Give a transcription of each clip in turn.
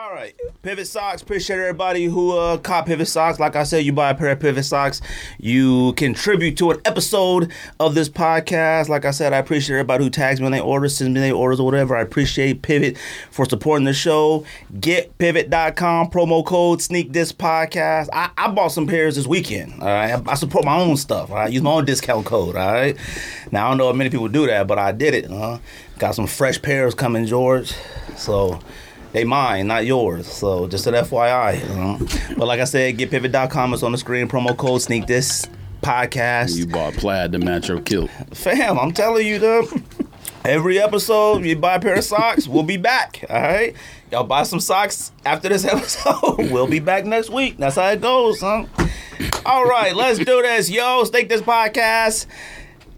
All right, Pivot Socks. Appreciate everybody who uh, caught Pivot Socks. Like I said, you buy a pair of Pivot Socks, you contribute to an episode of this podcast. Like I said, I appreciate everybody who tags me when they order, sends me their orders or whatever. I appreciate Pivot for supporting the show. GetPivot.com, promo code Sneak Diss Podcast. I, I bought some pairs this weekend. All right, I, I support my own stuff. I use my own discount code. All right. Now I don't know if many people do that, but I did it. Uh, got some fresh pairs coming, George. So they mine, not yours. So just an FYI. You know? But like I said, getpivot.com is on the screen. Promo code sneak diss podcast. You bought plaid to match your kilt. Fam, I'm telling you, though. Every episode, you buy a pair of socks, we'll be back. All right, y'all buy some socks after this episode. we'll be back next week. That's how it goes, huh? All right, let's do this, yo. Sneak Diss podcast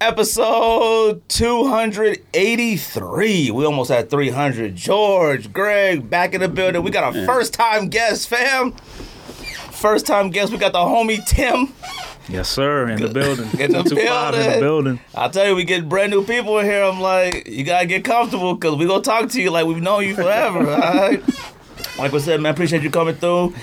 episode 283. We almost had 300. George, Greg, back in the building. We got a first time guest, fam. First time guest. We got the homie Tim. Yes, sir. In the building. In the 225 in the building. I tell you, we get brand new people in here. I'm like, you gotta get comfortable because we gonna talk to you like we've known you forever. all right? Like I said, man, appreciate you coming through.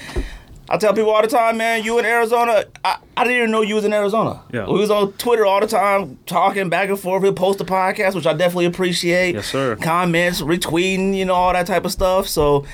I tell people all the time, man, you in Arizona. I, I didn't even know you was in Arizona. Yeah. We was on Twitter all the time, talking back and forth. We post the podcast, which I definitely appreciate. Yes, sir. Comments, retweeting, you know, all that type of stuff. So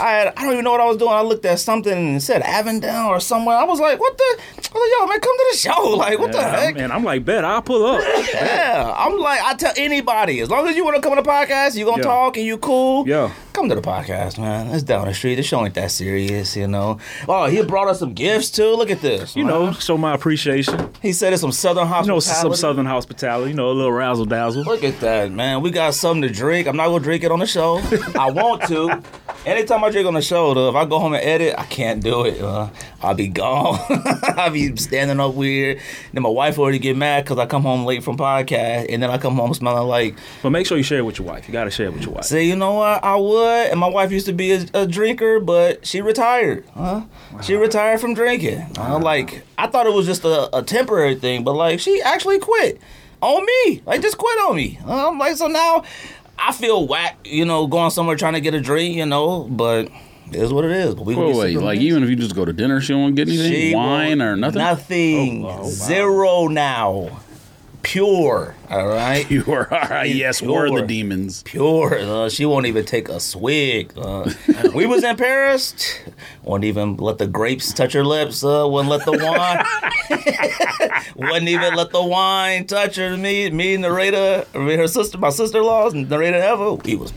I had, I don't even know what I was doing. I looked at something and it said Avondale or somewhere. I was like, what the? I was like, yo, man, come to the show. Like, what the heck? Man, I'm like, bet I'll pull up. Yeah, I'm like, I tell anybody, as long as you want to come on the podcast, you gonna Yeah. talk and you cool. Yeah. Come to the podcast, man. It's down the street. The show ain't that serious, you know. Oh, he brought us some gifts too. Look at this. You know, show my appreciation. he said it's some Southern You hospitality. know, some southern hospitality. You know, a little razzle dazzle. Look at that, man. We got something to drink. I'm not gonna drink it on the show. I want to. Anytime I drink on the show, though, if I go home and edit, I can't do it. Uh, I'll be gone. I'll be standing up weird. Then my wife already get mad because I come home late from podcast, and then I come home smelling like But make sure you share it with your wife. You got to share it with your wife. Say, you know what? I would. And my wife used to be a, a drinker, but she retired. Huh? She retired from drinking. Uh, like, I thought it was just a, a temporary thing, but like, she actually quit on me. Like, just quit on me. Uh, I'm like, so now I feel whack, you know, going somewhere trying to get a drink, you know, but it is what it is. But we Wait, wait, like even if you just go to dinner, she won't get anything, She wine or nothing. Nothing. Oh, wow. Zero now. Pure. All right. You are all right. Yes, we're the demons. pure. Uh, she won't even take a swig. Uh, we was in Paris. Won't even let the grapes touch her lips. Uh, wouldn't let the wine. wouldn't even let the wine touch her. Me, me, Narita, her sister, my sister-in-law, Narita Eva. We was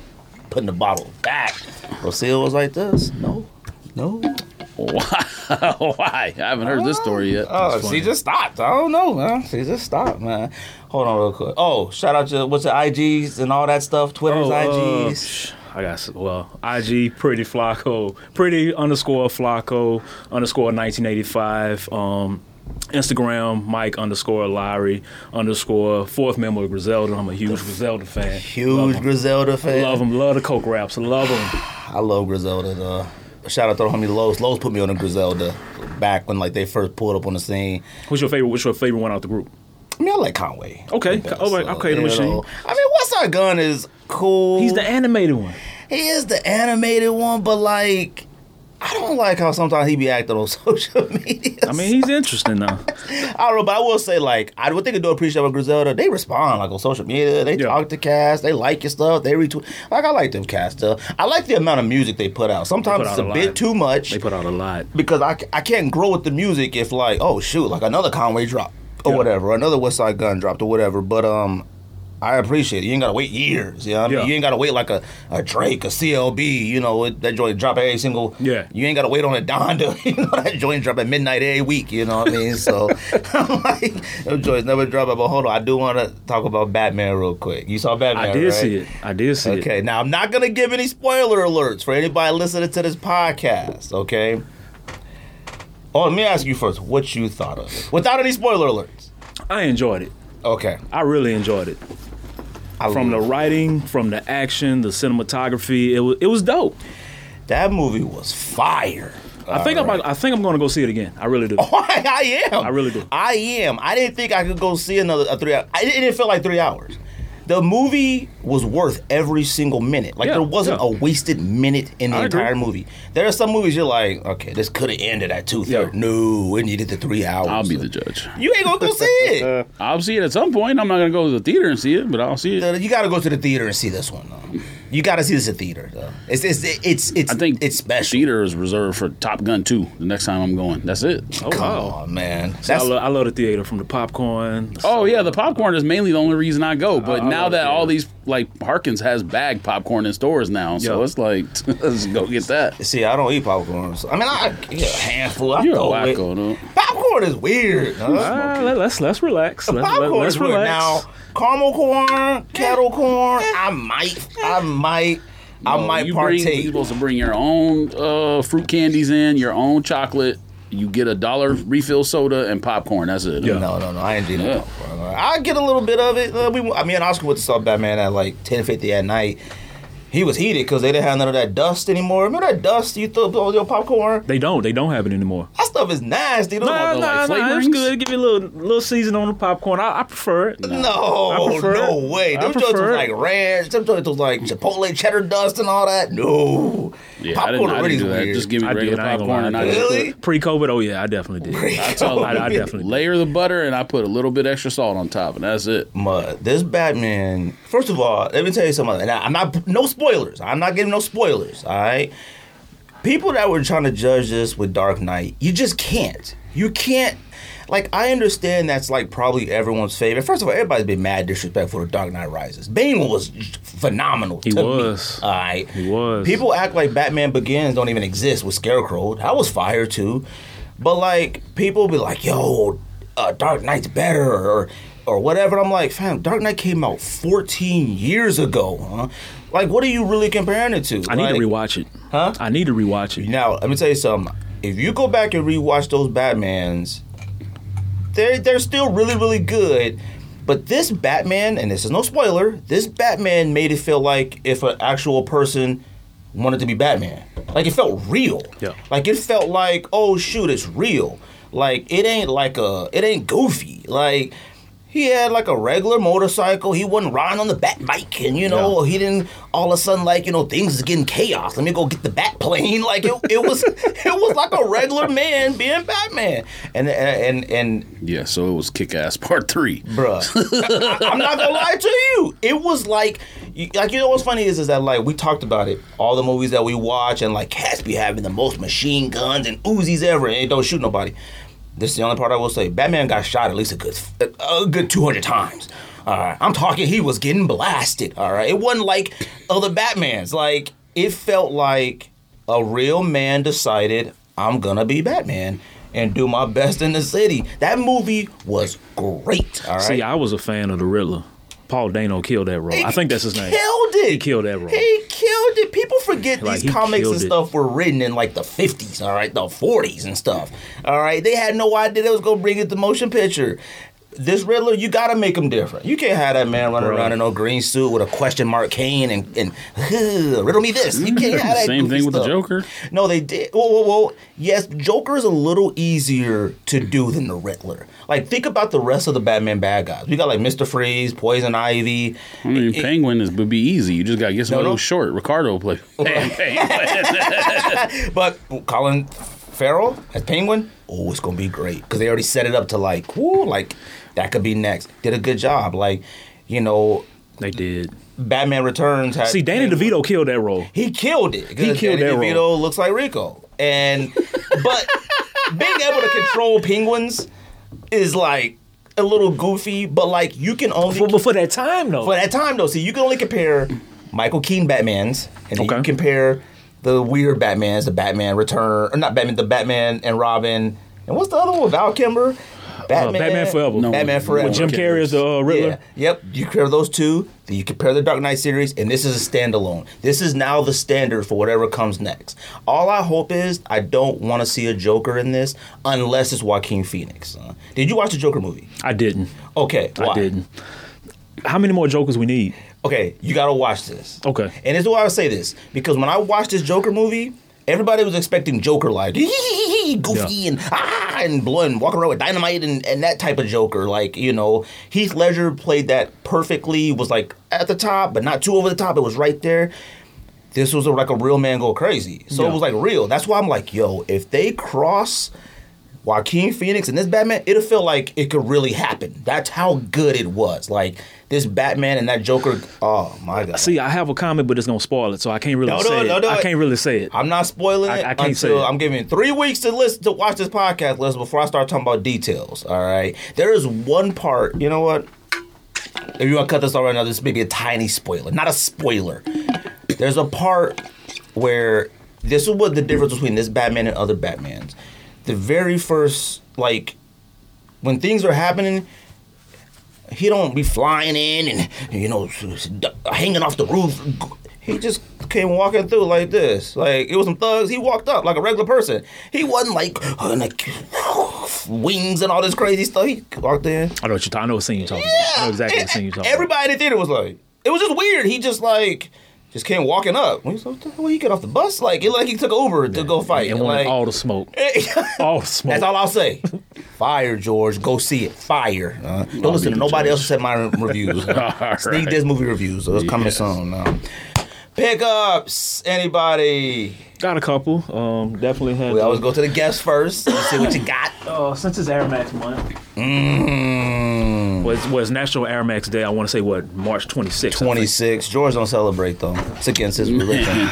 putting the bottle back. Rocio was like this. No, no. Why? Why? I haven't heard this story yet. Oh, she just stopped. I don't know, man. She just stopped, man. Hold on, real quick. Oh, shout out to what's the IGs and all that stuff. Twitter's Oh, uh, IGs. I got well, IG pretty Flacko, pretty underscore Flacko underscore 1985. Um, Instagram Mike underscore Lowery underscore fourth member of Griselda. I'm a huge Griselda fan. Huge Griselda fan. Love them. Love the Coke raps. Love them. I love Griselda. Though. Shout out to the homie Lowe's. Lowe's put me on a Griselda back when like they first pulled up on the scene. What's your favorite? What's your favorite one out the group? I mean, I like Conway. Okay, best, all right, okay, the machine. I mean, Westside Gun is cool. He's the animated one. he is the animated one, but like. I don't like how sometimes he be acting on social media. I mean, he's interesting though. I don't know, but I will say, like, I would think I do appreciate with Griselda. They respond, like, on social media. They Yeah. talk to cast. They like your stuff. They retweet. Like, I like them cast stuff. I like the amount of music they put out. Sometimes put it's out a, a bit lot. too much They put out a lot. because I, I can't grow with the music if, like, oh, shoot, like another Conway drop or Yeah. whatever, another West Side Gun dropped or whatever. But, um, I appreciate it. You ain't gotta wait years. You know what I mean? Yeah. You ain't gotta wait like a, a Drake, a CLB, you know, it- that joint drop every single. Yeah. You ain't gotta wait on a Donda. You know, that joint drop at midnight every week. You know what I mean? So, I'm like, joints never drop it. But hold on, I do want to talk about Batman real quick. You saw Batman, I did right? see it. I did see it. Okay, now I'm not gonna give any spoiler alerts for anybody listening to this podcast. Okay. Oh, let me ask you first what you thought of it, without any spoiler alerts. I enjoyed it. Okay. I really enjoyed it. I From the writing, from the action, the cinematography, it was it was dope. that movie was fire. I think I'm I think I'm going to go see it again. I really do. Oh, I, I am. I really do. I am. I didn't think I could go see another a three. hour- I it didn't feel like three hours. The movie was worth every single minute. Like Yeah, there wasn't yeah. a wasted minute in the I agree. entire movie. There are some movies you're like, okay, this could have ended at two thirty. Yeah. No, it needed the three hours. I'll be the judge. You ain't gonna go see it. I'll see it at some point. I'm not gonna go to the theater and see it, but I'll see it. You got to go to the theater and see this one. Though. You got to see this at theater. Though. It's it's it's it's I think it's special. Theater is reserved for Top Gun 2 the next time I'm going. That's it. Oh Come wow. on, man. I, That's love, I love the theater from the popcorn. Oh yeah, the popcorn is mainly the only reason I go. But I now that it, all these like Harkins has bagged popcorn in stores now, so Yeah. it's like let's go get that. see, I don't eat popcorn. So, I mean, I get a handful. I You're a wacko, though. Popcorn is weird. huh? Ah, let, us let's relax. Let, popcorn us is weird. relax. Now, caramel corn, kettle corn. I might, I might, I No, might you bring, partake. You're supposed to bring your own uh, fruit candies in, your own chocolate. You get a dollar refill soda and popcorn. That's it. Yeah. No, no, no. I ain't doing Yeah. popcorn. I get a little bit of it. Uh, we, I mean, Oscar went to saw Batman at like ten fifty at night. He was heated because they didn't have none of that dust anymore. Remember that dust you throw all your popcorn? They don't. They don't have it anymore. That stuff is nasty. Those Nah, the, nah, like, nah. It's good. Give me a little little season on the popcorn. I, I prefer it. No, I prefer no it. way. Them joints was like ranch. Them joints was like Chipotle cheddar dust and all that. No. Yeah, I popcorn didn't, I already didn't do that. weird. Just give me I regular did, I ain't gonna popcorn and. I Really? put, Pre-COVID, oh yeah, I definitely did. I tell I, I definitely did. layer the butter and I put a little bit extra salt on top, and that's it. Mud. This Batman. First of all, let me tell you something. And I- I'm not no spoilers. I'm not giving no spoilers. All right. People that were trying to judge this with Dark Knight, you just can't. You can't. Like I understand that's like probably everyone's favorite. First of all, everybody's been mad disrespectful to Dark Knight Rises. Bane was phenomenal. He to me. was. All right. He was. People act like Batman Begins don't even exist with Scarecrow. That was fire too. But like people be like, "Yo, uh, Dark Knight's better," or or whatever. I'm like, fam, Dark Knight came out 14 years ago. Huh? Like, what are you really comparing it to? I need Like, to rewatch it. Huh? I need to rewatch it. Now, let me tell you something. If you go back and rewatch those Batmans, they're they're still really really good. But this Batman, and this is no spoiler, this Batman made it feel like if an actual person wanted to be Batman. Like it felt real. Yeah. Like it felt like, oh shoot, it's real. Like it ain't like a it ain't goofy. Like he had like a regular motorcycle. He wasn't riding on the bat bike, and you know he didn't all of a sudden like you know things is getting chaos. Let me go get the bat plane. Like it, it was it was like a regular man being Batman. And and and Yeah, so it was Kick Ass Part Three. bruh. I, am not gonna lie to you. It was like, you- like you know what's funny is is that like we talked about it, all the movies that we watch, and like cats be having the most machine guns and Uzis ever, and don't shoot nobody. This is the only part I will say. Batman got shot at least a good, a good 200 times. All right, I'm talking. He was getting blasted. All right, it wasn't like other Batmans. Like it felt like a real man decided I'm gonna be Batman and do my best in the city. That movie was great. All right. See, I was a fan of the Riddler. Paul Dano killed that role. I think that's his name. Killed it. He killed that role. He killed it. People forget Like, these comics and it. stuff were written in like the 50s, all right, the 40s and stuff. All right. They had no idea they was going to bring it to motion picture. This Riddler, you got to make him different. You can't have that man running Bro. around in no green suit with a question mark cane and, and riddle me this. You can't have that Same thing with the. Joker. No, they did. Whoa, whoa, whoa. Yes, Joker's a little easier to do than the Riddler. Like, think about the rest of the Batman bad guys. We got like Mr. Freeze, Poison Ivy. I mean, It- Penguin is would be easy. You just gotta get somebody no. who's short. Ricardo play. But Colin Farrell as Penguin, oh, it's gonna be great because they already set it up to like, whoo, like that could be next. Did a good job, like, you know, They did. Batman Returns. Had See, Danny. DeVito killed that role. He killed it. He killed Danny that DeVito looks like Rico, and but being able to control penguins is like a little goofy. But like you can only but for that time, though. for that time though. See, you can only compare Michael Keaton Batman's, and then Okay. you compare the weird Batman's, the Batman Return, or not Batman, the Batman and Robin, and what's the other one? Val Kilmer, Batman, Batman Forever. No, Batman Forever. With Jim Carrey as the uh, Riddler. Yeah. Yep. You compare those two, then you compare the Dark Knight series, and this is a standalone. This is now the standard for whatever comes next. All I hope is I don't want to see a Joker in this unless it's Joaquin Phoenix. Uh, did you watch the Joker movie? I didn't. Okay. Why? I didn't. How many more Jokers we need? Okay, you gotta watch this. Okay. And this is why I say this because when I watched this Joker movie, everybody was expecting Joker like Goofy, and ah, and blood, and walking around with dynamite, and, and that type of Joker. Like you know, Heath Ledger played that perfectly. Was like at the top, but not too over the top. It was right there. This was like a real man go crazy. So Yeah. it was like real. That's why I'm like, yo, if they cross Joaquin Phoenix and this Batman, it'll feel like it could really happen. That's how good it was. Like this Batman and that Joker. Oh my god. See, I have a comment, but it's gonna spoil it, so I can't really No, no, say no, it. no, I can't really say it. I'm not spoiling I- it I can't say it. I'm giving three weeks to listen to watch this podcast list before I start talking about details. All right. There is one part. You know what? If you want to cut this off right now, this may be a tiny spoiler, not a spoiler. There's a part where this is what the difference between this Batman and other Batmans. The very first, like, when things are happening, he don't be flying in and you know hanging off the roof. He just came walking through like this. Like it was some thugs. He walked up like a regular person. He wasn't like, uh, like wings and all this crazy stuff. He walked in. I know what you're talking. I know what scene you're talking about. I know exactly what scene you're talking Everybody in the theater was like, it was just weird. He just like just came walking up. When "What he get off the bus?" Like it like he took Uber to go fight. And like, all the smoke. All the smoke. that's all I'll say. Fire, George. Go see it. Fire. Uh, don't listen to nobody else said my reviews. Sneak right. this movie reviews. So it's coming soon. Pickups. Anybody? Got a couple. Um, definitely had. We always go to the guests first. Let's see what you got. Oh, since it's Air Max month, Mm, was was National Air Max Day. I want to say what March 26th. 26. George don't celebrate though. It's against his religion.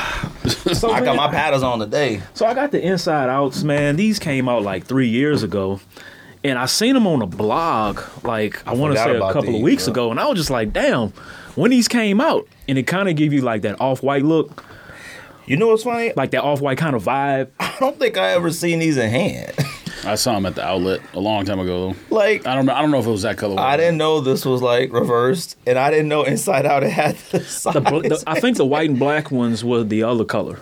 So, I got man, my paddles on today. So I got the Inside Outs, man. These came out like three years ago. And I seen them on a blog, like I want to forgot say a about couple of these, weeks bro. ago, and I was just like, "Damn!" When these came out, and it kind of give you like that off-white look, You know what's funny? like that off-white kind of vibe. I don't think I ever seen these in hand. I saw them at the outlet a long time ago. though. like I don't know. I don't know if it was that color. I didn't know this was like reversed, and I didn't know Inside Out it had the size. The, the, I think the white and black ones were the other color.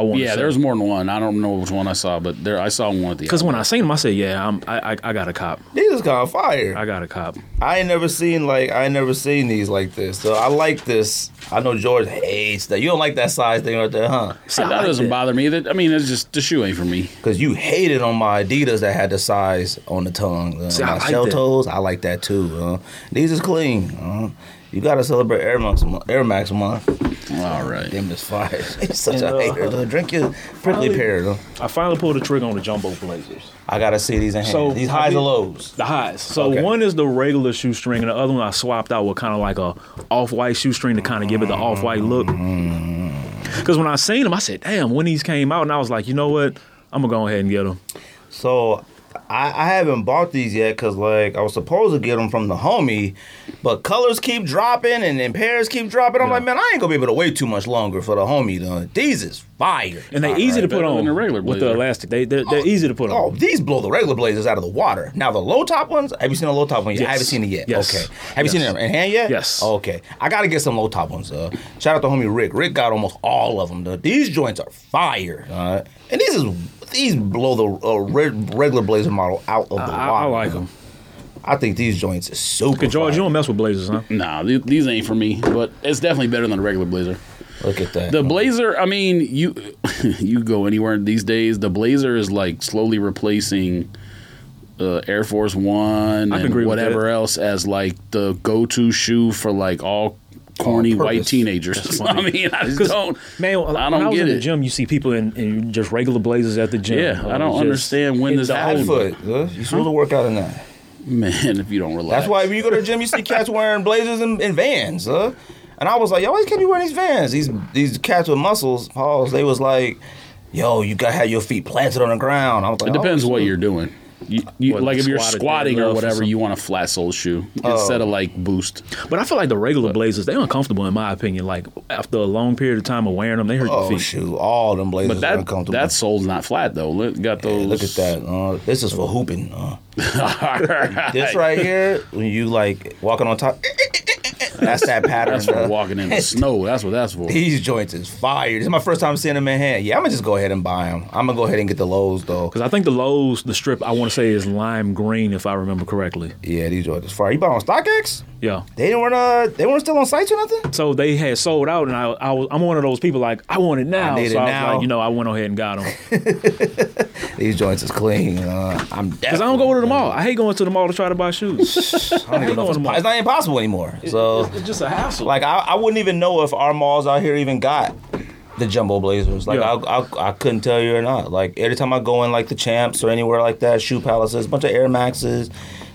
I want. Yeah, there's more than one. I don't know which one I saw, but there I saw one at the. because when I seen them, I said, "Yeah, I'm, I, I, I got a cop. These is kind of fire. I got a cop." I ain't never seen like I ain't never seen these like this. So I like this. I know George hates that. You don't like that size thing right there, huh? See, that like doesn't that. bother me. That I mean, it's just the shoe ain't for me. Because you hated on my Adidas that had the size on the tongue. Uh, See, I my like shell that. toes, I like that too. Uh, these is clean. Uh, you gotta celebrate Air Max month. Air Max month. All right. Them is fire. He's such And, a uh, hater. though. Drink your prickly pear. Though. I finally pulled the trigger on the jumbo blazers. I gotta see these in hand. So, these I highs mean- and lows. The highs. So Okay. one is the regular shoestring, and the other one I swapped out with kind of like a off-white shoestring to kind of give it the off-white look. Because when I seen them, I said, "Damn!" When these came out, and I was like, "You know what? I'm gonna go ahead and get them." So I, I haven't bought these yet because like I was supposed to get them from the homie, but colors keep dropping and, and pairs keep dropping. I'm Yeah. like, man, I ain't gonna be able to wait too much longer for the homie. Though. These is fire, And they're All easy to put on the regular with the elastic. They they're, they're easy to put on. Oh, these blow the regular blazers out of the water. Now the low top ones, have you seen the low top one yet? Yes. I haven't seen it yet. Yes. Okay. Have you seen them in hand yet? Yes. Okay. I gotta get some low top ones. Uh, shout out to homie Rick. Rick got almost all of them. Though. These joints are fire. Uh, and these is these blow the uh, re- regular blazer model out of the I, water. I like them. I think these joints is super. Cause George, fire. you don't mess with blazers, huh? Nah, th- these ain't for me. But it's definitely better than a regular blazer. Look at that. The blazer, I mean, you you go anywhere these days. The blazer is like slowly replacing uh, Air Force One I and agree whatever else as like the go-to shoe for like all corny white teenagers. I mean, I just don't. Man, I when I don't was get in the gym, you see people in, in just regular blazers at the gym. Yeah, I Uh, don't understand when this happened. foot. Huh? You supposed to work out in that. Man, if you don't relax, That's why when you go to the gym, you see cats wearing blazers and, and vans, huh? And I was like, yo, why can't you wearing these vans? These these cats with muscles, Pauls, They was like, yo, you gotta have your feet planted on the ground. I was like, It depends oh, what you're doing. You, you, like if you're squatting or or whatever, something? you want a flat sole shoe Oh. instead of like boost. But I feel like the regular blazers, they're uncomfortable in my opinion. Like after a long period of time of wearing them, they hurt Oh your feet. shoot, all them blazers But are that uncomfortable. that sole's not flat though. Look, got those. Look at that. Uh, this is for hooping. Uh, that. this right here, when you like walking on top, that's that pattern. That's for walking in the snow. That's what that's for. These joints is fire. This is my first time seeing them in hand. Yeah, I'm gonna just go ahead and buy them. I'm gonna go ahead and get the lows though. Because I think the lows, the strip, I want to say is lime green if I remember correctly. Yeah, these joints is fire. You bought on StockX? Yeah. They weren't uh they weren't still on sites or nothing. So they had sold out, and I, I was, I'm one of those people like I want it now. need so it I now. like, you know, I went ahead and got them These joints is clean. Uh, I'm because I don't go to the mall. I hate going to the mall to try to buy shoes. I don't even know if it's, it's not impossible possible anymore. So it's just a hassle. like I, I wouldn't even know if our malls out here even got the jumbo blazers. Like Yeah. I, I I couldn't tell you or not. Like every time I go in like the champs or anywhere like that, shoe palaces, a bunch of Air Maxes.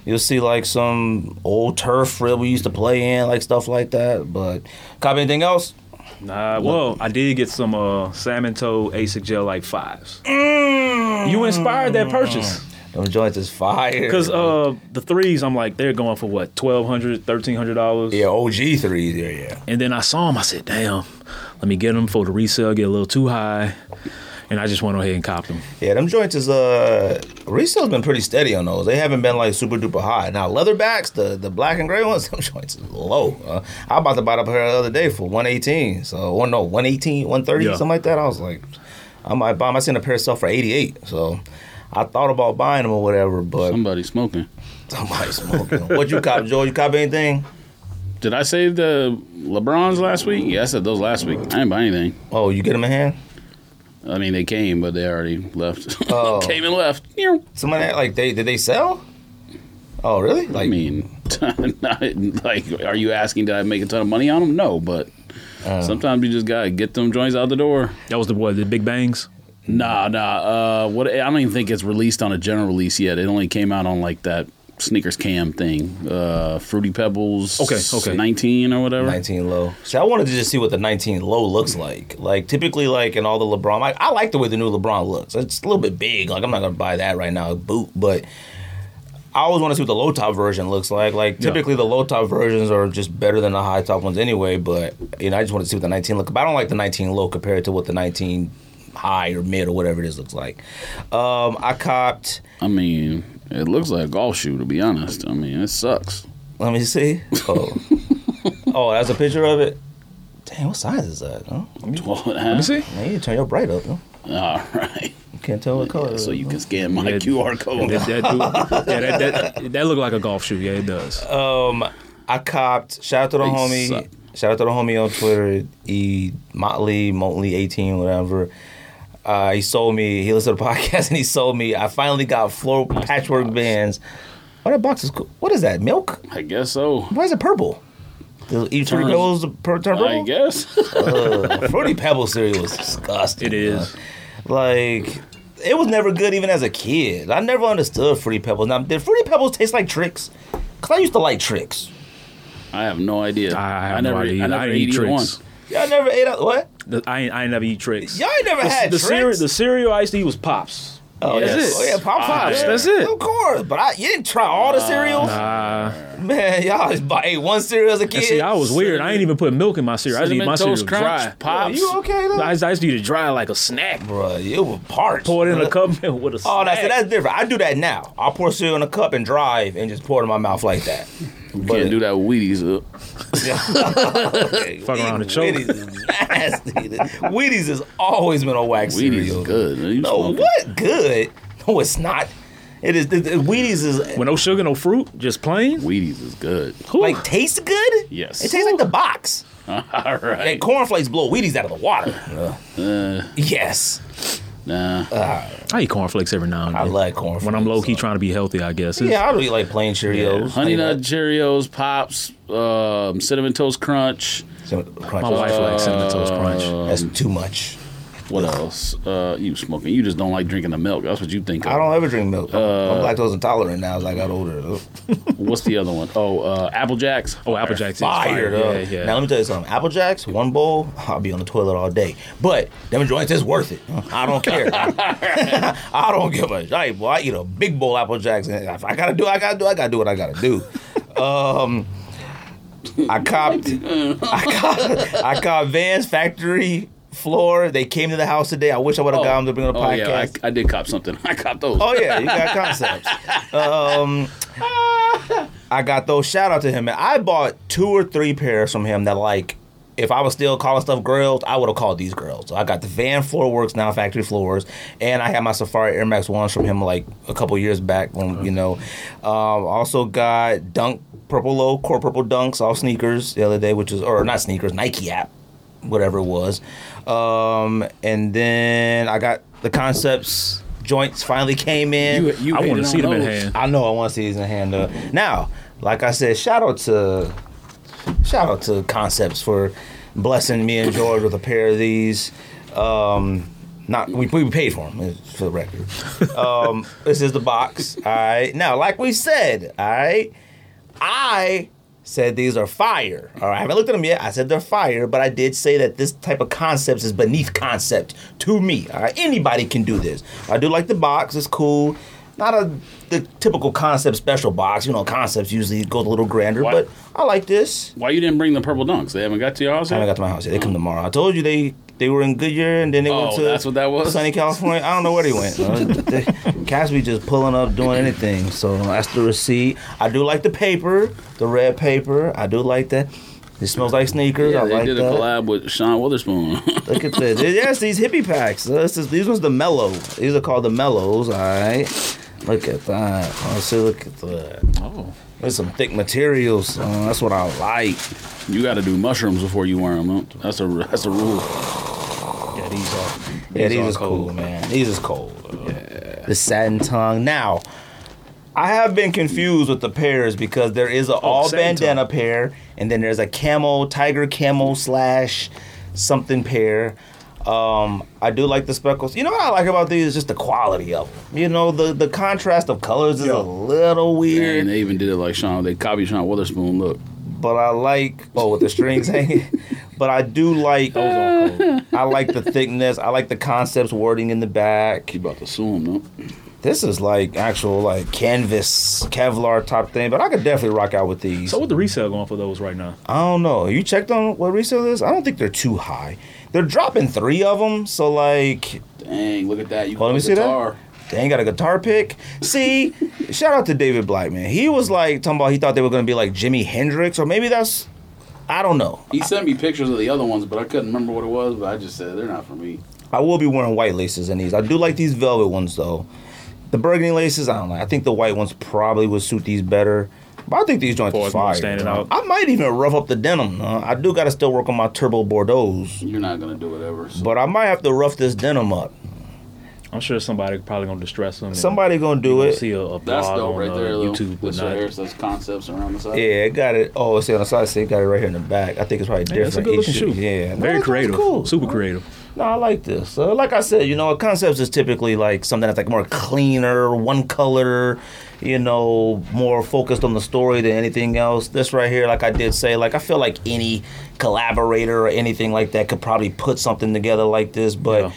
You'll see like some old turf field we used to play in, like stuff like that. But cop anything else? Nah, well, I did get some uh, salmon toe ASIC gel like fives. Mm. You inspired that purchase. Them joints is fire. Because uh, the threes, I'm like, they're going for what, $1,200, $1,300? yeah, OG threes. Yeah, yeah. And then I saw them. I said, damn, let me get them for the resale, get a little too high. And I just went ahead and copped them. Yeah, them joints is uh resale's been pretty steady on those. They haven't been like super duper high. Now leatherbacks, the the black and gray ones, them joints is low. Uh, I about to buy up here the other day for one eighteen. So one no one eighteen, one thirty, Yeah. something like that. I was like, I might buy. I seen a pair of sell for eighty eight. So I thought about buying them or whatever, but Somebody smoking. somebody smoking. what you cop, Joe? You cop anything? Did I say the LeBrons last week? Yeah, I said those last week. I didn't buy anything. Oh, you get them in hand? I mean, they came, but they already left. Oh. came and left. Meow. Somebody like they did they sell? Oh really? I mean, not, like, are you asking did I make a ton of money on them? No, but Uh. sometimes you just gotta get them joints out the door. That was the what, the Big Bangs? Nah, nah. Uh, what? I don't even think it's released on a general release yet. It only came out on like that sneakers cam thing. Uh, Fruity Pebbles. Okay, okay. Nineteen or whatever. 19 low. See, I wanted to just see what the 19 low looks like. Like typically, like in all the LeBron, like, I like the way the new LeBron looks. It's a little bit big. Like I'm not gonna buy that right now, boot. But I always want to see what the low top version looks like. Like Yeah. typically, the low top versions are just better than the high top ones anyway. But you know, I just want to see what the 19 look. But I don't like the 19 low compared to what the 19 high or mid or whatever it is looks like. Um, I copped. I mean, it looks like a golf shoe to be honest. I mean, it sucks. Let me see. Oh, oh, that's a picture of it. Dang, what size is that? Huh? Twelve and a Let me see. Man, you need to turn your bright up. Huh? All right. You can't tell what color. it So you can scan my Yeah, QR code. That, that, do- yeah, that, that, that looked like a golf shoe. Yeah, it does. Um, I copped. Shout out to the They homie. suck. Shout out to the homie on Twitter. E Motley Motley eighteen whatever. Uh, he sold me. He listened to the podcast and he sold me. I finally got floor patchwork Vans. Oh, that box is cool. What is that? Milk? I guess so. Why is it purple? The each Fruity Turns- Pebbles per turn I guess. Uh, Fruity Pebble cereal was disgusting. It is. Like it was never good even as a kid. I never understood Fruity Pebbles. Now, did Fruity Pebbles taste like tricks? Cause I used to like tricks. I have no idea. I have no never, idea. I I never didn't ate eat either one. Tricks. Y'all never ate out what? The- I ain't, I ain't never eat tricks. Y'all ain't never had the, tricks. cereal, the cereal I used to eat was Pops. oh, That's yes. it. Oh, yeah, Pop Pops, yeah. that's it. Of course, but I you didn't try all the cereals. Nah. Man, y'all just bought- ate one cereal as a kid. And see, I was weird. I ain't even put milk in my cereal. I just eat my cereal Toast dry. Crunch, Pops. You okay though? I used, I used to eat it dry like a snack. Bruh, you were parched. Pour it in a cup of with a snack. Oh, that's that's different. I do that now. I'll pour cereal in a cup and drive and just pour it in my mouth like that. Can't do that with Wheaties. Uh, Fuck around and choke. Wheaties is nasty. Wheaties has always been a wax Wheaties cereal. is good. You No, smoking? what good? No, it's not. It is. The, the Wheaties is With no sugar, no fruit, just plain. Wheaties is good. like tastes good. Yes. It tastes like the box. All right, Like right. cornflakes blow Wheaties out of the water. Uh, yes, nah. I eat cornflakes every now and then. I then. like cornflakes. when I'm low key so- trying to be healthy, I guess. It's- Yeah, I really like plain Cheerios. Honey Nut Cheerios, Pops, um, Cinnamon Toast Crunch. So, crunch. My wife likes cinnamon toast crunch. That's too much. What else? Uh, you smoking? You just don't like drinking the milk. That's what you think. Of. I don't ever drink milk. I'm Uh, lactose intolerant now as I got older. What's the other one? Oh, uh, Apple Jacks. Oh, Apple Jacks is Fire, fire. though. Yeah, yeah. Now let me tell you something. Apple Jacks, one bowl, I'll be on the toilet all day. But them joints is worth it. I don't care. I don't give a shit. Boy, I eat a big bowl Apple Jacks. And if I gotta do, I gotta do. I gotta do what I gotta do. Um, I copped. I copped. I copped Vans Factory floor. They came to the house today. I wish I would have got them to bring on the oh podcast. yeah, I, I did cop something. I cop those. Oh yeah, you got concepts. Um, I got those. Shout out to him, man. I bought two or three pairs from him that like. If I was still calling stuff girls, I would have called these girls. So I got the Van Floor Works now factory floors, and I had my Safari Air Max ones from him like a couple years back when you know. Um, also got Dunk purple low core purple dunks all sneakers the other day, which is or not sneakers, Nike app, whatever it was. Um, and then I got the concepts joints finally came in. You, you I want to see on them in hand. I know I want to see these in hand. Uh, now, like I said, shout out to shout out to Concepts for blessing me and George with a pair of these. Um, not we, we paid for them for the record. Um, this is the box. All right. Now, like we said, all right, I said these are fire. All right, I haven't looked at them yet. I said they're fire, but I did say that this type of concepts is beneath concept to me. All right, anybody can do this. I do like the box; it's cool. Not a the typical concept special box. You know, concepts usually goes a little grander, What? but I like this. Why you didn't bring the purple dunks? They haven't got to your house I yet. haven't got to my house yet. They come tomorrow. I told you they they were in Goodyear and then they went Oh, to that's what that was? sunny California. I don't know where they went. Uh, they, cats be just pulling up, doing anything. So that's the receipt. I do like the paper, the red paper. I do like that. It smells like sneakers. yeah, I they like did that. a collab with Sean Wotherspoon. Look at this. Yes, these hippie packs. This is, these ones the mellow. These are called the mellows. All right. Look at that. Oh, see, look at that. Oh, There's some thick materials. Uh, that's what I like. you got to do mushrooms before you wear them. Huh? That's a that's a rule. yeah, these are. Yeah, these are is cool, man. These is cold. The satin tongue. Now, I have been confused with the pairs because there is a all bandana tongue. pair, and then there's a camel tiger camel slash something pair. Um, I do like the speckles. You know what I like about these is just the quality of them. You know, the the contrast of colors is Yeah. a little weird, And they even did it like Sean. They copied Sean Wotherspoon. Look, but I like oh with the strings hanging. But I do like Those are. I like the thickness. I like the concepts wording in the back. you about to sue him, no? This is like actual like canvas Kevlar type thing, but I could definitely rock out with these. So what the resale going for those right now? I don't know. You checked on what resale is? I don't think they're too high. They're dropping three of them, so like Dang, look at that. You Oh, let me got see that. guitar. they ain't got a guitar pick. See, shout out to David Black, man. He was like talking about he thought they were gonna be like Jimi Hendrix, or maybe that's I don't know. He sent me pictures of the other ones, but I couldn't remember what it was. But I just said they're not for me. I will be wearing white laces in these. I do like these velvet ones though. The burgundy laces, I don't know. I think the white ones probably would suit these better. But I think these joints Or are it's more fire. standing bro. out. I might even rough up the denim. huh? I do got to still work on my turbo Bordeaux, You're not gonna do whatever. So. but I might have to rough this denim up. I'm sure somebody probably gonna distress them. Somebody gonna do gonna it. See a, a That's blog dope on right uh, there, though. YouTube, but This right not. here says concepts around the side. Yeah, it got it. Oh, see on the side, see, it got it right here in the back. I think it's probably Yeah, it's a different. good looking shoe. Yeah, very that joint's creative, Cool. super creative. No, I like this. Uh, like I said, you know, concepts is typically like something that's like more cleaner, one color, you know, more focused on the story than anything else. This right here, like I did say, like I feel like any collaborator or anything like that could probably put something together like this, but. Yeah.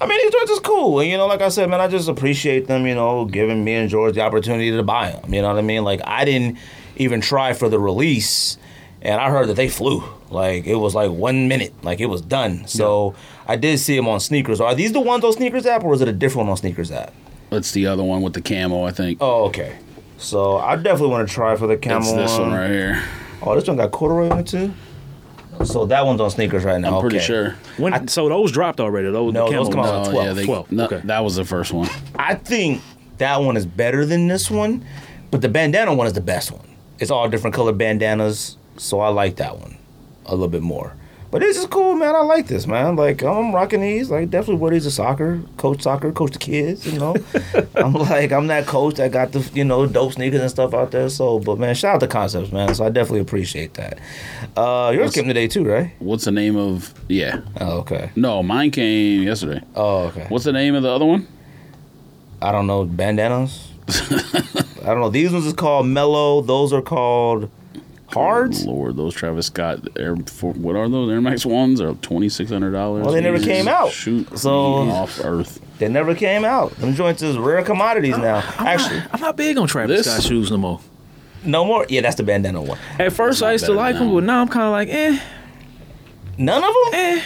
I mean, these joints is cool, and you know, like I said, man, I just appreciate them, you know, giving me and George the opportunity to buy them. You know what I mean? Like, I didn't even try for the release, and I heard that they flew. Like, it was like one minute, like it was done. So I did see them on sneakers. Are these the ones on Sneakers app, or is it a different one on Sneakers app? That's the other one with the camo, I think. Oh, okay. So I definitely want to try for the camo It's this one right here. Oh, this one got corduroy on it too. So that one's on sneakers right now. I'm pretty okay. sure. When, so those dropped already. Those No, the those camo come out ones. on Oh, 12. yeah, they, 12, no, okay. that was the first one. I think that one is better than this one, but the bandana one is the best one. It's all different color bandanas, so I like that one a little bit more. But this is cool, man. I like this, man. Like I'm rocking these. Like definitely wear these to soccer, coach soccer, coach the kids. You know, I'm like I'm that coach that got the you know dope sneakers and stuff out there. So, but man, shout out to Concepts, man. So I definitely appreciate that. Uh, yours came today too, right? What's the name of? Yeah. Oh, okay. No, mine came yesterday. Oh, okay. What's the name of the other one? I don't know bandanas. I don't know. These ones is called mellow. Those are called hards. Lord, those Travis Scott Air. For, what are those Air Max ones? Are twenty six hundred dollars. Well, they never came out. Shoot, So- off Earth. They never came out. Them joints is rare commodities now. Actually, I'm not big on Travis This- Scott shoes no more. no more. Yeah, that's the bandana one. At first, I used to like them, but now I'm kind of like, eh, None of them. eh.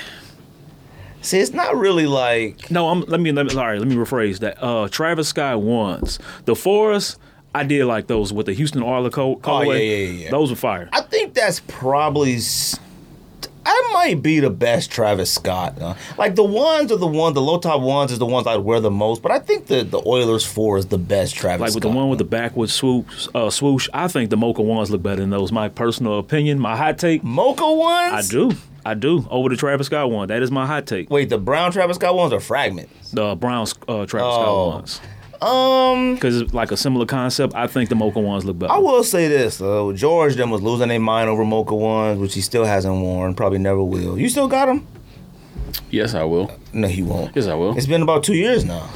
See, it's not really like. No, I'm. Let me. Let me. Sorry. Let me rephrase that. Uh, Travis Scott ones. The Forest. I did like those with the Houston Oiler co- colorway. Oh, yeah, yeah, yeah. Those were fire. I think that's probably. that might be the best Travis Scott. Uh, like the ones are the ones, the low top ones is the ones I'd wear the most. But I think the the Oilers four is the best Travis. Scott. Like with Scott. the one with the backward swoosh, uh, swoosh, I think the Mocha ones look better than those. My personal opinion, my hot take. mocha ones. I do, I do. Over the Travis Scott one, that is my hot take. Wait, the brown Travis Scott ones are fragments. The brown uh, Travis Oh. Scott ones, Um, because like a similar concept. I think the Mocha ones look better. I will say this though, George then was losing their mind over mocha ones, which he still hasn't worn, probably never will. You still got them? Yes, I will. No, he won't. Yes, I will. It's been about two years now.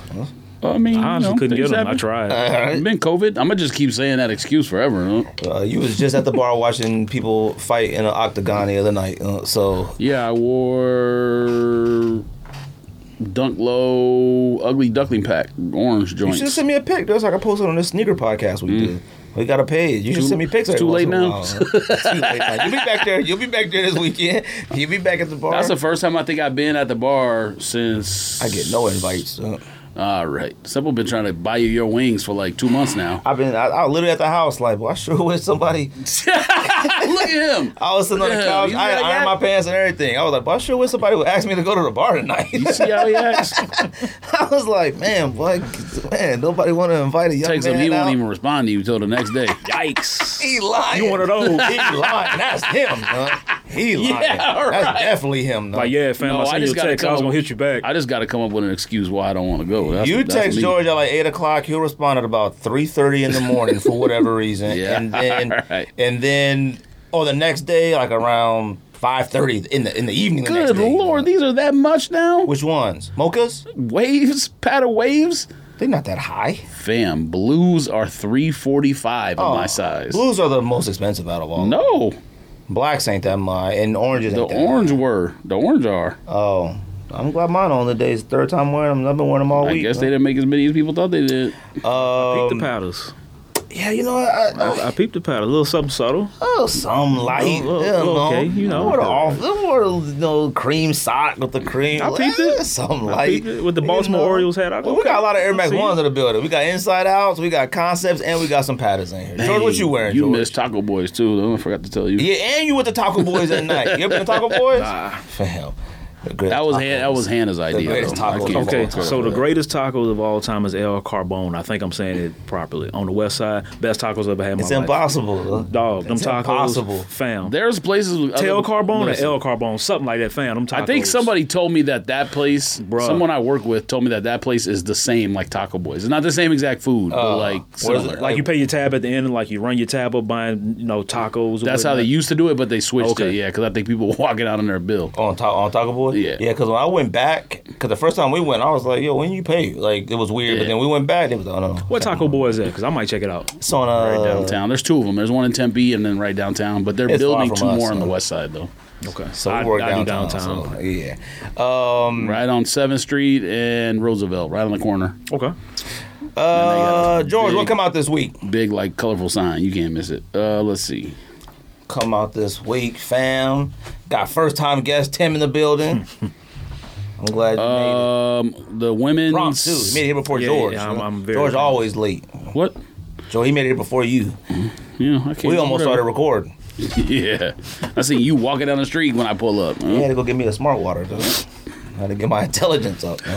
I mean, I honestly you know, couldn't get them. I happen. tried. It's been COVID. I'm gonna just keep saying that excuse forever. Huh? Uh, you was just at the bar watching people fight in an octagon the other night. Uh, so Yeah, I wore Dunk Low Ugly Duckling Pack orange joints. you should send me a pic. That's like I posted on this sneaker podcast we did. We got a page. You should Mm. Send me pics. it's too late now? while, huh? It's too late now. You'll be back there. You'll be back there this weekend. You'll be back at the bar. That's the first time I think I've been at the bar since I get no invites. Uh, All right, Simple been trying to buy you your wings for like two months now. I've been. I, I literally at the house. Like, well, I sure wish somebody. Look at him. I was sitting on the couch. you I had ironed guy? my pants and everything. I was like, well, I sure wish somebody would ask me to go to the bar tonight. You see how he acts? I was like, man, boy, man, nobody want to invite a young Takes man him. He out. won't even respond to you until the next day. Yikes! He lying. You one of those. He lying. That's him, man. He lying. Yeah, That's definitely him. No. Like, yeah, fam, No, I I sent you a text. I was gonna hit you back. I just got to come up with an excuse why I don't want to go. That's, you that's text me. George at like eight o'clock. He'll respond at about three thirty in the morning for whatever reason, Yeah, and then right. and then or the next day like around five thirty in the in the evening. The next Good day. lord, these are that much now. Which ones? Mochas? Waves, Patta waves. They're not that high. Fam, blues are three forty five in Oh, my size. Blues are the most expensive out of all. No, Blacks ain't that much, and oranges the ain't that. orange were. The orange are. Oh, I'm glad mine on the days. Third time wearing them. I've been wearing them all I week. I guess they didn't make as many as people thought they did. Um, peep the powders. Yeah, you know, what? I, I, I peeped the powder. A little something subtle. oh, some light. Oh, oh, you know. okay, you know. What off? What you know, cream sock with the cream. I peeped it. Some I light. peeped it with the You Baltimore know. Orioles hat. I go, Well, we got a lot of Air I Max see ones it. in the building. We got inside outs, we got concepts, and we got some patterns in here. George, what you wearing? You George? missed Taco Boys too. Though. I forgot to tell you. Yeah, and you with the Taco Boys at night. You ever been to Taco Boys? Nah. Fam. The greatest That was tacos. Han- that was Hannah's idea. greatest though. I tacos can't of all Okay, time. so the greatest tacos of all time is El Carbone. I think I'm saying it properly. On the west side, best tacos I've ever had in my It's life. impossible. Dog, them It's tacos, impossible. fam. There's places. with Tail other- Carbone Listen, or El Carbone, something like that, fam. Them tacos. I think somebody told me that that place, Bruh. someone I work with, told me that that place is the same like Taco Boys. It's not the same exact food, but Uh, like similar. like you pay your tab at the end, and like you run your tab up buying, you know, tacos. or That's how they whatnot. used to do it, but they switched Okay. it. Yeah, because I think people were walking out on their bill. On, ta- on Taco Boy? Yeah. Yeah, because when I went back, because the first time we went, I was like, yo, when you pay? Like, it was weird. But then we went back, it was, oh, no. What Taco Boy is that? Because I might check it out. It's on, uh, Right downtown. There's two of them. There's one in Tempe and then right downtown. But they're building two us, more on the west side though. Okay, So I, we work I do downtown. downtown. so, yeah. Um, Right on Seventh Street and Roosevelt, right on the corner. Okay. uh, George, big- what come out this week? Big like colorful sign. You can't miss it. Uh, let's see. Come out this week, fam. Got first time guest Tim in the building. I'm glad you made it. Um, the women's Prompt too. He made it here before Yeah, George. yeah, I'm- I'm very George proud. always late. what? Joe, he made it here before you. Yeah, I can't. We almost started recording. yeah, I see you walking down the street when I pull up. huh? I had to go get me a smart water, though. I had to get my intelligence up. You?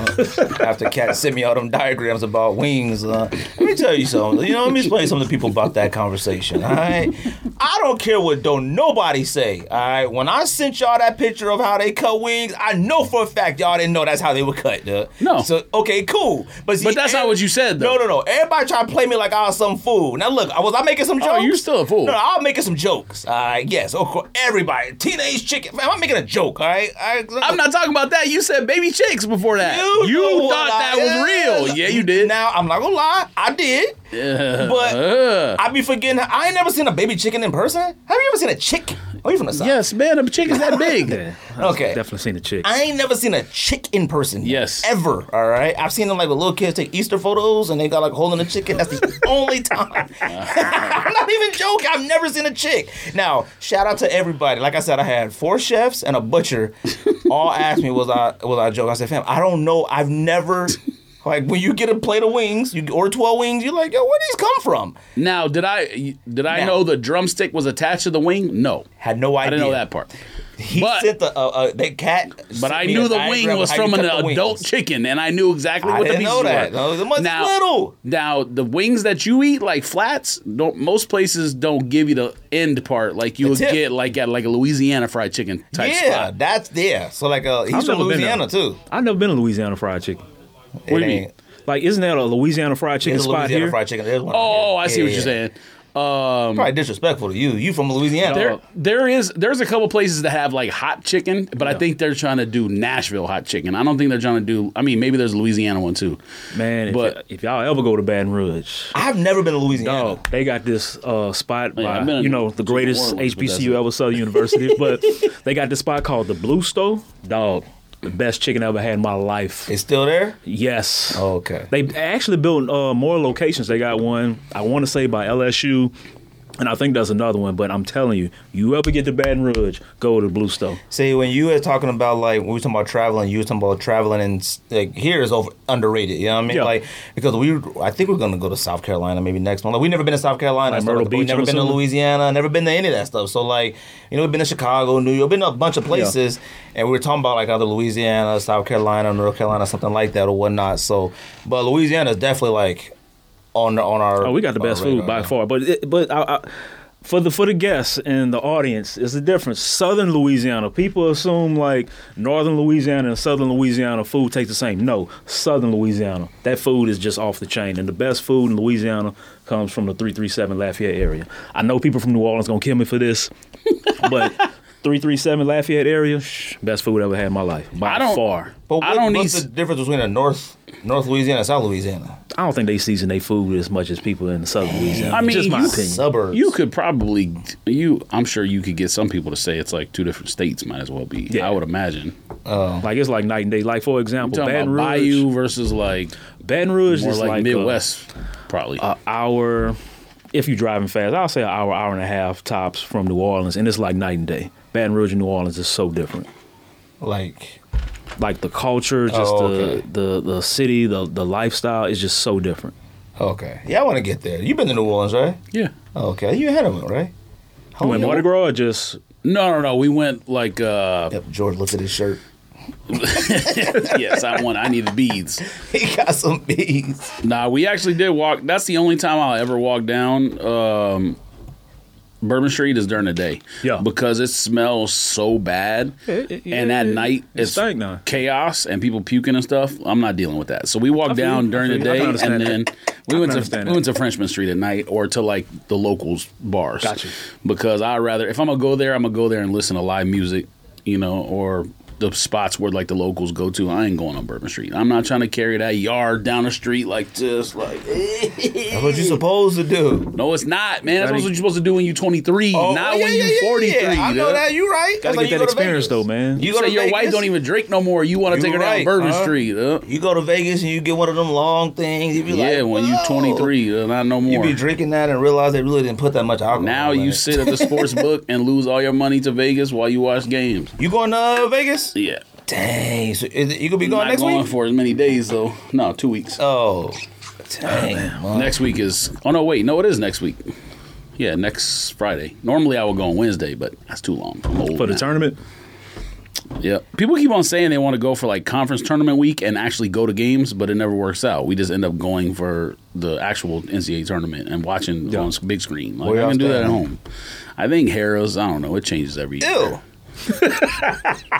After Cat sent me all them diagrams about wings. Uh, let me tell you something. You know, let me explain something to people about that conversation. All right, I don't care what don't nobody say. All right, when I sent y'all that picture of how they cut wings, I know for a fact y'all didn't know that's how they were cut. Duh. No. So okay, cool. But see, But that's not what you said, though. No, no, no. Everybody try to play me like I was some fool. Now look, I was I making some jokes. Oh, you're still a fool. No, no, I'm making some jokes. All right, yes, of course. Everybody, teenage chicken. Man, I'm making a joke. All right, all right? I'm not talking about that. You said baby chicks before that. You, You, thought I- that was real. Yeah, you did. Now I'm not gonna lie, I did. Yeah. But Uh, I be forgetting. I ain't never seen a baby chicken in person. Have you ever seen a chick? Oh, you from the south? yes, man, a chick is that big. Yeah. Okay. Definitely seen a chick. I ain't never seen a chick in person. Yes. Ever. All right. I've seen them like with little kids take Easter photos and they got like holding a chicken. That's the only time. I'm not even joking. I've never seen a chick. Now, shout out to everybody. Like I said, I had four chefs and a butcher. All asked me was I was I joking. I said, fam, I don't know. I've never. Like when you get a plate of wings, you or twelve wings, you're like, yo, where these come from? Now, did I did I Now- know the drumstick was attached to the wing? No, Had no idea. I didn't know that part. He But- sent the uh, uh, that cat. But I knew the wing was from an adult wings. chicken, and I knew exactly I what the didn't pieces know that. were. No, now, little. now the wings that you eat, like flats, don't most places don't give you the end part like you would get like at like a Louisiana fried chicken type Yeah, spot. that's there. So like, uh, he's I've from Louisiana there. too. I've never been to Louisiana fried chicken. What do you mean? Like, isn't that a Louisiana fried chicken There's a spot Louisiana here? fried chicken. There's one Oh, right I see here. what Yeah, you're saying. Um, Probably disrespectful to you. You from Louisiana? there, there is there's a couple places that have like hot chicken, but I think they're trying to do Nashville hot chicken. I don't think they're trying to do. I mean, maybe there's a Louisiana one too. Man, if, But- y- if y'all ever go to Baton Rouge, I've never been to Louisiana. dog, they got this uh, spot Yeah, by I've been you know the New greatest Orleans, but that's HBCU it. ever, Southern University. but they got this spot called the Blue Stove. Dog, the best chicken I ever had in my life. It's still there. Yes. Oh, okay. They actually built uh, more locations. They got one, I want to say by LSU, and I think that's another one. But I'm telling you, you ever get to Baton Rouge, go to Blue Stove. See, when you were talking about like when we were talking about traveling, you were talking about traveling and like here is over underrated. You know what I mean? Yeah. Like because we, I think we're gonna go to South Carolina maybe next month. Like we never been to South Carolina, Like so, Myrtle but we never been to? Louisiana, never been to any of that stuff. So like you know we've been to Chicago, New York, been to a bunch of places, and we were talking about like either Louisiana, South Carolina, North Carolina, something like that or whatnot. So, but Louisiana is definitely like on on our. Oh, we got the best food by far. But it, but I, I, for the for the guests and the audience, it's a difference. Southern Louisiana, people assume like Northern Louisiana and Southern Louisiana food tastes the same. No, Southern Louisiana, that food is just off the chain. And the best food in Louisiana comes from the three three seven Lafayette area. I know people from New Orleans gonna kill me for this, but. 337 Lafayette area, shh, best food I ever had in my life by I don't- far. But I don't what's need- the difference between a North North Louisiana and South Louisiana? I don't think they season their food as much as people in the Southern Louisiana. I mean, just my you- opinion. Suburbs. You could probably you. I'm sure you could get some people to say it's like two different states. Might as well be. Yeah. I would imagine. Oh. Like it's like night and day. Like for example, Talking Baton about Rouge. Bayou versus like Baton Rouge more is like, like, Midwest, probably. A, a hour. If you're driving fast, I'll say an hour, hour and a half tops from New Orleans, and it's like night and day. Baton Rouge and New Orleans is so different. Like Like the culture, just Oh, okay. the, the the city, the the lifestyle is just so different. Okay. Yeah, I want to get there. You've been to New Orleans, right? yeah. Okay. You ahead of it, right? How You went long- Mardi Gras or just No, no, no. We went like. uh Yep, George looked at his shirt. Yes, I want. I need the beads. He got some beads. Nah, we actually did walk. That's the only time I'll ever walk down um, Bourbon Street is during the day. Yeah. Because it smells so bad. It- it- and at it- night, it it's chaos and people puking and stuff. I'm not dealing with that. So we walked down during the feel you. I day and then I we went to we went to Frenchmen Street at night or to like the locals bars. Gotcha. Because I'd rather if I'm gonna go there, I'm gonna go there and listen to live music, you know, or the spots where like the locals go to. I ain't going on Bourbon Street. I'm not trying to carry that yard down the street like just like That's what you're supposed to do. no, it's not, man. That's what you're supposed to do when you're 23, not Oh, yeah, when you're 43. Yeah, I know that. You right. Gotta That's get you that go experience though, man. You You go say to your wife don't even drink no more. You want to take her down right, Bourbon huh? Street? Huh? You go to Vegas and you get one of them long things. You be Yeah, like, when you're "Whoa." 23, uh, not no more. You be drinking that and realize they really didn't put that much alcohol. Now in you it. sit at the sports book and lose all your money to Vegas while you watch games. You going to uh, Vegas? Yeah, Dang. So is it, you gonna be going not next going week? for as many days though. No, two weeks. Oh, dang. Oh, man. next week is. Oh no, wait, no, it is next week. Yeah, next Friday. Normally I would go on Wednesday, but that's too long. I'm old For the now. tournament, Yeah. People keep on saying they want to go for like conference tournament week and actually go to games, but it never works out. We just end up going for the actual NCAA tournament and watching Yeah. on s- big screen. Like Where I y'all can do that at staying? home. I think Harrah's, I don't know, it changes every year. Ew.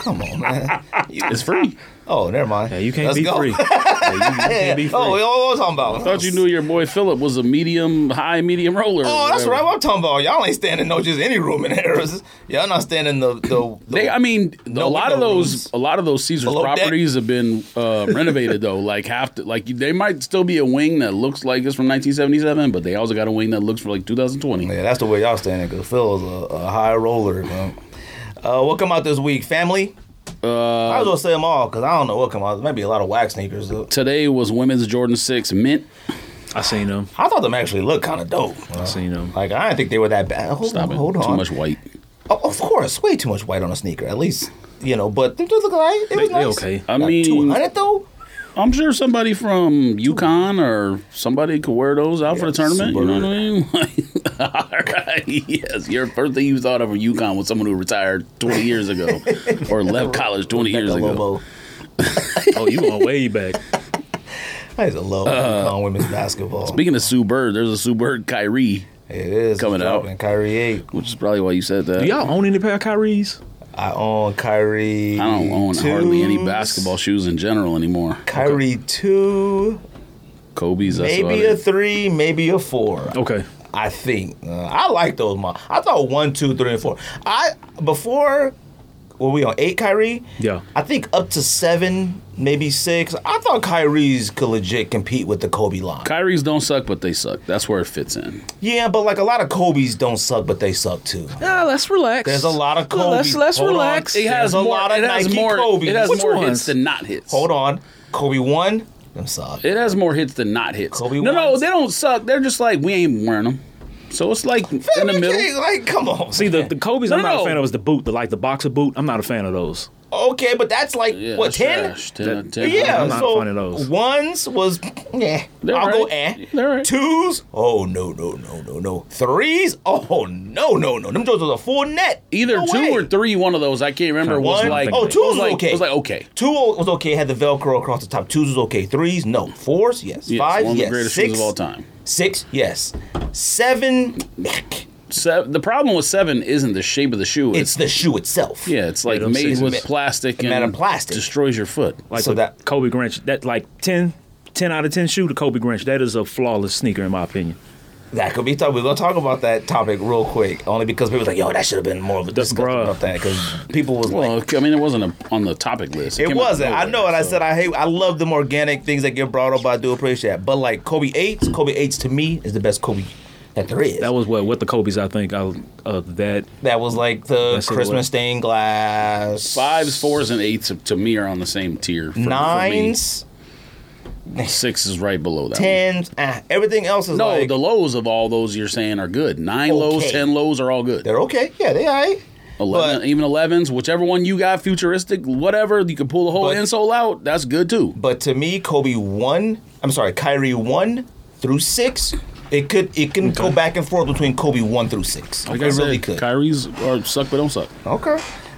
Come on, man. It's free. oh, never mind. yeah, you can't Let's be go. free. Yeah, you, you can't be free. Oh, what what we talking about? I thought you knew your boy Philip was a medium, high, medium roller. Oh, that's right. What I'm talking about. Y'all ain't standing no just any room in Harrah's. Y'all not standing the the. the They, I mean, No a lot of those, rooms. a lot of those Caesars Below deck. properties have been uh, renovated though. Like half, to, like they might still be a wing that looks like it's from 1977, but they also got a wing that looks for like 2020. yeah, that's the way y'all standing. Cause Phil's a, a high roller. Man. Uh, what come out this week? Family. Uh, I was gonna say them all because I don't know what come out. Maybe a lot of wax sneakers. though. today was women's Jordan Six Mint. I seen them. I thought them actually looked kind of dope. I seen them. Like I didn't think they were that bad. Hold Stop on, it. hold on. Too much white. Oh, of course, way too much white on a sneaker. At least you know, but they do look like it was They- they nice. okay. I mean- two hundred though. I'm sure somebody from UConn or somebody could wear those out for the Yeah, tournament. You know what I mean? Like, all right. Yes. Your first thing you thought of a UConn was someone who retired 20 years ago or left college 20 years ago. Oh, you going way back. I used to love UConn women's basketball. Uh, Speaking of Sue Bird, there's a Sue Bird Kyrie, it is coming out. dropping. Kyrie eight. which is probably why you said that. Do y'all own any pair of Kyries? I own Kyrie. I don't own hardly any basketball shoes in general anymore. Kyrie two, Kobe's, maybe a three, maybe a four. Okay. I think uh, I like those. Mo- I thought one, two, three, and four. I before were we on eight Kyrie? Yeah. I think up to seven, maybe six. I thought Kyrie's could legit compete with the Kobe line. Kyrie's don't suck, but they suck. That's where it fits in. yeah, but like a lot of Kobe's don't suck, but they suck too. Yeah, let's relax. There's a lot of Kobe. Let's let's Hold on. relax. It has a lot of it has Nike more, Kobe. It has Which more ones? hits than not hits. Hold on, Kobe one. Them suck. It has more hits than not hits. Kobe no, no, they don't suck. They're just like we ain't wearing them. So it's like in the middle. Like, come on. See the the Kobe's I'm not no. a fan of is the boot, the like the boxer boot. I'm not a fan of those. Okay, but that's like Yeah, what ten? trash. 10, That- 10. Yeah, I'm not so fond of those. ones was yeah. They're I'll go right. eh. They're right. Twos, oh no no no no no. Threes, oh no no no. Them those was a full net. Either No two way. or three, one of those. I can't remember. Was One, like oh, two was like, okay. Was like okay. Two was okay. Had the Velcro across the top. Twos was okay. Threes, no. Fours, yes. Yes, Five, one of yes. the greatest Six, of all time. Six, yes. Seven, heck, Seven, the problem with seven isn't the shape of the shoe. it's It's, the shoe itself. yeah, it's like made six- with Ma- plastic made and of plastic. destroys your foot. Like So the that- Kobe Grinch, that like 10, 10 out of ten shoe, to Kobe Grinch. That is a flawless sneaker in my opinion. That could be tough. We're gonna talk about that topic real quick, only because people was like, "Yo, that should have been more of a discussion bruh. about that." Because people was like, Well, I mean, it wasn't a, on the topic list. It came out of wasn't. I know, and I said I hate. I love them organic things that get brought up. I do appreciate that. But like Kobe eights, Kobe eights to me is the best Kobe that there is. That was what with the Kobe's. I think I, uh, that That was like the Christmas what- stained glass. fives, fours, and eights to me are on the same tier. For, nines, for me. six is right below that. one. tens. Ah, everything else is No, like the lows of all those you're saying are good. Nine lows, ten lows are all good. they're okay. Yeah, they alright. Eleven, but- even elevens, whichever one you got, futuristic, whatever, you can pull the whole But- insole out. That's good too. But to me, Kobe one. I'm sorry, Kyrie one through six. It could it can go back and forth between Kobe one through six. Like it I said, really could. Kyrie's are suck but don't suck. okay.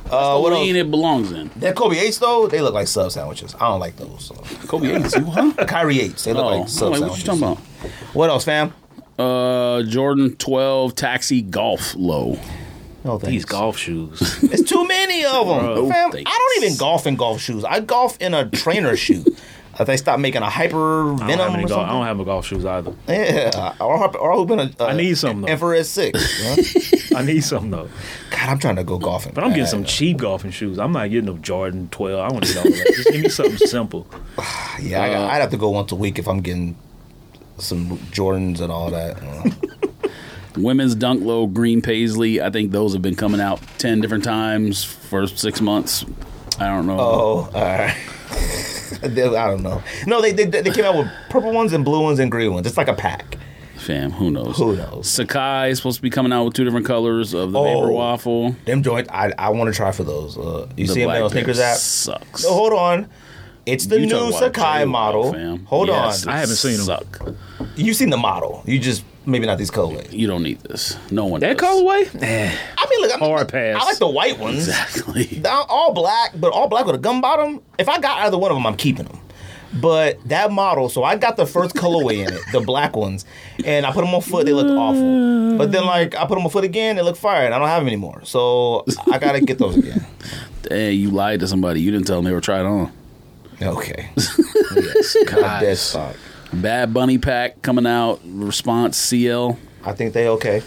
Uh, what the else? lane it belongs in. That Kobe eights though, they look like sub sandwiches. I don't like those. So. Kobe eights, you huh? Kyrie eights, they look Oh, like sub I'm like, what sandwiches. you talking about? What else, fam? Uh, Jordan twelve taxi golf low. No, these golf shoes. It's too many of them, Bro, fam. thanks. I don't even golf in golf shoes. I golf in a trainer shoe. If they stop making a hyper I don't, have venom any or golf, I don't have a golf shoes either. Yeah, or hop- or hoop in a. I need some, though. Infrared six. huh? I need some though. God, I'm trying to go golfing. But I'm getting bad. some cheap golfing shoes. I'm not getting no Jordan 12. I want to get all that. Just give me something simple. Yeah, I Uh, got, I'd have to go once a week if I'm getting some Jordans and all that. Women's dunk low green paisley. I think those have been coming out ten different times for six months. I don't know. oh, all right. I don't know. No, they, they they came out with purple ones and blue ones and green ones. It's like a pack. Fam, who knows? Who knows? Sacai is supposed to be coming out with two different colors of the Oh. vapor waffle. Them joints, I I want to try for those. Uh, you The see them black on Sneakers app? sucks. No, hold on. It's the You talking new about a Sacai model. fam. Hold Yes, on. I haven't seen 'em. Suck. You've seen the model. You just maybe not these colorways. You don't need this. No one. That does. colorway? Eh. I mean, look, I'm, Hard pass. I like the white ones. Exactly. They're all black, but all black with a gum bottom. If I got either one of them, I'm keeping them. But that model, so I got the first colorway in it, the black ones, and I put them on foot. They looked awful. But then, like, I put them on foot again. They look fire, and I don't have them anymore. So I gotta get those again. Hey, you lied to somebody. You didn't tell them they were tried on. Okay. yes. God, dead stock. Bad Bunny pack coming out. Response CL. I think they okay.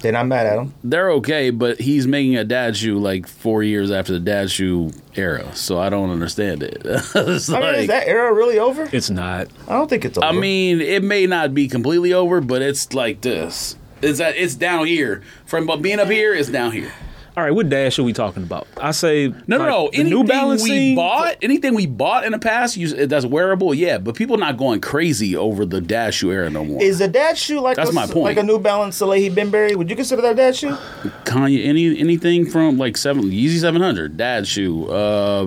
They're not mad at them. They're okay, but he's making a dad shoe like four years after the dad shoe era. So I don't understand it. It's I mean, is that era really over? It's not. I don't think it's over. I mean, it may not be completely over, but it's like this. It's that it's down here. From being up here, it's down here. All right, what dash are we talking about? I say No, no, like, no. the Anything New Balance we scene- bought, anything we bought in the past, you, that's wearable, yeah. But people not going crazy over the dash shoe era no more. is a dad shoe like That's a, my point. like a New Balance Salehe Bembury? Would you consider that a dad shoe? Kanye, any anything from like seven Yeezy seven hundred, dad shoe, uh,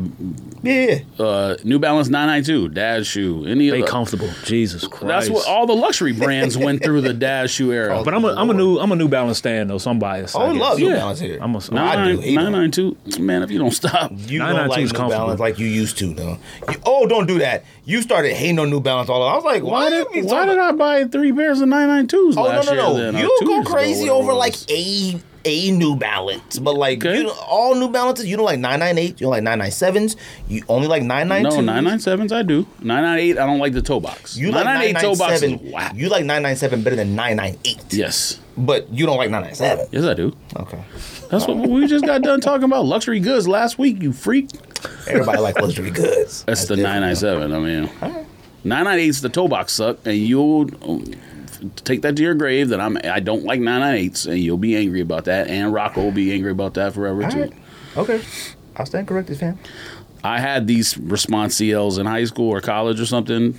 Yeah. Uh, New Balance 992, Dad shoe. Any of They the, comfortable. Jesus Christ. That's what all the luxury brands went through the Dad shoe era. But I'm a I'm a new I'm a New Balance stand though. So I'm biased. Oh, I guess. love New Yeah. Balance here. I'm a- No, I do. 992, man, if you don't stop. You 992 don't like New is comfortable. Balance like you used to, though. You, oh, don't do that. You started hating on New Balance all. I was like, why, Why did, you why did I buy three pairs of 992s Oh no last no year? no! then, You two go years ago, crazy over like was? A New Balance, but like Okay. you know, all New Balances. You don't like nine nine eight. You don't like nine nine sevens. You only like nine nine No, two. 997s I do. 998, I don't like the toe box. You like 998 toe box is 997. You like nine nine seven better than nine nine eight. Yes. But you don't like nine nine seven. Yes, I do. Okay. That's what we just got done talking about. Luxury goods last week, you freak. Everybody like luxury goods. That's, the different, 997. I mean, 998's the toe box suck, and you'll um, take that to your grave that I'm I don't like 998s, and you'll be angry about that, and Rocco will be angry about that forever All too. right. Okay. I'll stand corrected, fam. I had these response CLs in high school or college or something.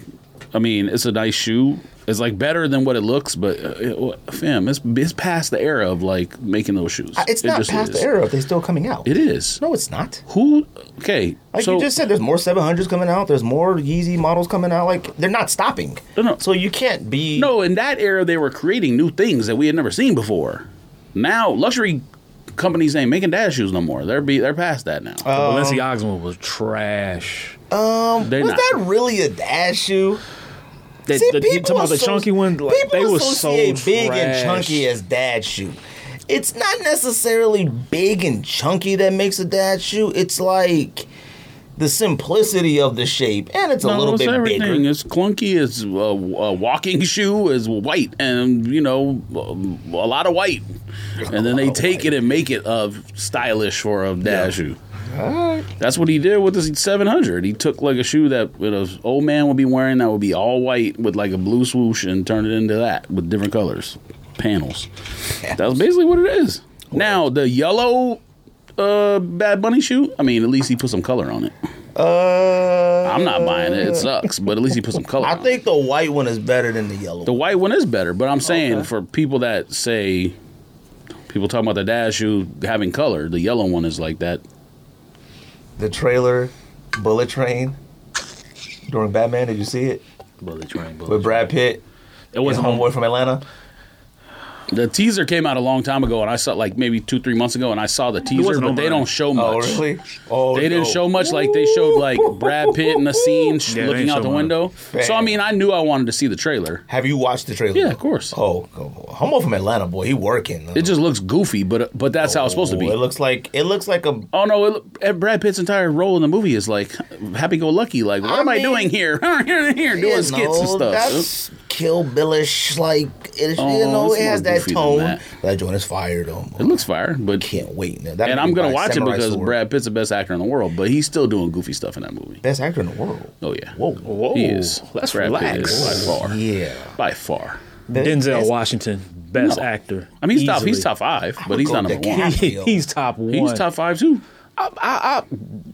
I mean, it's a nice shoe. It's like better than what it looks, but uh, it, fam, it's, it's past the era of like making those shoes. Uh, It's It not just past is. the era if they still coming out. It is. No, it's not. Who? Okay, Like so you just said, there's more 700s coming out. There's more Yeezy models coming out. Like they're not stopping. No, no. So you can't be. no, in that era they were creating new things that we had never seen before. Now luxury companies ain't making dad shoes no more. They're be they're past that now. The Balenciaga one was trash. Um, They're was not. that really a dad shoe? The, See, the, you people talking about the associ- chunky one? Like, people they was so associate big and chunky as dad shoe. It's not necessarily big and chunky that makes a dad shoe. It's like the simplicity of the shape, and it's a little it's bit everything. bigger. It's clunky. It's a, a walking shoe is white, and you know a lot of white. And then they take white. it and make it uh, stylish for a dad shoe. That's what he did with the 700. He took like a shoe that an old man would be wearing that would be all white with like a blue swoosh and turned it into that with different colors, panels. That's basically what it is. Now the yellow uh, Bad Bunny shoe. I mean, at least he put some color on it. Uh, I'm not buying it. It sucks, but at least he put some color. I on it. think the white one is better than the yellow. the white one is better, but I'm saying Okay. for people that say people talking about the dash shoe having color, the yellow one is like that. The trailer, Bullet Train, during Batman. Did you see it Bullet train, bullet with Brad Pitt? It was homeboy from Atlanta. The teaser came out a long time ago, and I saw like maybe two, three months ago, and I saw the teaser, but they don't show oh, much. Oh, really? Oh, They didn't no. show much. Like they showed like Brad Pitt in the scene sh- Yeah, they looking ain't out the mine. window. So I mean, I knew I wanted to see the trailer. Have you watched the trailer? Yeah, of course. Oh, oh, homo from Atlanta, boy, he working. It just looks goofy, but but that's how it's supposed to be. Oh, it looks like it looks like a. Oh no! It, and Brad Pitt's entire role in the movie is like happy-go-lucky. Like, what I am I mean- doing here? here, here, doing you skits know, and stuff. That's Kill Billish, like it, Oh, you know, it's it has more that goofy than tone. that. That joint is fire though. It looks fire, but Can't wait. Now, and I'm gonna watch it because Sword. Brad Pitt's the best actor in the world, but he's still doing goofy stuff in that movie. best actor in the world. Oh yeah, Whoa, Whoa, he is. let's Brad Pitt is by far, Yeah, by far. Denzel Best- Washington, best No. actor. I mean, he's top. He's top five, but he's not number one. He's top one. He's top five too. I, I, I,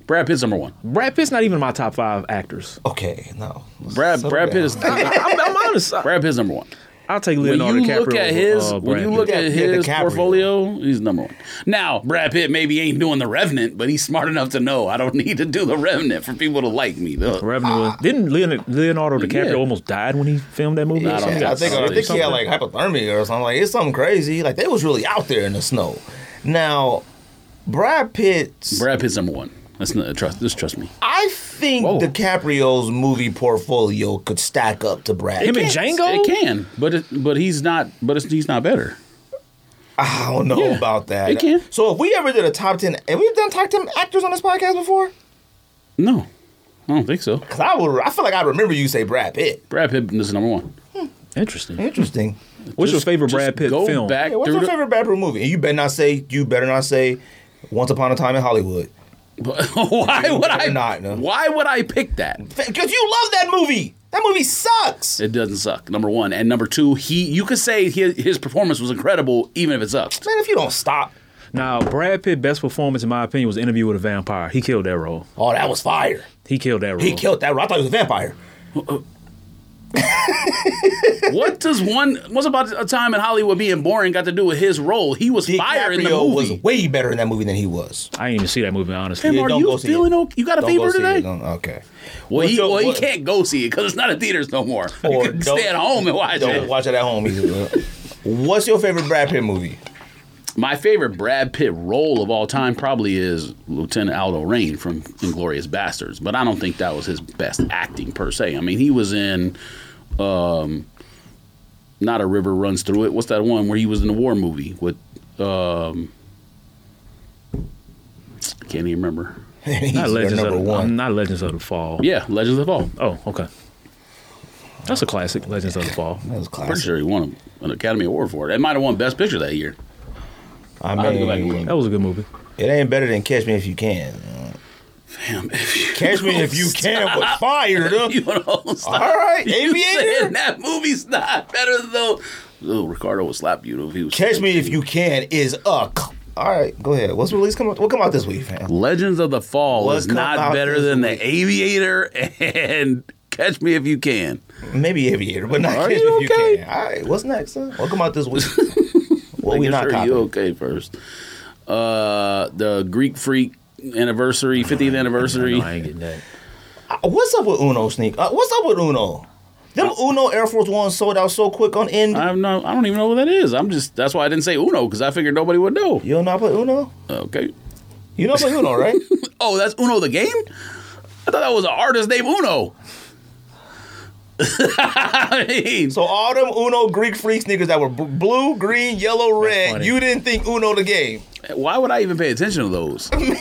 Brad Pitt's number one. Brad Pitt's not even my top five actors. Okay, no. Brad Settle Brad Pitt is. I'm, I'm honest. Brad Pitt's number one. I'll take Leonardo When Leonardo you DiCaprio. look at his, uh, when you look at yeah, his DiCaprio. portfolio, he's number one. Now, Brad Pitt maybe ain't doing the Revenant, but he's smart enough to know I don't need to do the Revenant for people to like me. Though. Revenue was, didn't Leonardo, Leonardo DiCaprio Yeah. almost died when he filmed that movie? I don't something? I think I think he had like hypothermia or something. Like it's something crazy. Like they was really out there in the snow. Now, Brad Pitt's. Brad Pitt's number one. That's not trust. Just trust me. I think Whoa. DiCaprio's movie portfolio could stack up to Brad. Him and Pitt's. Django? It can, but it, but he's not. But it's, he's not better. I don't know Yeah, about that. it can. So if we ever did a top ten, have we done top ten actors on this podcast before? No, I don't think so. Because I would, I feel like I remember you say Brad Pitt. Brad Pitt is number one. Hmm. Interesting. Interesting. What's your favorite Brad Pitt go film? Back Yeah, what's your favorite Brad Pitt movie? And you better not say. You better not say. Once upon a time in Hollywood. why would I not, no. Why would I pick that? Because you love that movie. That movie sucks. It doesn't suck. Number one, and number two, he you could say his, his performance was incredible, even if it sucked. Man, if you don't stop. Now, Brad Pitt best performance in my opinion was Interview with a Vampire. He killed that role. Oh, that was fire. He killed that role. He killed that. Role. I thought he was a vampire. what does one? What's about a time in Hollywood being boring got to do with his role? He was fire in the movie. was way better in that movie than he was. I didn't even see that movie, honestly. Tim, Yeah, are don't you go see feeling it. okay? You got a Don't go fever today? Okay. Well, What's he, your- well, he can't go see it because it's not in theaters no more. you can stay at home and watch Don't it. watch it at home either. Uh, what's your favorite Brad Pitt movie? My favorite Brad Pitt role of all time probably is Lieutenant Aldo Raine from Inglourious Basterds, but I don't think that was his best acting per se. I mean, he was in, um, not a river runs through it. What's that one where he was in the war movie with? Um, I can't even remember. Not Legends, of the, one. not Legends of the Fall. Yeah, Legends of the Fall. Oh, okay. That's a classic, Legends of the Fall. That was classic. Pretty classic. sure he won an Academy Award for it. It might have won Best Picture that year. I have to go back and mean, look. That was a good movie. it ain't better than Catch Me If You Can. Damn, if you Catch Me If You Can was fired. Huh? you know, stop. All right, You Aviator. that movie's not better though. Oh, Ricardo would slap you if he was. Catch Me If You Can is a. All right, go ahead. What's release come out? What come out this week, fam? Legends of the Fall What is come not better this than week? the Aviator and Catch Me If You Can. Maybe Aviator, but not Are Catch you Me If okay? You Can. All right, what's next? Huh? What come out this week? what we Making not sure copying? you okay first. Uh, the Greek Freak anniversary, 50th anniversary. No, I ain't getting that. What's up with Uno Sneak? Uh, what's up with Uno? Them Uno Air Force Ones sold out so quick on end. I have no, I don't even know what that is. I'm just that's why I didn't say Uno because I figured nobody would know. you don't know how to play Uno? Okay. You know how to play Uno, right? Oh, that's Uno the game? I thought that was an artist named Uno. I mean, so all them Uno Greek Freak sneakers that were b- blue, green, yellow, red. You didn't think Uno the game. why would I even pay attention to those? Man,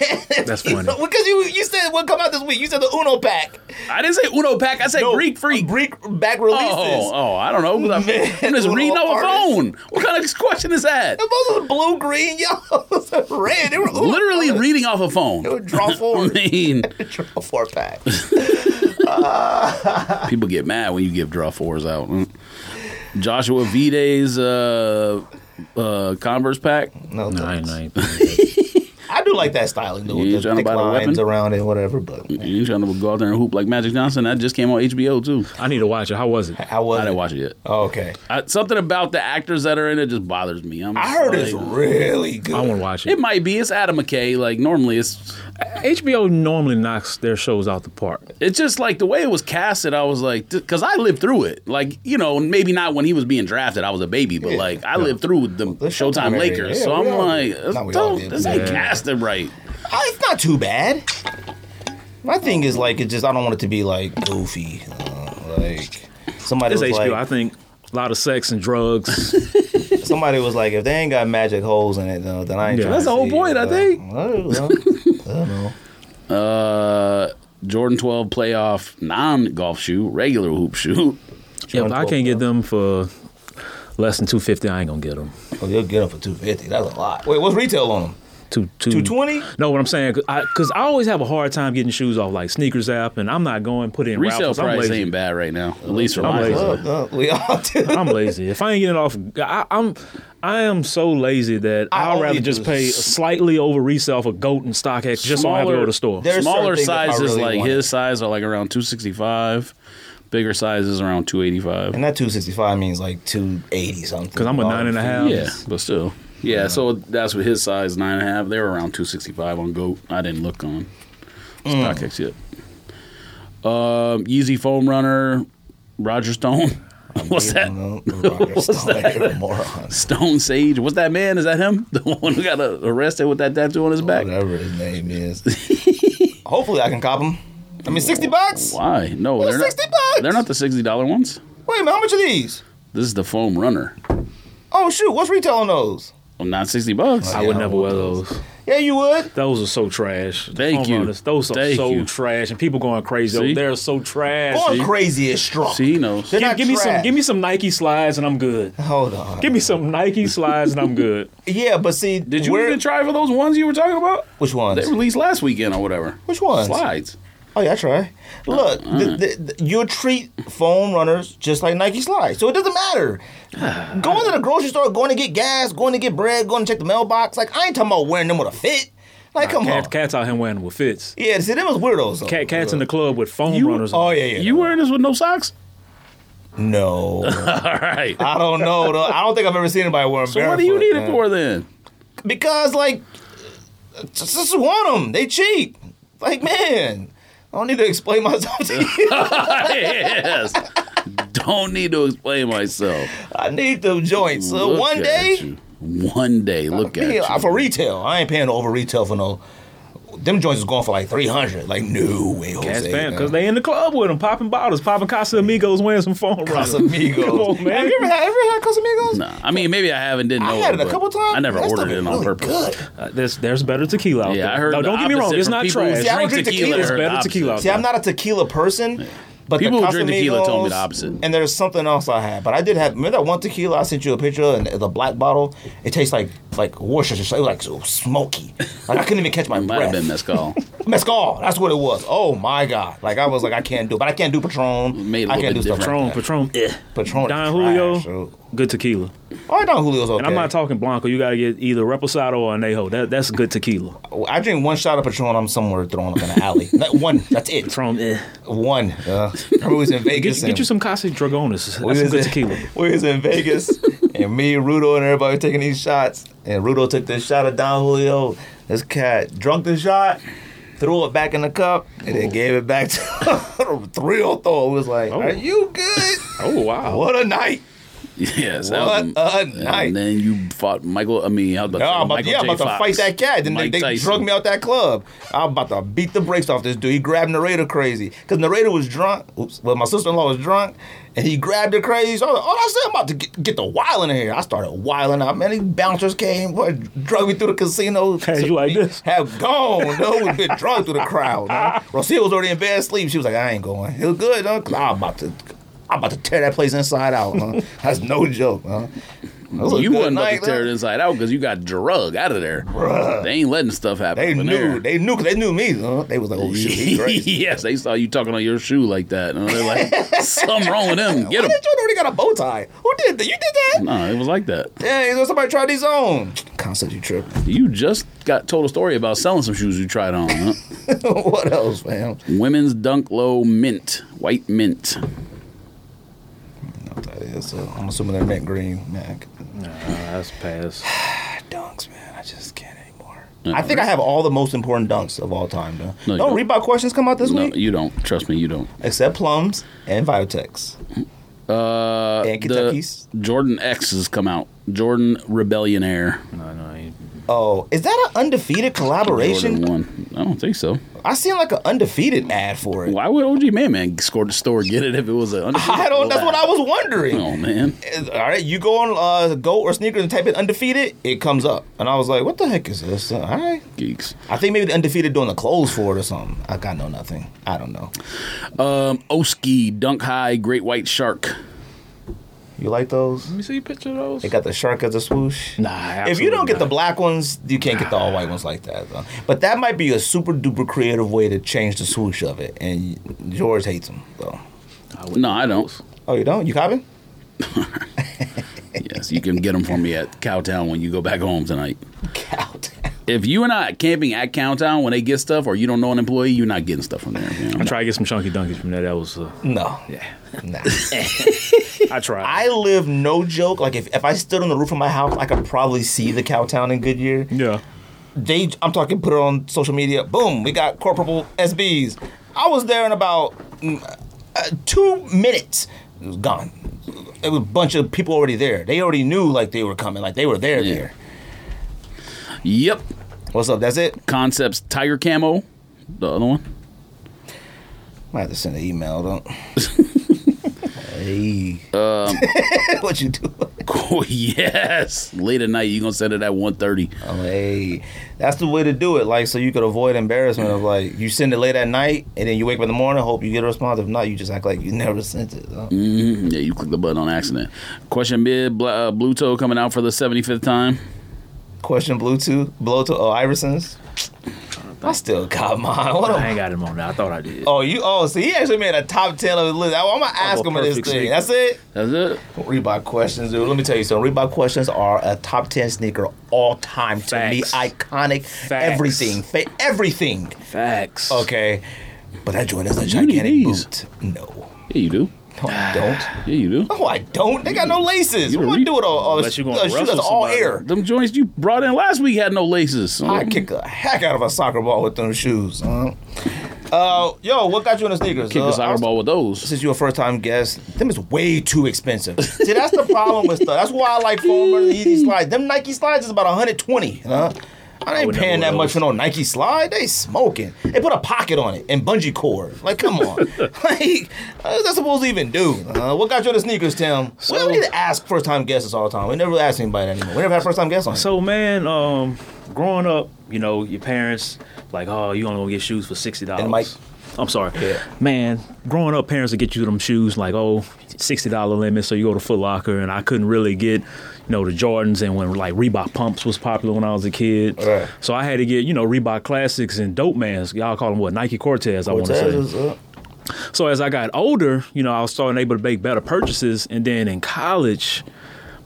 That's funny. because you you said what come out this week? You said the Uno pack. I didn't say Uno pack. I said No, Greek Freak. Greek back releases. Oh, oh, I don't know. I'm, Man, I'm just Uno reading off a phone. What kind of question is that? Those are blue, green, yellow, red. They were Uno. Literally reading off a phone. It would draw four. I mean, draw four pack. people get mad when you give draw fours out. Mm. Joshua Vides' uh, uh, Converse pack. No, No, I ain't, thanks. I do like that styling though. You With ain't the trying to thick buy the lines weapon? around it, whatever. But You ain't trying to go out there and hoop like Magic Johnson. That just came on HBO too. I need to watch it. How was it? how was I didn't it? watch it yet. Oh, okay. I, something about the actors that are in it just bothers me. I'm I heard it's like, really good. I want to watch It it. might be. It's Adam McKay. Like normally, it's HBO normally knocks their shows out the park. it's just like the way it was casted. I was like, because I lived through it. Like you know, maybe not when he was being drafted. I was a baby, but Yeah. like I lived through the, The Showtime, Showtime Lakers. yeah, so I'm all like, this, Not we all don't- this ain't yeah. casted right. Uh, it's not too bad. My thing is like it just I don't want it to be like goofy. Uh, like somebody It's was HBO. I think a lot of sex and drugs. somebody was like if they ain't got magic holes in it uh, then I ain't. Yeah. That's the whole point, it. I think. I don't know. I don't know. Uh, Jordan 12 playoff non golf shoe, regular hoop shoe. yeah, if I can't get them for less than two fifty, I ain't gonna get them. Oh, you'll get them for two fifty. That's a lot. Wait, what's retail on them? Two two Two twenty? No, what I'm saying, because I, 'cause I always have a hard time getting shoes off like sneakers app, and I'm not going put in Resale raffles. I'm price lazy. ain't bad right now, at least for I'm my lazy. Uh, we all do. I'm lazy. If I ain't getting it off, I, I'm I am so lazy that I I'd rather just pay s- slightly over resale for Goat and StockX just so I have to go to the store. Smaller certain things if I sizes really like want his size are like around 265. Bigger sizes around 285. And that two sixty five means like two eighty something. Because I'm a nine and a half. Yeah, but still. Yeah, so that's what his size nine and a half. They were around 265 on Goat. I didn't look on. StockX yet. Um, Yeezy Foam Runner, Roger Stone. What's that? What's that? Moron. Stone Sage. What's that man? Is that him? The one who got arrested with that tattoo on his back? Whatever his name is. Hopefully I can cop him. I mean, sixty bucks. Why? No, they're not. 60 bucks. They're not the sixty dollar ones. Wait a minute, how much are these? This is the Foam Runner. Oh shoot, what's retail on those? Well, not sixty bucks. I Yeah, would never want wear those. those. Yeah, you would. Those are so trash. Thank Home you. runners, Those are Thank so you. trash, and people going crazy. See? They're so trash. Going See? crazy is strong. See, he knows. Give, give me some. Give me some Nike slides, and I'm good. Hold on. Give me some Nike slides, and I'm good. Yeah, but see, Did you where, even try for those ones you were talking about? which ones? They released last weekend or whatever. Which ones? Slides. Oh yeah, I try. Look, Uh, the, the, the, you'll treat foam runners just like Nike slides, so it doesn't matter. going to the grocery store, going to get gas, going to get bread, going to check the mailbox. Like I ain't talking about wearing them with a fit. Like come Cat, on. cats out here wearing them with fits. Yeah, see them as weirdos. Though. Cat, cats in the club with foam You- runners. Oh yeah, yeah. You wearing this with no socks? No, All right. I don't know. though. I don't think I've ever seen anybody wearing So barefoot. what do you need it for then? Because like, just, just want them. They cheap. Like man, I don't need to explain myself to you. yes. Don't need to explain myself. I need them joints. So Look one day, you. One day. Look at yeah, you. for retail, I ain't paying over retail for no. Them joints is going for like three hundred. Like no way, Jose. Cats fan, because they in the club with them, popping bottles, popping Casamigos, wearing some phone runners. Casamigos. Come on, man. Have you ever had, ever had Casamigos? Nah, I mean, maybe I haven't didn't know. I had it a but couple times. I never ordered it on really purpose. Good. Uh, there's there's better tequila out Yeah, there. I heard No, don't get me wrong. It's not people who trash. See, I don't drink drink tequila. tequila. I It's heard better the tequila opposite. See, I'm not a tequila person. But People the who drink tequila told me the opposite. And there's something else I had, but I did have. Remember that one tequila I sent you a picture of, and the black bottle? It tastes like like Worcestershire. It was like so smoky. Like I couldn't even catch my Might breath. have been mezcal. Mezcal. That's what it was. Oh my god! Like I was like I can't do, it. but I can't do Patron. Made a I can't do stuff Patron, like. Patron, eh. Patron. Don is Julio, trash, so- good tequila. Oh, Don Julio's okay. And I'm not talking Blanco. You got to get either Reposado or Anejo. That that's good tequila. I drink one shot of Patron. I'm somewhere throwing up in the alley. That one. That's it. Patron, eh. One. Uh, remember we was in Vegas. get and- you some Casa Dragones. we That's some good in- tequila. We was in Vegas, and me, Rudo, and everybody were taking these shots. And Rudo took this shot of Don Julio. This cat drunk the shot, threw it back in the cup, and then gave it back to Real Thor. Oh it was like, Oh. "Are you good? Oh wow. What a night! yes. What that was- a and night!" then you fought Michael. I mean, I was about to Yeah, I'm about, Michael yeah, I'm J. about to fight that cat. Then they, Mike they Tyson. drug me out that club. I'm about to beat the brakes off this dude. He grabbed narrator crazy because narrator was drunk. Oops, well, my sister in law was drunk, and he grabbed her crazy. So I was like, oh, I said I'm about to get, get the wild in here. I started wilding out. Man, these bouncers came, boy, drug me through the casino. Had you like this? Have gone. No, we've been drugged through the crowd. Rocio was already in bed asleep. She was like, I ain't going. It was good, though. 'cause I'm about to. I'm about to tear that place inside out. Huh? That's no joke. Huh? It was a You wasn't about to tear though. it inside out because you got drug out of there. They ain't letting stuff happen. They knew. there. They knew they knew me. Huh? They was like, "Oh shit, he crazy." yes, they saw you talking on your shoe like that, and they're like, "Something wrong with him. Get him." did you already got a bow tie? Who did that? You did that? No, it was like that. Dang, somebody tried these on. Concept, you tripping? You just got told a story about selling some shoes you tried on. Huh? what else, fam? Women's Dunk Low Mint, white mint. I don't know what that is. So I'm assuming they're mint green. Man, Nah, that's pass. dunks, man. I just can't anymore. I think I have all the most important dunks of all time, though. No, you don't don't. Reebok questions come out this No, week? you don't. Trust me, you don't. Except plums and Viotex. Uh, And the Kentucky's? Jordan X has come out. Jordan Rebellion Air. No, no, I ain't- Oh, is that an undefeated collaboration? One. I don't think so. I seen like an undefeated ad for it. Why would OG Man Man score the store get it if it was a? I don't. That's what I was wondering. Oh man. All right, you go on uh, Go or Sneakers and type in undefeated, it comes up, and I was like, "What the heck is this?" All right, Geeks. I think maybe the undefeated doing the clothes for it or something. I got know nothing. I don't know. Um, Oski Dunk High Great White Shark. You like those? Let me see a picture of those. They got the shark as a swoosh. Nah, If you don't get the black ones, you can't get the all white ones like that. Though. But that might be a super duper creative way to change the swoosh of it, and George hates them. So, not. No, I don't. oh, you don't? You copying? Yes, you can get them for me at Cowtown when you go back home tonight. Count. If you are not camping at Cowtown when they get stuff, or you don't know an employee, you're not getting stuff from there. You know? I tried to get some chunky dunkies from there. That was, uh, No. yeah. Nah. I tried. I live no joke. Like if, if I stood on the roof of my house, I could probably see the Cowtown in Goodyear. yeah. They, I'm talking, put it on social media. Boom, we got corporal SBs. I was there in about mm, uh, two minutes. It was gone. It was a bunch of people already there. They already knew like they were coming, like they were there. Yeah. There. Yep. What's up? That's it. Concepts Tiger Camo. The other one. I have to send an email. Don't. hey. what you do? Oh yes. Late at night, you gonna send it at 1.30. Oh, hey, that's the way to do it. Like, so you could avoid embarrassment of like you send it late at night, and then you wake up in the morning, hope you get a response. If not, you just act like you never sent it. huh? hmm Yeah, you click the button on accident. Question. Bl- uh, Blue Toe coming out for the 75th time. Question Bluetooth, Bluetooth, oh Iversons. I still got mine. What I ain't got him on there. I thought I did. Oh, you oh, so he actually made a top ten of his list. I, am gonna ask a him of this perfect thing. sneaker. That's it. That's it. Reebok questions, dude. Let me tell you something. Reebok questions are a top ten sneaker all time to me. Iconic, Facts. everything, fa- everything. Facts. Okay, but that joint is a You need gigantic these. boot. No. Yeah, you do. No, I don't. Yeah, you do. No, I don't. They got no laces. You What the I re- do with all, all Unless you gonna uh, shoes wrestle all air? Them joints you brought in last week had no laces. I kick the heck out of a soccer ball with them shoes. Uh, uh, yo, what got you in the sneakers? kick Uh, a I soccer was- ball with those. Since you're a first time guest, them is way too expensive. See, that's the problem with stuff. That's why I like foam and Yeezy slides. Them Nike slides is about 120. Huh? I ain't paying that much for no Nike slide. They smoking. They put a pocket on it and bungee cord. Like, come on. like, what's that supposed to even do? Uh, what got you into sneakers, Tim? we don't need to ask first time guests all the time. We never ask anybody anymore. We never had first time guests on. So man, um, growing up, you know, your parents like, oh, you only gonna get shoes for sixty dollars. And Mike- I'm sorry, Yeah. man. Growing up, parents would get you them shoes like, oh, sixty dollar limit. So you go to Foot Locker, and I couldn't really get, you know, the Jordans and when like Reebok pumps was popular when I was a kid. Right. So I had to get, you know, Reebok classics and Dope Mans. Y'all call them what? Nike Cortez. I want to say. So as I got older, you know, I was starting able to make better purchases, and then in college,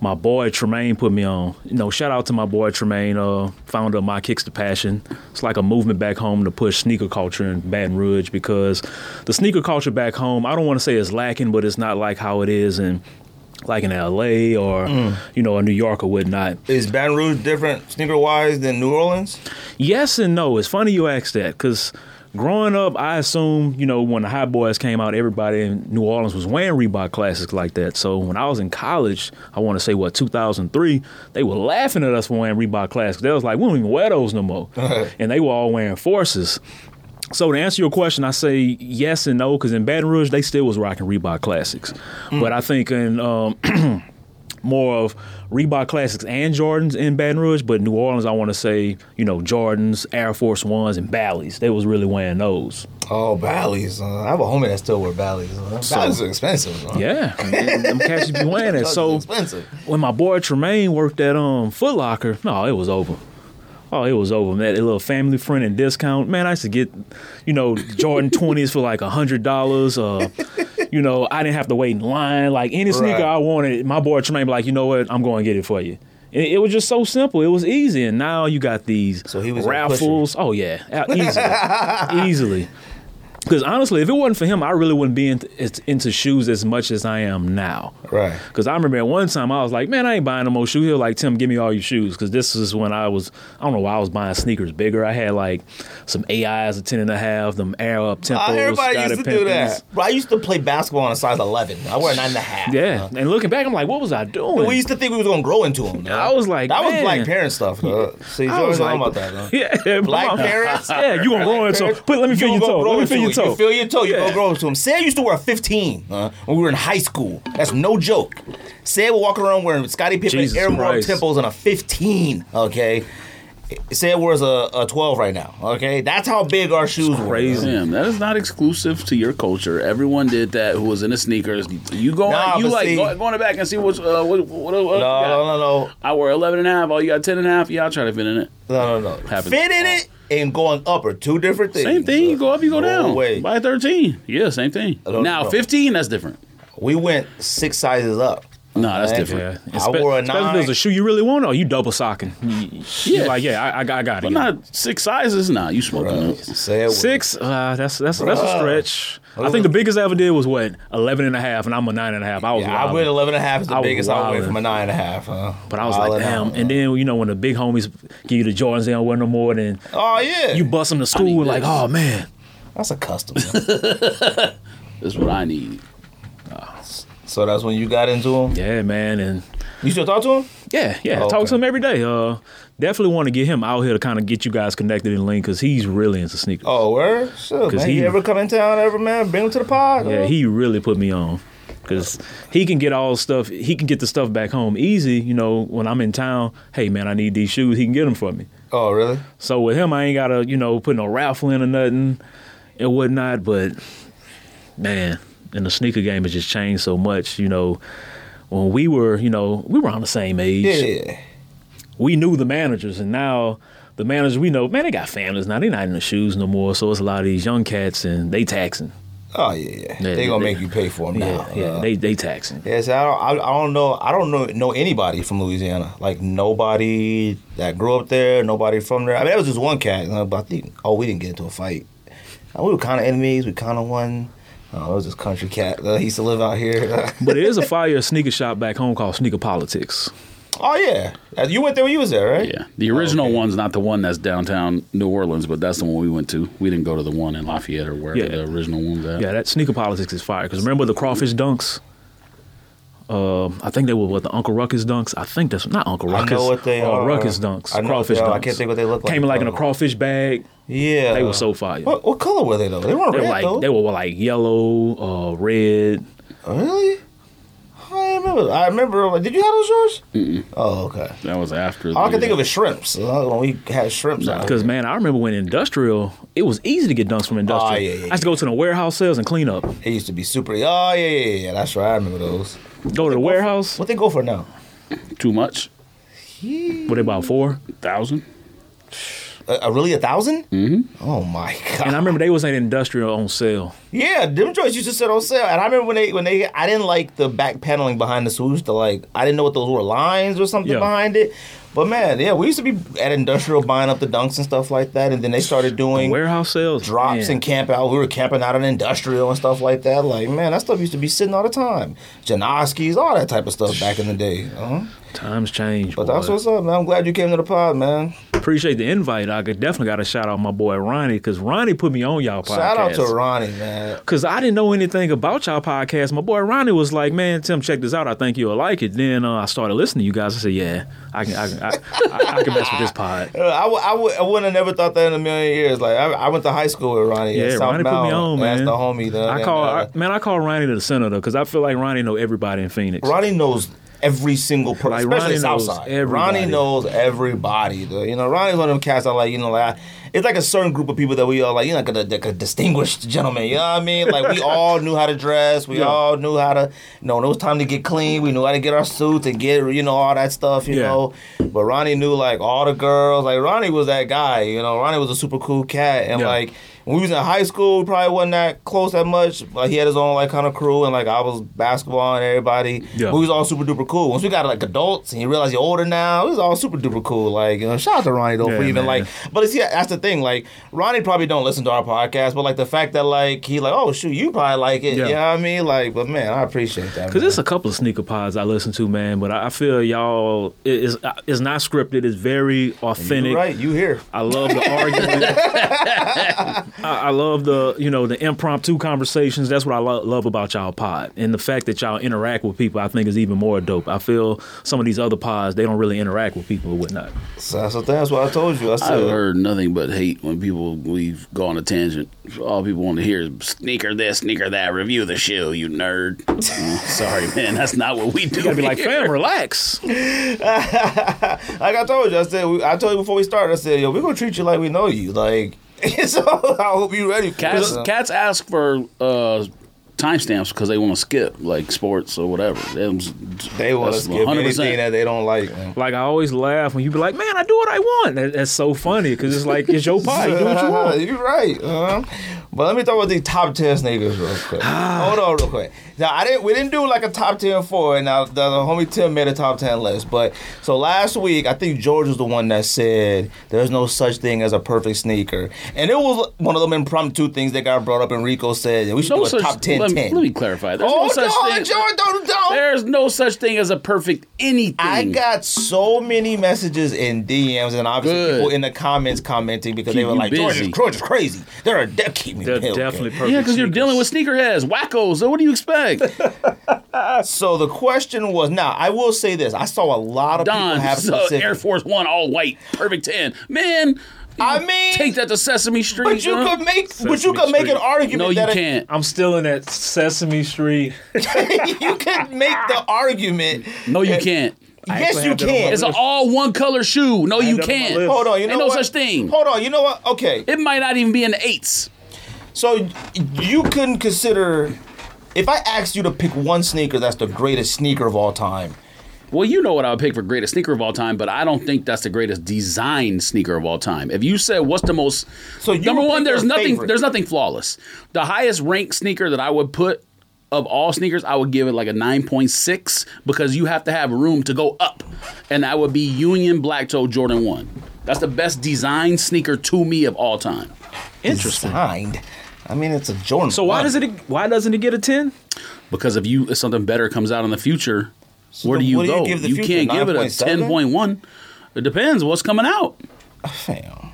my boy Tremaine put me on. You know, shout out to my boy Tremaine, uh, founder of My Kicks to Passion. It's like a movement back home to push sneaker culture in Baton Rouge because the sneaker culture back home, I don't want to say it's lacking, but it's not like how it is in like in LA or mm. you know, in New York or whatnot. is Baton Rouge different sneaker wise than New Orleans? Yes and no. It's funny you ask that because growing up, I assumed, you know, when the Hot Boys came out, everybody in New Orleans was wearing Reebok classics like that. So when I was in college, I want to say, what, 2003, they were laughing at us for wearing Reebok classics. They was like, we don't even wear those no more. and they were all wearing Forces. So to answer your question, I say yes and no because in Baton Rouge they still was rocking Reebok classics, but I think in um, more of Reebok classics and Jordans in Baton Rouge, but New Orleans I want to say you know Jordans, Air Force Ones, and Bally's. They was really wearing those. Oh, Bally's. Uh, I have a homie that still wear Bally's. Uh, Bally's are expensive. Uh. Yeah, and them cats be wearing it. So expensive. when my boy Tremaine worked at um Foot Locker, no, it was over. Oh, it was over, man. A little family friend and discount. Man, I used to get, you know, Jordan 20s for like a $100. Uh, you know, I didn't have to wait in line. Like any sneaker Right. I wanted, my boy Tremaine be like, you know what? I'm going to get it for you. It, it was just so simple. It was easy. And now you got these So he was raffles. Oh, yeah. Easily. Easily. Because honestly, if it wasn't for him, I really wouldn't be into, into shoes as much as I am now. Right. Because I remember at one time I was like, man, I ain't buying no more shoes. He was like, Tim, give me all your shoes. Because this is when I was, I don't know why I was buying sneakers bigger. I had like some AIs a 10 and a half, them Air Up Tempos. Uh, everybody Scottie used to do that. Bro, I used to play basketball on a size 11. I wear a nine and a half. Yeah. Uh, And looking back, I'm like, what was I doing? we used to think we was gonna grow into them. I was like, that was man. black parent stuff. See, you I was know like, about that. Huh? yeah, Black mom. parents. Yeah, you gonna grow into. parents, Put, let me feel you your gonna toe. Let me feel your toe. You feel your toe. You Yeah. gonna grow into them. Sam used to wear a 15 uh, when we were in high school. That's no joke. Sam would walk around wearing Scottie Pippen Jesus Air Temples and a 15. Okay. Sam wears a, a 12 right now. Okay, that's how big our shoes were. crazy. Damn, that is not exclusive to your culture. Everyone did that who was into sneakers. You go, Nah, you like see- go, going back and see what's uh, what, what, what, No, no, no, no. I wear 11 and a half. Oh, you got 10 and a half? Yeah, I'll try to fit in it. No, no, no. Happens. Fit in it and going up are two different things. Same thing. You go up, you go No down. way. By 13. Yeah, same thing. Now, know. 15, that's different. We went six sizes up. No, that's different. Yeah, I wore a especially if nine. there's a shoe you really want, or you double socking. You, Yeah. yeah, like yeah, I, I got, I got it. But not six sizes. Nah, you smoking Bruh. Say it Six, uh, that's that's that's a Bruh. stretch. I think the biggest I ever did was what 11 and a half, and I'm a nine and a half. I was Yeah, I wildin'. went 11 and a half is the I biggest I went from a nine and a half. Huh? But I was like, damn. out, And then you know when the big homies give you the Jordans, they don't wear no more. Then oh yeah, you bust them to school need and like, this. oh man, that's a custom. That's what I need. So that's when you got into him. yeah, man, and You still talk to him? yeah, yeah. Oh, Talk to him every day. Uh, definitely want to get him out here to kind of get you guys connected and linked because he's really into sneakers. Oh, where? Sure, 'Cause man. he- ever come in town ever, man? Bring him to the pod. Yeah, he really put me on because he can get all stuff. He can get the stuff back home easy. You know, when I'm in town, hey man, I need these shoes. He can get them for me. Oh, really? So with him, I ain't gotta you know put no raffle in or nothing and whatnot. But man, and the sneaker game has just changed so much. You know, when we were you know we were on the same age, Yeah. we knew the managers, and now. The managers we know, man, they got families now. They not in the shoes no more. So it's a lot of these young cats, and they taxing. Oh yeah, yeah. Yeah, they gonna they- make you pay for them Yeah, now. yeah, Uh, they they taxing. Yeah, so I don't, I, I don't know. I don't know know anybody from Louisiana. Like nobody that grew up there. Nobody from there. I mean, there was just one cat. uh, But I think, oh, we didn't get into a fight. Uh, we were kind of enemies. We kind of won. Oh, it was this country cat. He used to live out here. But it is a fire sneaker shop back home called Sneaker Politics. oh yeah, Uh, you went there when you was there, right? Yeah, the original okay. one's not the one that's downtown New Orleans, but that's the one we went to. We didn't go to the one in Lafayette or wherever Yeah. the original one's at. Yeah, that Sneaker Politics is fire. Because remember the crawfish dunks? Um, I think they were what the Uncle Ruckus dunks. I think that's not Uncle I Ruckus. know what they uh, are. Ruckus dunks. I know crawfish dunks. I can't think what they look like, Came in like in a crawfish bag. Yeah, They were so fire. What, what color were they though? They weren't They were red like though. they were like yellow, uh, red. really? I remember. I remember. Like, did you have those? Mm-mm. Oh, okay. That was after. All I can think of is shrimps. Uh, when we had shrimps out. Because man, I remember when industrial, it was easy to get dunks from industrial. Oh, yeah, yeah, I used to go to the warehouse sales and clean up. It used to be super. Oh yeah, yeah, yeah. That's right. I remember those. Go to the warehouse. What they go for now? too much. What they about four thousand? Uh, uh, really a 1000 Mm-hmm. Oh my god. And I remember they was at industrial on sale. Yeah, them joints used to sit on sale, and I remember when they when they I didn't like the back paneling behind the swoosh. The like I didn't know what those were lines or something Yeah. behind it. But man, yeah, we used to be at industrial buying up the dunks and stuff like that, and then they started doing Warehouse sales drops man. and camp out. We were camping out in industrial and stuff like that. Like man, that stuff used to be sitting all the time. Janoskis, all that type of stuff back in the day. Uh-huh. Times change. But boy. that's what's up, man. I'm glad you came to the pod, man. appreciate the invite. I could definitely got to shout out my boy Ronnie because Ronnie put me on y'all podcast. Shout out to Ronnie, man. Cause I didn't know anything about y'all podcast. My boy Ronnie was like, "Man, Tim, check this out. I think you'll like it." Then uh, I started listening to you guys. I said, "Yeah, I can, I can, I, I, I can mess with this pod." I, w- I, w- I wouldn't have never thought that in a million years. Like I, I went to high school with Ronnie. Yeah, Ronnie put me Mount. on, That's man. the homie. The, I and, call, uh, man, I call Ronnie to the senator because I feel like Ronnie know everybody in Phoenix. Ronnie knows every single person, Like, especially Ronnie knows Southside. everybody. Ronnie knows everybody. The, you know, Ronnie's one of them cats. I like. You know, like it's like a certain group of people that we all like. You're not know, like a, like distinguished gentleman. You know what I mean? Like we all knew how to dress. We Yeah. all knew how to. You know, when it was time to get clean. We knew how to get our suits and get you know all that stuff. You Yeah. know, but Ronnie knew like all the girls. Like Ronnie was that guy. You know, Ronnie was a super cool cat, and Yeah. like. When we was in high school, we probably wasn't that close that much. Like he had his own like kind of crew, and like I was basketball and everybody. Yeah. We was all super duper cool. Once we got like adults and you realize you're older now, it was all super duper cool. Like, you know, shout out to Ronnie though for even man. like but see that's the thing, like Ronnie probably don't listen to our podcast, but like the fact that like he like, oh shoot, you probably like it. Yeah. You know what I mean? Like, but man, I appreciate that. Cause man. it's a couple of sneaker pods I listen to, man. But I I feel y'all it is it's not scripted. It's very authentic. you right, you here. I love the argument. I, I love the you know the impromptu conversations. That's what I lo- love about y'all pod, and the fact that y'all interact with people. I think is even more dope. I feel some of these other pods they don't really interact with people or whatnot. So that's. That's what I told you. I said I've heard nothing but hate when people we go on a tangent. All people want to hear is sneaker this, sneaker that. Review the shoe, you nerd. Oh, sorry, man, that's not what we do. You gotta be like, fam, relax. like I told you, I said I told you before we started, I said, yo, we're gonna treat you like we know you. Like so I hope you ready for Cats, this. cats ask for uh, timestamps because they want to skip like sports or whatever. They, They want to skip 100%. anything that they don't like. Man. Like I always laugh when you be like, man, I do what I want. That, that's so funny because it's like it's your pod. You do what you want. You're right. Uh, but let me talk about these top ten sneakers real quick. Hold on, real quick. Now I didn't. We didn't do like a top ten for it. Now the, the homie Tim made a top ten list. But so last week, I think George was the one that said there's no such thing as a perfect sneaker, and it was one of them impromptu things that got brought up. And Rico said that we should no do a such, top 10 let, 10. let me clarify. There's oh no such no, thing. George, don't don't. There's no such thing as a perfect anything. I got so many messages in DMs and obviously Good. people in the comments commenting because they were you like, George is, busy. George is crazy. They're a de- keep me They're okay. definitely perfect. yeah, because you're dealing with sneakerheads, wackos. So what do you expect? So the question was, now I will say this: I saw a lot of people have so specific. Air Force One, all white, perfect ten. Man, I mean, take that to Sesame Street. but you huh? could make, but you Sesame could make an argument. No, you that can't. I'm still in that Sesame Street. you could make the argument. No, you can't. I Yes, you have that on my can. It's an all one color shoe. No, you that on my can't. list. Hold on, you know Ain't no what? such thing. Hold on, you know what? Okay, It might not even be in the eights. so you couldn't consider if I asked you to pick one sneaker that's the greatest sneaker of all time. Well, you know what I would pick for greatest sneaker of all time, but I don't think that's the greatest design sneaker of all time. If you said what's the most So you number one, there's nothing favorite. there's nothing flawless. The highest ranked sneaker that I would put of all sneakers, I would give it like a 9.6 because you have to have room to go up. And that would be Union Black Toe Jordan 1. That's the best design sneaker to me of all time. Interesting. Designed. I mean, it's a Jordan. So why 1. does it? Why doesn't it get a ten? Because if you if something better comes out in the future, where do you what do you go? give the you future, can't give it a ten point one. It depends what's coming out. Fam.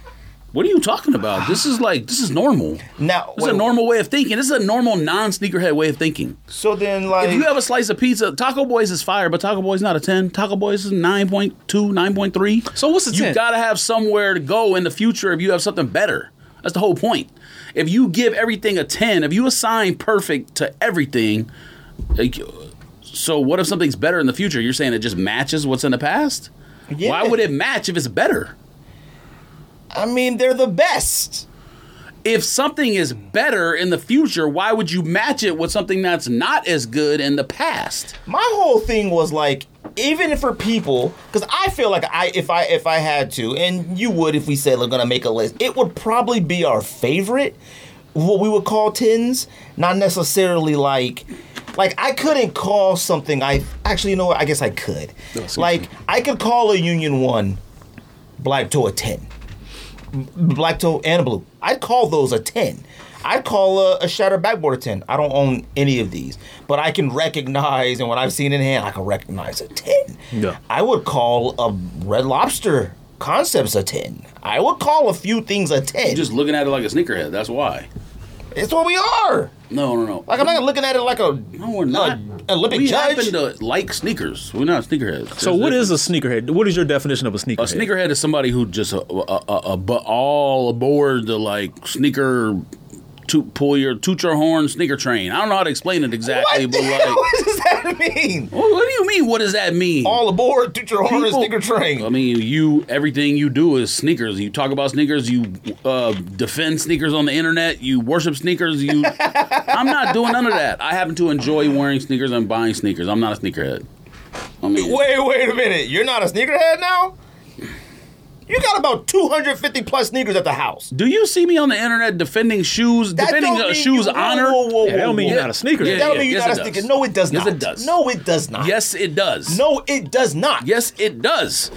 What are you talking about? This is like this is normal. Now, This is a normal way of thinking. This is a normal non sneakerhead way of thinking. So then, like, If you have a slice of pizza, Taco Boy's is fire, but Taco Boy's not a 10. Taco Boy's is 9.2, 9.3. So what's the You 10? gotta have somewhere to go in the future if you have something better. That's the whole point. If you give everything a 10, if you assign perfect to everything, like, so what if something's better in the future? You're saying it just matches what's in the past? Yeah. Why would it match if it's better? I mean, they're the best. If something is better in the future, why would you match it with something that's not as good in the past? My whole thing was like, even for people, because I feel like I, if I, if I had to, and you would, if we said we're gonna make a list, it would probably be our favorite, what we would call tins, not necessarily like. Like I couldn't call something I actually you know what I guess I could. Oh, like I could call a Union One black toe a ten. black toe and a blue. I'd call those a 10. I'd call a, a shattered backboard a 10. I don't own any of these, but I can recognize, and what I've seen in hand, I can recognize a 10. Yeah. I would call a red lobster concepts a 10. I would call a few things a 10. You're just looking at it like a sneakerhead. That's why. it's what we are. No, no, no. Like I'm not looking at it like a No, we're not. a Olympic we judge. happen to like sneakers. We're not sneakerheads. So what is a sneakerhead? What is your definition of a sneakerhead? a sneakerhead? Is somebody who just uh, uh, uh, uh, but all aboard the like sneaker. Toot, pull your toot your horn sneaker train. I don't know how to explain it exactly, what, but like, hell does that mean? what, what do you mean? What does that mean? All aboard, toot your horn People- sneaker train. I mean, you everything you do is sneakers. You talk about sneakers. You uh, defend sneakers on the internet. You worship sneakers. You, I'm not doing none of that. I happen to enjoy wearing sneakers and buying sneakers. I'm not a sneakerhead. I mean, Wait, wait a minute. You're not a sneakerhead now? You got about 250 plus sneakers at the house. do you see me on the internet defending shoes, That defending don't a mean shoes you- whoa, honor? Whoa, whoa, Yeah, that don't mean you're not a sneaker. Yeah, That don't yeah, mean you're yes, not a it sneaker. No, it does Yes, not. it does. No, it does not. Yes, it does. No, it does not. Yes, it does.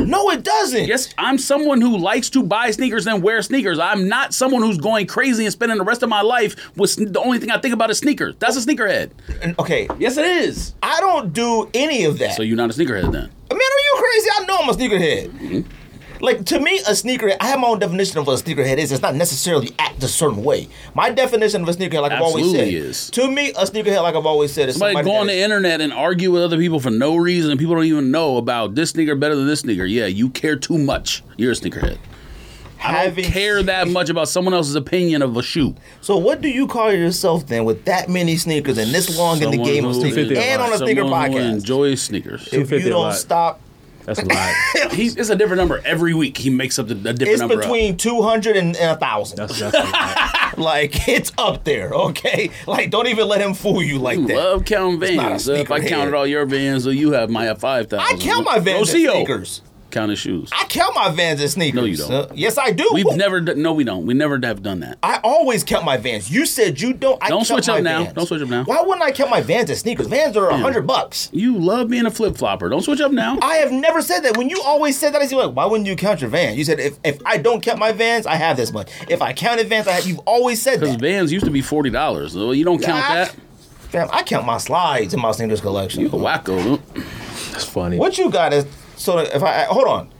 No, it doesn't. Yes, I'm someone who likes to buy sneakers and wear sneakers. I'm not someone who's going crazy and spending the rest of my life with sn- the only thing I think about is sneakers. That's a sneakerhead. And- Okay, Yes, it is. I don't do any of that. So you're not a sneakerhead then? Man, are you crazy? I know I'm a sneakerhead. Mm-hmm. Like to me, a sneakerhead. I have my own definition of what a sneakerhead is. It's not necessarily act a certain way. My definition of a sneakerhead, like I've always said, is. to me, a sneakerhead, like I've always said, is Somebody somebody go on the is- internet and argue with other people for no reason. And people don't even know about this sneaker better than this sneaker. Yeah, you care too much. You're a sneakerhead. I don't having- care that much about someone else's opinion of a shoe. So what do you call yourself then with that many sneakers and this long in the game of sneakers and on a sneaker someone who podcast? enjoys sneakers. If you don't stop, That's a lot. He, it's a different number every week. He makes up the, a different it's number. up. between 200 and, and 1,000. That's, that's a. Like, it's up there, okay? Like, don't even let him fool you like You that. love counting It's not a vans. If I sneakerhead. counted all your vans, so you have my five thousand. I count my Vans as Rocio sneakers. Counting shoes. I count my Vans as sneakers. No, you don't. Uh, yes, I do. We've never. d- No, we don't. We never have done that. I always count my Vans. You said you don't. I Don't switch my up now. Vans. Don't switch up now. Why wouldn't I count my Vans as sneakers? Vans are a hundred bucks. You love being a flip flopper. Don't switch up now. I have never said that. When you always said that, I said, like, why wouldn't you count your Vans? You said, if, if I don't count my Vans, I have this much. If I counted Vans, I have. You've always said Because. Vans used to be forty dollars. So you don't count Ah, that. Fam, I count my slides in my sneakers collection. You a wacko. That's funny. What you got is so if I hold on,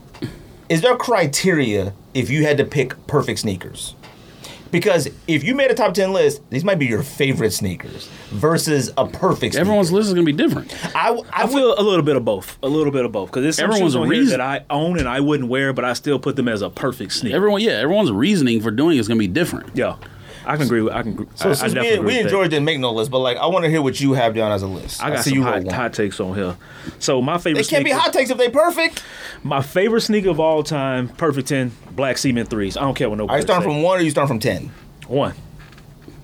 is there criteria if you had to pick perfect sneakers? Because if you made a top ten list, these might be your favorite sneakers versus a perfect. Sneaker. Everyone's sneaker. list is gonna be different. I, I, I feel a little bit of both. A little bit of both. Because there's some Everyone's shoes on a here reason- that I own and I wouldn't wear, but I still put them as a perfect sneaker. Everyone, yeah, everyone's reasoning for doing it is gonna be different. yeah, I can agree. With, I can. so I, I since definitely we, agree we and. George didn't make no list, but like I want to hear what you have down as a list. I got see some you hot, hot takes on here. So my favorite. They can't be hot takes if they perfect. My favorite sneaker of all time, perfect ten, black cement threes. I don't care what nobody. Are you starting say. from one or you starting from ten? one?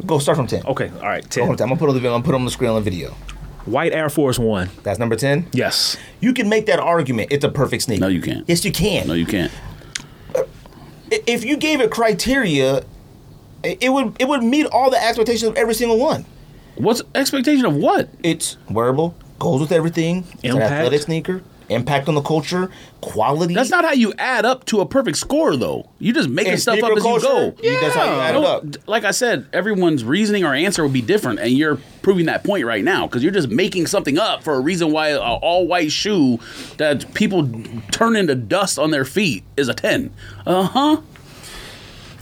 Go start from ten. Okay, all right, Go ten. from 10. I'm gonna put on the video. I'm gonna put on the screen on the video. White Air Force One. That's number ten. Yes. You can make that argument. It's a perfect sneaker. No, you can't. Yes, you can. No, you can't. Uh, if you gave it criteria, it would it would meet all the expectations of every single one. What's expectation of what? It's wearable, goes with everything. It's an athletic sneaker. impact on the culture, quality. That's not how you add up to a perfect score, though. You just making in stuff up as you go. you- That's how you add it up. Like I said, everyone's reasoning or answer will be different, and you're proving that point right now because you're just making something up for a reason why an all white shoe that people turn into dust on their feet is a 10. Uh huh.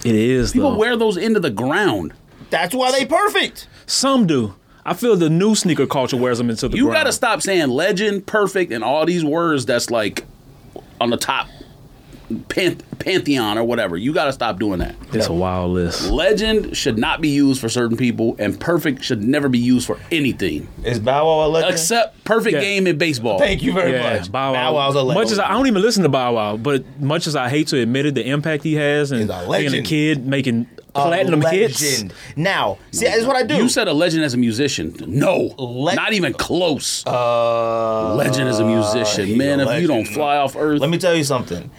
It is. People though. wear those into the ground. That's why they perfect. Some do. I feel the new sneaker culture wears them into the You ground. got to stop saying legend, perfect, and all these words that's like on the top pan- pantheon or whatever. You got to stop doing that. It's a wild list. Legend should not be used for certain people, and perfect should never be used for anything Is Bow Wow a legend? except perfect Yeah. game in baseball. Thank you very Yeah, much. Bow Wow. Wow's a legend. Much as I, I don't even listen to Bow Wow, but much as I hate to admit it, the impact he has and He's a being a legend. kid making A platinum hits. legend. Now, see, that's what I do. You said a legend as a musician. No, Le- not even close. uh, legend as a musician, he's man. a If you don't legend. fly off Earth, Let me tell you something.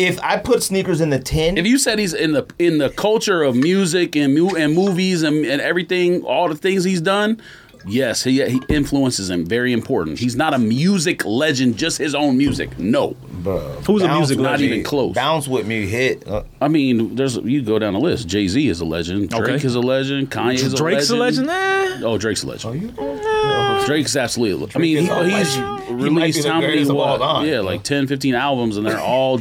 If I put sneakers in the tin, if you said he's in the in the culture of music and mu- and movies and, and everything, all the things he's done, yes, he he influences him. Very important. He's not a music legend, just his own music. No, Bro, Who's a music with Not me. even close. Bounce with me hit. Uh, I mean, there's you go down the list. Jay Z is a legend. Drake Okay. is a legend. Kanye is Drake's a a legend. legend. Nah. Oh, Drake's a legend. you Drake's absolutely. I mean, he, a he's legend. He might be released the how many? greatest of all What? Yeah, like 10, 15 albums, and they're all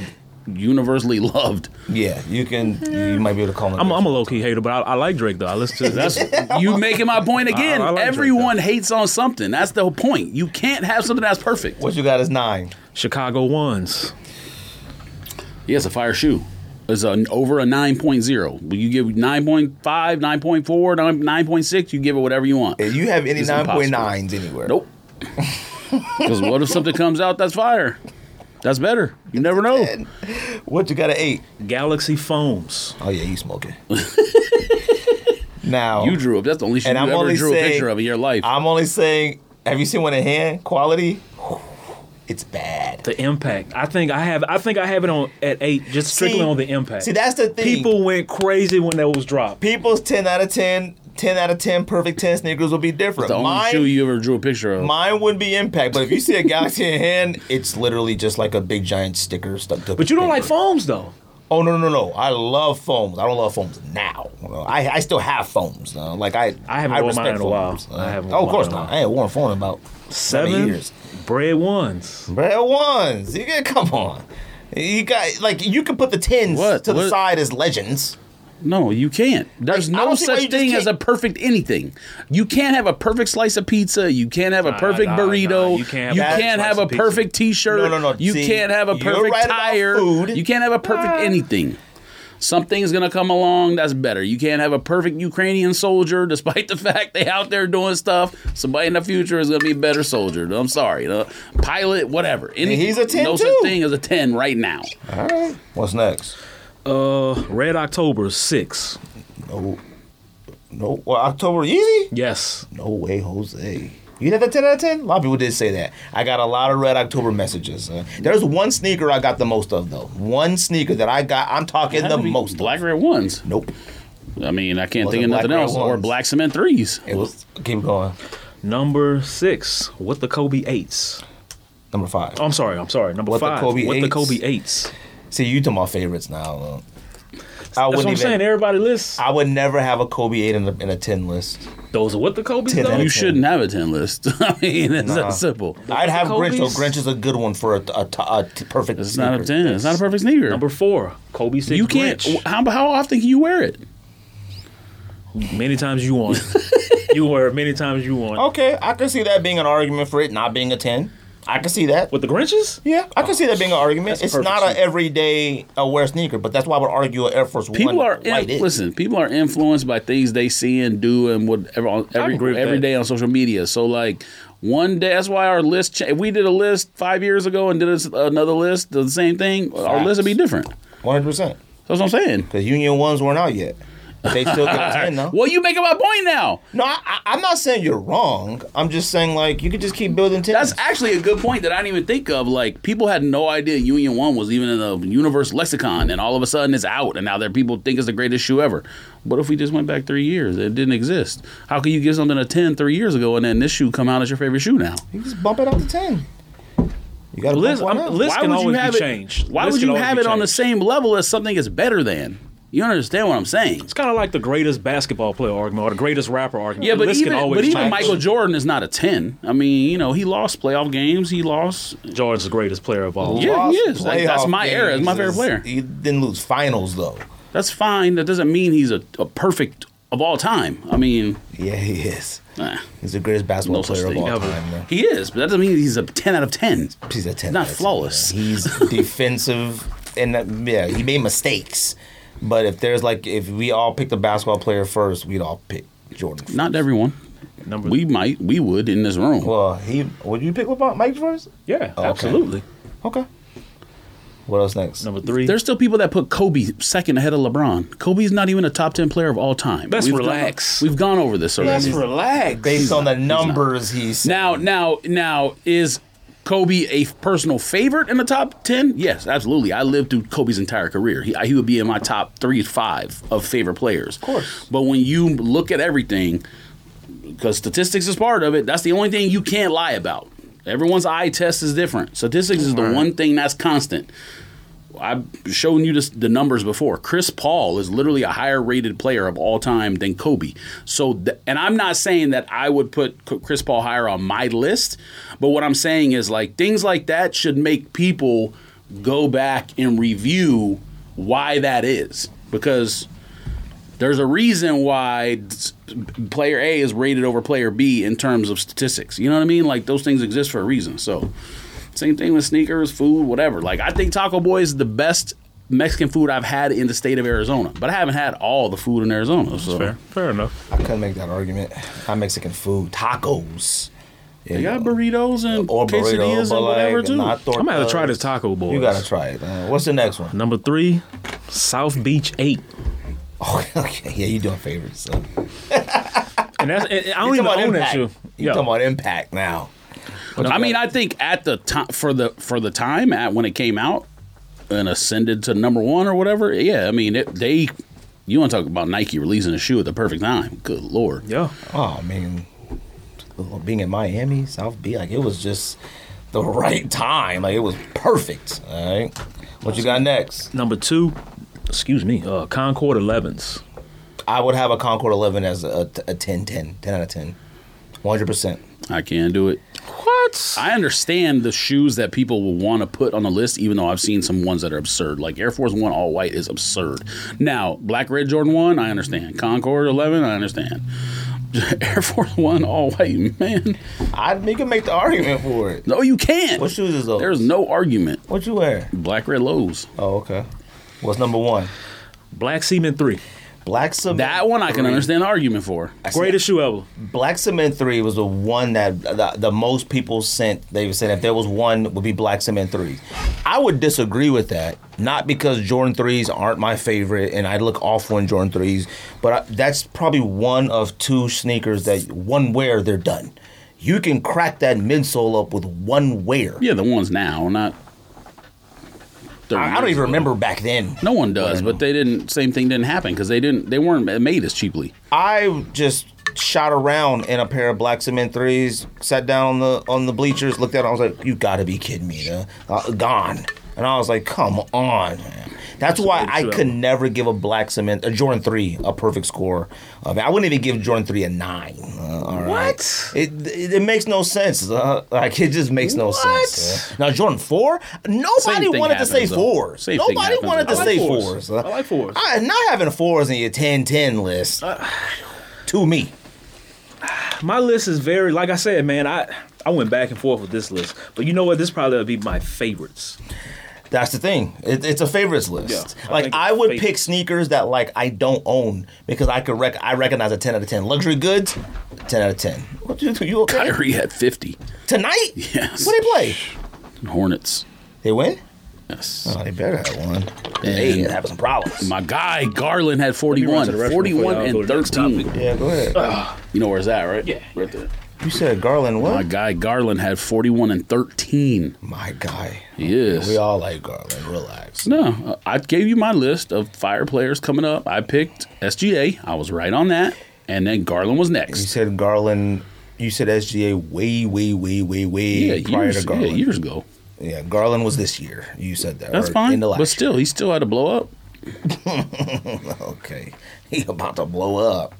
universally loved. yeah, you can. You might be able to call him. I'm, I'm a low key hater, but I, I like Drake though. I listen to That's you making my point again. I- I like Drake, Everyone hates on something. That's the whole point. You can't have something that's perfect. what you got is nine. Chicago ones. Yeah, it's a fire shoe. It's an over a 9.0. You give 9.5, 9.4, 9, 9.6, you give it whatever you want. If you have any It's nine point impossible. nines anywhere, Nope. Because what if something comes out that's fire? That's better. You never know. What you got to eat? Galaxy foams. Oh yeah, you smoking. now You drew up. That's the only And you I'm ever only drew a saying- picture of in your life. I'm only saying. Have you seen one in hand? Quality. It's bad. The impact. I think I have. I think I have it on at eight, just strictly See- on the impact. See, that's the thing. People went crazy when that was dropped. people's 10 out of 10 10 out of 10 perfect 10 sneakers will be different. The only mine, shoe you ever drew a picture of. mine wouldn't be impact but if you see a galaxy in hand it's literally just like a big giant sticker stuck to But you don't like foams though. oh no no no no. I love foams. I don't love foams now. I, I still have foams uh, like i I haven't worn mine in a while. foams. I haven't oh of course mine in a not. i ain't worn a phone in about Seven seven years. bread ones. Red ones. You get come on. You got like you can put the tens What? to the side as legends No, you can't. There's Like, no don't see why such thing as a perfect anything. You can't have a perfect slice of pizza. You can't have a perfect nah, burrito. nah, you you can't, can't have a have slice a of pizza. perfect T-shirt. No, no, no. You See, can't have a perfect right tire. food. You can't have a perfect anything. Something's gonna come along that's better. You can't have a perfect Ukrainian soldier, despite the fact they out there doing stuff. Somebody in the future is gonna be a better soldier. I'm sorry, uh, pilot, whatever. Any, he's a 10 no such thing as a ten right now. all right what's next Uh, Red October six. no no well, october easy Yes. No way, Jose. You had that 10 out of 10? A lot of people did say that. I got a lot of Red October messages. Uh, there's one sneaker I got the most of, though. One sneaker that I got, I'm talking the most Black of. red ones. Nope. I mean, I can't think of nothing else. Or black cement threes. It was, keep going. Number six. What the Kobe eights. Number five. Oh, I'm sorry. I'm sorry. Number What the five. Kobe what the? Kobe eights. See, you talking my favorites now. Uh, I That's wouldn't what I'm even, saying. Everybody lists. I would never have a Kobe 8 in a, in a 10 list. Those are what the Kobe's 10 though. out of You 10. shouldn't have a 10 list. I mean, it's Nah. that simple. I'd have Grinch, though. Kobe's? Grinch is a good one for a, a, a, a perfect It's not a sneaker. 10. It's not a perfect sneaker. Number four. Kobe six. you can't. Grinch. How, how often can you wear it? Many times you want. it. you wear it many times you want. Okay, I can see that being an argument for it not being a 10. I can see that. With the Grinches? Yeah, I can see that being an argument. It's not an everyday uh, wear sneaker, but that's why I would argue an Air Force People One are in, white is. listen. People are influenced by things they see and do and whatever on every agree with every that. day on social media. So like one day, that's why our list. Cha- if we did a list five years ago and did a- another list, the same thing, our list would be different. One hundred percent. That's what I'm saying. Because Union ones weren't out yet. But they still get a ten though. Well, you making my point now. No, I, I, I'm not saying you're wrong. I'm just saying like you could just keep building tens. That's actually a good point that I didn't even think of. Like people had no idea Union One was even in the universe lexicon, and all of a sudden it's out, and now there people think it's the greatest shoe ever. What if we just went back three years? It didn't exist. How can you give something a 10 three years ago, and then this shoe come out as your favorite shoe now? you just bump it out to ten. You got to List, I'm, out. list Why can would you always have be it? changed. Why List would you have be it on the same level as something that's better than? You understand what I'm saying? It's kind of like the greatest basketball player argument or the greatest rapper argument. Yeah, but list even but even change. Michael Jordan is not a ten. I mean, you know, he lost playoff games. He lost. Jordan's the greatest player of all. Yeah, he is. Like, that's my era. That's my favorite player. He didn't lose finals though. That's fine. That doesn't mean he's a, a perfect of all time. I mean, Yeah, he is. eh, He's the greatest basketball No player of all Ever. time. Man. he is, but that doesn't mean he's a ten out of ten. He's a ten. Not out of 10, flawless. He's defensive, and uh, yeah, he made mistakes. But if there's like, if we all picked a basketball player first, we'd all pick Jordan. first. Not everyone. Number We might, we would in this room. Well, he would you pick LeBron, Mike first? yeah, okay. absolutely. Okay. What else next? Number three. There's still people that put Kobe second ahead of LeBron. Kobe's not even a top ten player of all time. Let's We've relax. Gone, we've gone over this already. Let's relax. Based on the numbers he's Now, now, now, is Kobe a personal favorite in the top ten? Yes, absolutely. I lived through Kobe's entire career. He, he would be in my top three, five of favorite players. Of course. But when you look at everything, because statistics is part of it, that's the only thing you can't lie about. Everyone's eye test is different. Statistics is the one thing that's constant. I've shown you this, the numbers before. Chris Paul is literally a higher rated player of all time than Kobe. So, th- and I'm not saying that I would put Chris Paul higher on my list, but what I'm saying is like things like that should make people go back and review why that is because there's a reason why player A is rated over player B in terms of statistics. You know what I mean? Like those things exist for a reason. So, same thing with sneakers, food, whatever. Like I think Taco Boy is the best Mexican food I've had in the state of Arizona, but I haven't had all the food in Arizona. So Fair, fair enough. I couldn't make that argument. Not Mexican food, tacos. they got burritos and or burrito, quesadillas but and whatever like too. not I'm gonna have to try this Taco Boy. You gotta try it. man. What's the next one? Number three, South Beach Eight, Oh, okay. Yeah, you doing favorites. So. and that's and I You don't even own about that shoe. You talking about impact now? I mean, I think at the time for the for the time at when it came out and ascended to number one or whatever. Yeah, I mean, it, they. You want to talk about Nike releasing a shoe at the perfect time? Good lord. Yeah, Oh, I mean, being in Miami, South Beach, like it was just the right time. Like it was perfect. All right. What you got next? number two, excuse me, uh, Concord 11s. I would have a Concord 11 as a, a 10 10, 10 out of 10. 100%. I can't do it. What? I understand the shoes that people will want to put on the list, even though I've seen some ones that are absurd. Like Air Force One all white is absurd. Now, Black Red Jordan One, I understand. Concord Eleven, I understand. Air Force One all white, man. I, you can make the argument for it. No, you can't. What shoes is those? There's no argument. What you wear? Black Red Lows. Oh, okay. What's number one? Black Cement 3. Black Cement. That one I can 3. understand the argument for. Greatest shoe ever. Black Cement 3 was the one that the, the most people sent. They said if there was one, it would be Black Cement 3. I would disagree with that. Not because Jordan 3s aren't my favorite and I look awful in Jordan 3s, but I, that's probably one of two sneakers that one wear, they're done. You can crack that midsole up with one wear. Yeah, the ones now, not. 30 I, I don't even ago. remember back then. No one does, but they didn't. Same thing didn't happen because they didn't. They weren't made as cheaply. I just shot around in a pair of black cement threes, sat down on the on the bleachers, looked at it, I was like, You gotta be kidding me. Uh, gone. And I was like, come on, man. That's why I could never give a black cement, a Jordan 3, a perfect score. Uh, I wouldn't even give Jordan 3 a 9. Uh, all right? What? It, it, it makes no sense. Uh, like, it just makes no sense. uh. Now, Jordan 4, nobody wanted to say happens, though. fours. Same Nobody happens, wanted to say fours. fours. I like fours. I, not having fours in your 10 10 list. to me. My list is very, like I said, man. I I went back and forth with this list, but you know what? This probably would be my favorites. That's the thing. It, it's a favorites list. Yeah, I like think I would favorites. pick sneakers that like I don't own because I could rec- I recognize a ten out of ten. Luxury goods, ten out of ten. What you you okay Kyrie had fifty. tonight? Yes. What they play? Hornets. They win. Yes. Oh, they better have one. They And- have some problems. My guy Garland had 41. to the restroom 41 before y'all go and to the next 13. Yeah, go ahead. You know where's that, right? Yeah. Right there. You said Garland. What? My guy Garland had 41 and 13. My guy. Yes. We all like Garland. Relax. No, I gave you my list of fire players coming up. I picked SGA. I was right on that. And then Garland was next. You said Garland. You said SGA way, way, way, way, way Yeah, prior years, to yeah, years ago. Yeah, Garland was this year. You said that. That's fine. In the last But still, he still had to blow up. okay, he about to blow up.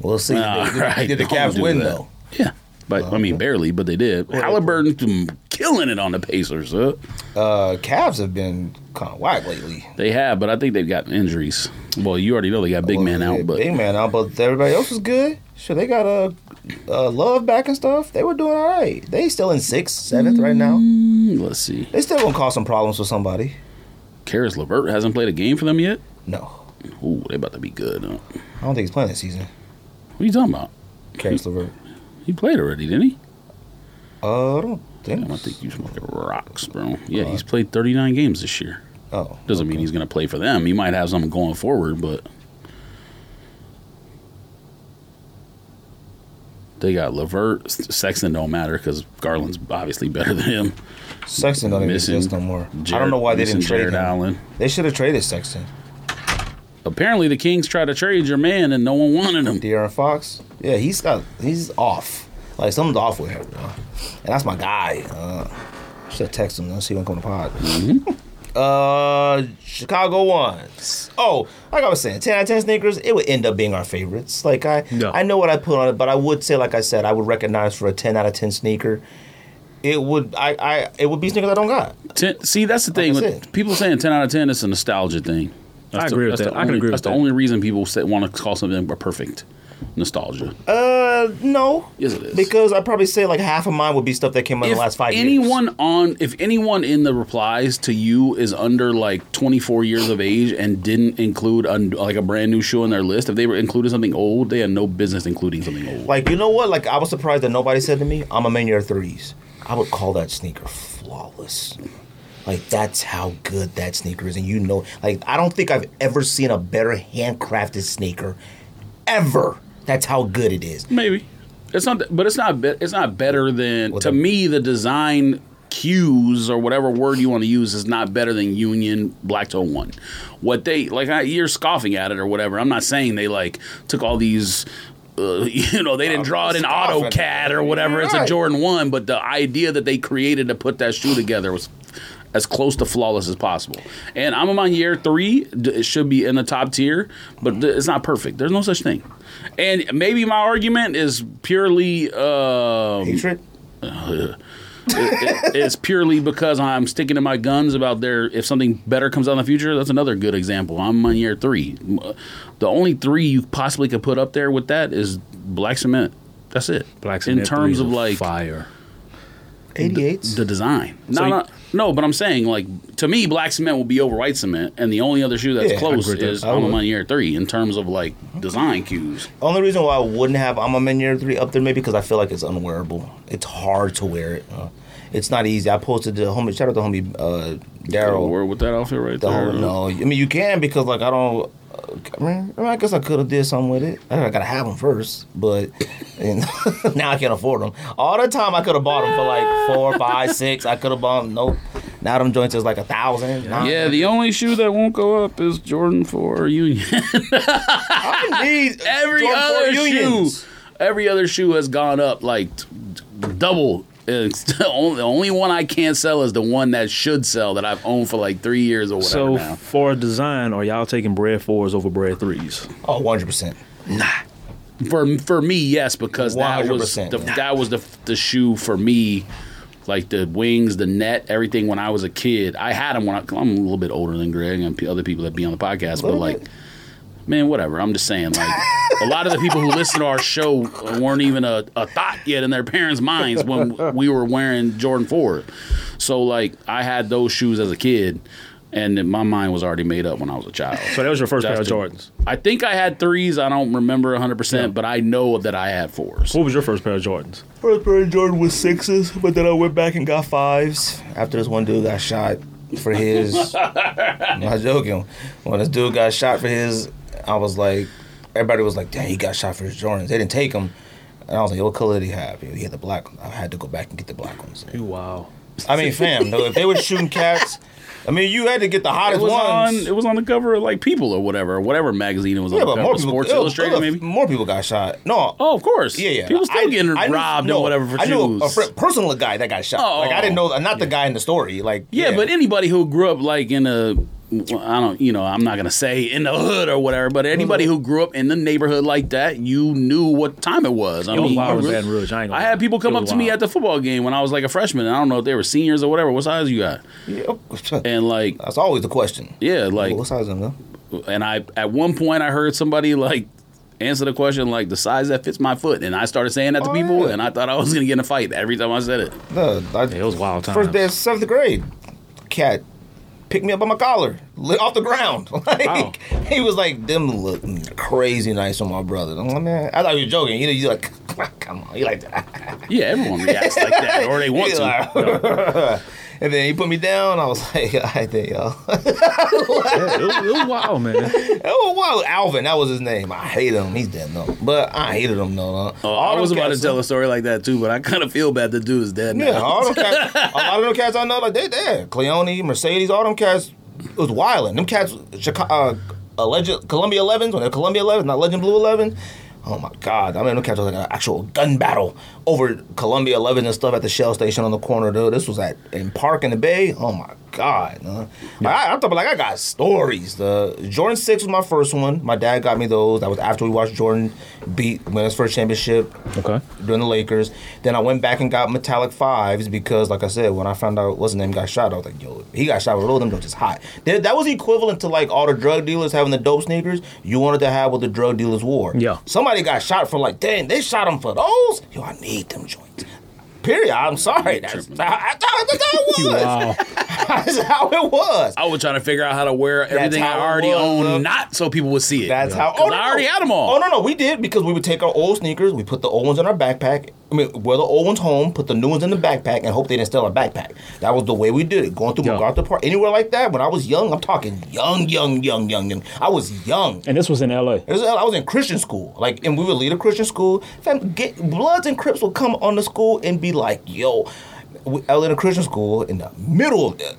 We'll see. All did, right, did the Cavs win that. though? Yeah. But I mean, barely, but they did. Halliburton's been killing it on the Pacers. Huh? Uh, Cavs have been kind of whack lately. They have, but I think they've got injuries. Well, you already know they got big man Well, out, but big man out, but everybody else is good. Sure, they got a uh, love back and stuff. They were doing all right. They still in sixth, seventh right now. Mm, let's see. They still gonna cause some problems with somebody. Caris LeVert hasn't played a game for them yet. No, Ooh, they about to be good. Huh? I don't think he's playing this season. What are you talking about? Caris LeVert. He played already, didn't he? Uh, I don't think. I think you smoking rocks, bro. Yeah, he's played 39 games this year. Oh, Doesn't mean he's going to play for them. He might have something going forward, but they got LeVert. Sexton don't matter because Garland's obviously better than him. Sexton don't even Missing exist no more. I don't know why they didn't trade Jarrett him. Allen. They should have traded Sexton. Apparently, the Kings tried to trade your man, and no one wanted him. De'Aaron Fox. Yeah, he's got. He's off. Like something's off with him, bro. And that's my guy. Uh, should text him. Let's see when come to pod. Uh, Chicago ones. Oh, like I was saying, ten out of ten sneakers. It would end up being our favorites. Like I, Yeah. I know what I put on it, but I would say, like I said, I would recognize for a ten out of ten sneaker. It would, I, I, it would be sneakers I don't got. Ten, see, that's the thing Like with people saying 10 out of 10. is a nostalgia thing. That's I the- agree with that. I can only- agree with That's the that. only reason people say, want to call something a perfect. Nostalgia. Uh, no. Yes, it is. Because I'd probably say like half of mine would be stuff that came out in the last five anyone years. on if anyone in the replies to you is under like 24 years of age and didn't include a, like a brand new shoe in their list if they were including something old they had no business including something old Like, you know what? Like, I was surprised that nobody said to me, A Ma Maniére threes. I would call that sneaker flawless. Like, that's how good that sneaker is. And you know, like, I don't think I've ever seen a better handcrafted sneaker ever. That's how good it is. maybe it's not but it's not it's not better than Well, to the- me the design cues or whatever word you want to use is not better than union black toe one what they like I, you're scoffing at it or whatever i'm not saying they like took all these uh, you know, they didn't draw it in. AutoCAD or whatever. It's a Jordan one, but the idea that they created to put that shoe together was as close to flawless as possible. And A Ma Maniére three. It should be in the top tier, but th- it's not perfect. There's no such thing. And maybe my argument is purely um, Hatred? it- it's purely because I'm sticking to my guns about there. If something better comes out in the future, that's another good example. A Ma Maniére three. The only three you possibly could put up there with that is black cement. That's it. Black cement in terms of like fire. 88s? the design. So No, you- no, no. But I'm saying like to me, black cement will be over white cement, and the only other shoe that's Yeah, I close agree with that. is I I'm would. year three in terms of like design cues. Only reason why I wouldn't have A Ma Maniére three up there maybe because I feel like it's unwearable. It's hard to wear it. Uh, it's not easy. I posted the homie shout out to homie uh, Daryl. Wear with that outfit right The there. whole, no, I mean you can because like I don't. I mean, I, guess I could have did something with it. I gotta have them first, but and now I can't afford them. All the time I could have bought them for like four, five, six. I could have bought them. Nope. Now them joints is like a thousand. Nah. Yeah, the only shoe that won't go up is Jordan Four Union. I need every Jordan other four shoe, every other shoe has gone up like double. It's the only, the only one I can't sell is the one that should sell that I've owned for like three years or whatever So now. for design, are y'all taking bread fours over bread threes? Oh, 100 percent. Nah. For for me, yes, because that was the, yeah. that was the the shoe for me. Like the wings, the net, everything. When I was a kid, I had them when I, I'm a little bit older than Greg and other people that be on the podcast. But like, bit. Man, whatever. I'm just saying, like, a lot of the people who listen to our show weren't even a, a thought yet in their parents' minds when we were wearing Jordan 4. So, like, I had those shoes as a kid, and my mind was already made up when I was a child. So that was your first That's pair of the- Jordans. I think I had threes. I don't remember 100%, but I know that I had fours. What was your first pair of Jordans? First pair of Jordan was sixes, but then I went back and got fives after this one dude got shot for his. I'm not joking. When this dude got shot for his, I was like, everybody was like, "Damn, he got shot for his Jordans." They didn't take him, and I was like, "What color did he have?" He had the black. one. I had to go back and get the black ones. Wow. I mean, fam, though, if they were shooting cats, I mean, you had to get the It hottest was ones. on. It was on the cover of like People or whatever, or whatever magazine it was yeah, on. the but more people. Sports it was- Illustrated, it was- maybe. More people got shot. No. Oh, of course. Yeah, yeah. People still I- getting I knew- robbed no, and whatever for I shoes. knew a fr- personal guy that got shot. Oh. like I didn't oh. know, not the guy in the story. Like Yeah, but anybody who grew up like in a I don't, you know, I'm not gonna say in the hood or whatever, but anybody who grew up in the neighborhood like that, you knew what time it was. I It was mean, wild you in really- Baton Rouge. I ain't gonna I had people come up was to me at the football game when I was like a freshman. and I don't know if they were seniors or whatever. What size you got? Yeah. And like, that's always the question. yeah, like, what size is them? and I at one point I heard somebody like answer the question like the size that fits my foot, and I started saying that to Oh, people, yeah. and I thought I was gonna get in a fight every time I said it. No, I, it was wild times. First day of seventh grade, cat picked me up by my collar, lit off the ground. Like, Wow. He was like, "Them look crazy nice on my brother." I'm like, man, I thought you were joking. You know, you like, come on, you like that. Yeah, everyone reacts like that, or they want to. like- and then he put me down. I was like, "All right, there, y'all." Yeah, it, was, wild, man. it was wild, man. oh wow, Alvin, that was his name. I hate him. He's dead though, but I hated him though. Oh, I was about to tell a story like that too, but I kind of feel bad. The dude is dead now. Yeah, all them cats, a lot of them cats I know, like they dead. Cleone, Mercedes, all them cats it was wilding. Them cats, Chicago, uh, alleged Columbia 11s, when they're Columbia 11s, not Legend Blue 11. Oh my God! I mean, them cats was like an actual gun battle over Columbia 11 and stuff at the Shell station on the corner. Dude, this was at in Park in the Bay. Oh my God! huh? I, I'm talking like I got stories. The Jordan Six was my first one. My dad got me those. That was after we watched Jordan beat win his first championship Okay. during the Lakers. Then I went back and got metallic fives because, like I said, when I found out what's his name got shot, I was like, yo, he got shot with all of them jokes is hot. That, that was equivalent to like all the drug dealers having the dope sneakers you wanted to have what the drug dealers wore. Yeah. Somebody got shot for like, dang, they shot him for those? Yo, I need them joints. Period. I'm sorry. That's, how, that's how it was. Wow. That's how it was. I was trying to figure out how to wear everything I already owned, not so people would see it. That's how. 'Cause oh, I already had them all. Oh no, no, we did because we would take our old sneakers, we put the old ones in our backpack. I mean, wear the old ones home, put the new ones in the backpack, and hope they didn't steal our backpack. That was the way we did it. Going through Yeah. MacArthur Park, anywhere like that. When I was young, I'm talking young, young, young, young, young. I was young. And this was in L.A. Was- I was in Christian school, like, and we would lead a Christian school. Fam, get, Bloods and Crips would come on the school and be like, "Yo, we- I was in a Christian school in the middle of it.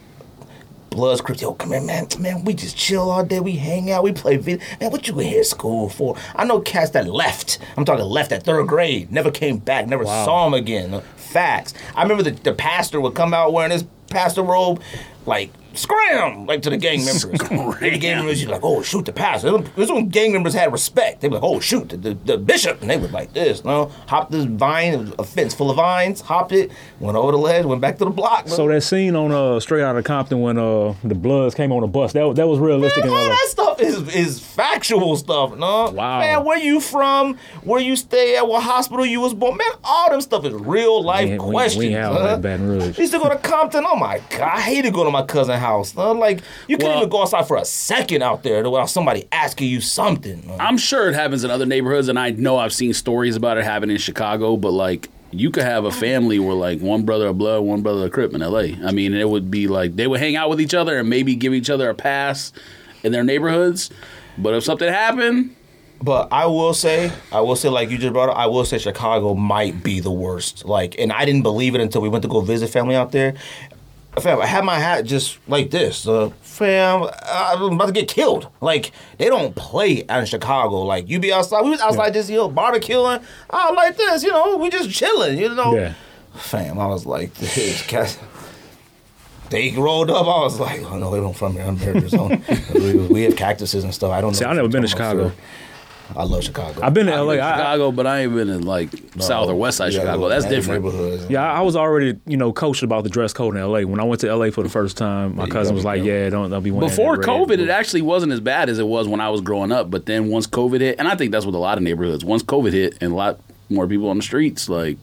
Bloods, Crips, yo, come here, man, man. We just chill all day. We hang out. We play video. Man, what you in here school for? I know cats that left. I'm talking left at third grade. Never came back. Never saw him again. Facts. I remember the, the pastor would come out wearing his pastor robe, like scram, like to the gang members. the gang members, you're like, oh shoot, the pastor. This when gang members had respect. They were like, oh shoot, the, the, the bishop, and they was like this. No, hopped this vine, a fence full of vines, hopped it, went over the ledge, went back to the block. So that scene on uh Straight Outta Compton when uh the Bloods came on the bus, that that was realistic Man, all that stuff is is factual stuff, no? Wow. Man, where you from? Where you stay at? What hospital you was born? Man, all them stuff is real life We ain't- we- we questions. have huh? Baton Rouge. Used to go to Compton. Oh my god, I hated going to my cousin's house. huh? Like you Well- even go outside for a second out there without somebody asking you something. huh? I'm sure it happens in other neighborhoods, and I know I've seen stories about it happening in Chicago. But like, you could have a family where like one brother a blood, one brother a crip in L.A. I mean, it would be like they would hang out with each other and maybe give each other a pass in their neighborhoods. But if something happened, But I will say, I will say, like you just brought up, I will say Chicago might be the worst. Like, and I didn't believe it until we went to go visit family out there. Fam, I had my hat just like this. Uh, fam, I'm about to get killed. Like, they don't play out in Chicago. Like, you be outside. We was outside just, you know, barbecuing. I like this, you know, we just chilling, you know. Yeah. Fam, I was like, this cat. They rolled up. I was like, oh no, they don't from here. I'm here. We, we have cactuses and stuff. I don't know. See, I if never been to about Chicago. I love Chicago. I've been to LA. I, I, Chicago, but I ain't been in like South or West Side You Chicago. go That's nice different. neighborhoods. yeah, I was already, you know, coached about the dress code in LA. When I went to LA for the first time, my you cousin was like, "Yeah, don't don't be wearing Before that red, COVID, blue." it actually wasn't as bad as it was when I was growing up. But then once COVID hit, and I think that's with a lot of neighborhoods. Once COVID hit, and a lot more people on the streets, like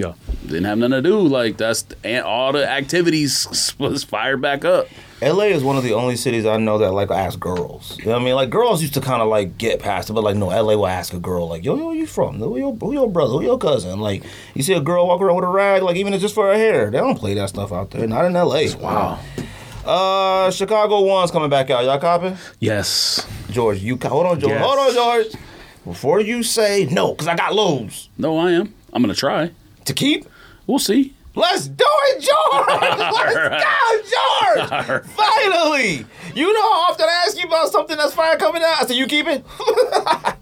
yeah. didn't have nothing to do. Like that's and all the activities was fired back up. LA is one of the only cities I know that like ask girls. You know what I mean? Like girls used to kind of like get past it, but like no, LA will ask a girl like, "Yo, yo, where you from? Who your, who your brother? Who your cousin?" Like you see a girl walk around with a rag, like even if it's just for her hair. They don't play that stuff out there. Not in LA. Wow. Uh, Chicago one's coming back out. Y'all copy? Yes. George, you co- hold on, George. Yes. Hold on, George. Before you say no, because I got loads No, I am. I'm gonna try. To keep. We'll see. Let's do it, George. Let's go, fire! Finally! You know how often I ask you about something that's fire coming out? I said, you keep it?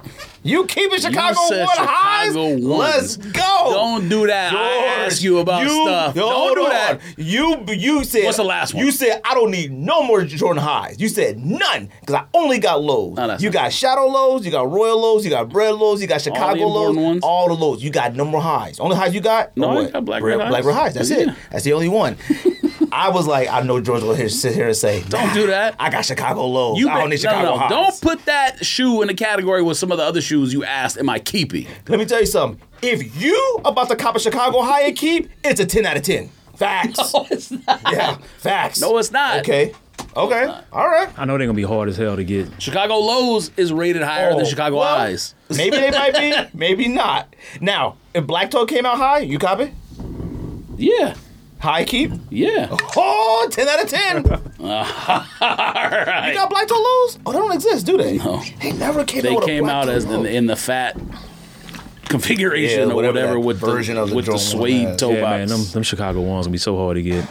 you keep it Chicago said one highs? Ones. Let's go! Don't do that. I ask you about you- stuff. Don't do on. that. You you said What's the last one? You said I don't need no more Jordan highs. You said none because I only got lows. No, you got shadow lows, you got royal lows, you got bread lows, you got Chicago lows, ones? all the lows. You got no more highs. Only highs you got? No, Or I what? got black red Black red highs. That's it. That's the only one. I was like, I know George will here, sit here and say, Don't do that. I got Chicago lows. You I don't need no, Chicago no, no. highs. Don't put that shoe in the category with some of the other shoes you asked. Am I keeping? Let me tell you something. If you about to cop a Chicago high and keep, it's a 10 out of 10. Facts. No, it's not. Yeah, facts. No, it's not. Okay. Okay. All right. I know they're gonna be hard as hell to get. Chicago lows is rated higher Oh, than Chicago well, highs. Maybe they might be, maybe not. Now, if Black Toe came out high, you copy? Yeah, High keep? yeah. Oh, 10 out of 10. All right. You got Black Toe lows? Oh, they don't exist, do they? No. They never came they out with a came out as in, in the fat configuration Yeah, or whatever whatever that with version the, of the with the suede has. toe Yeah, box. man, them, them Chicago ones gonna be so hard to get.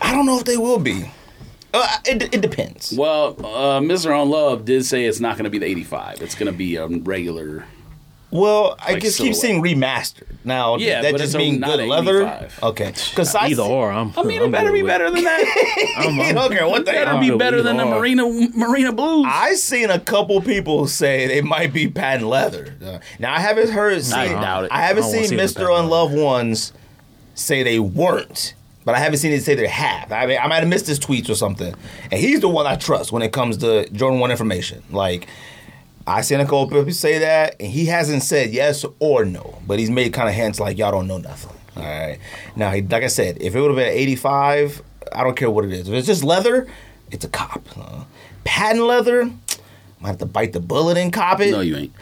I don't know if they will be. Uh, it, it depends. Well, uh, Mr. Unloved did say it's not going to be the 85. It's going to be a regular. Well, I Like just keep silhouette. seeing remastered. Now, Yeah, that but just it's mean not good leather. 85. Okay, because I Either see- or, I'm. I mean, I'm it better be with. better than that. I'm, I I'm, don't care what the better are. be better either than the or. Marina Marina Blues. I seen a couple people say they might be patent leather. Uh, now I haven't heard. Seen, I doubt it. I haven't I seen see Mister patent Unloved ones say they weren't, but I haven't seen it say they have. I mean, I might have missed his tweets or something. And he's the one I trust when it comes to Jordan One information. Like I seen a couple people say that, and he hasn't said yes or no, but he's made kind of hints like y'all don't know nothing. All right. Now, like I said, if it would have been 85, I don't care what it is. If it's just leather, it's a cop. Uh, patent leather, might have to bite the bullet and cop it. no, you ain't.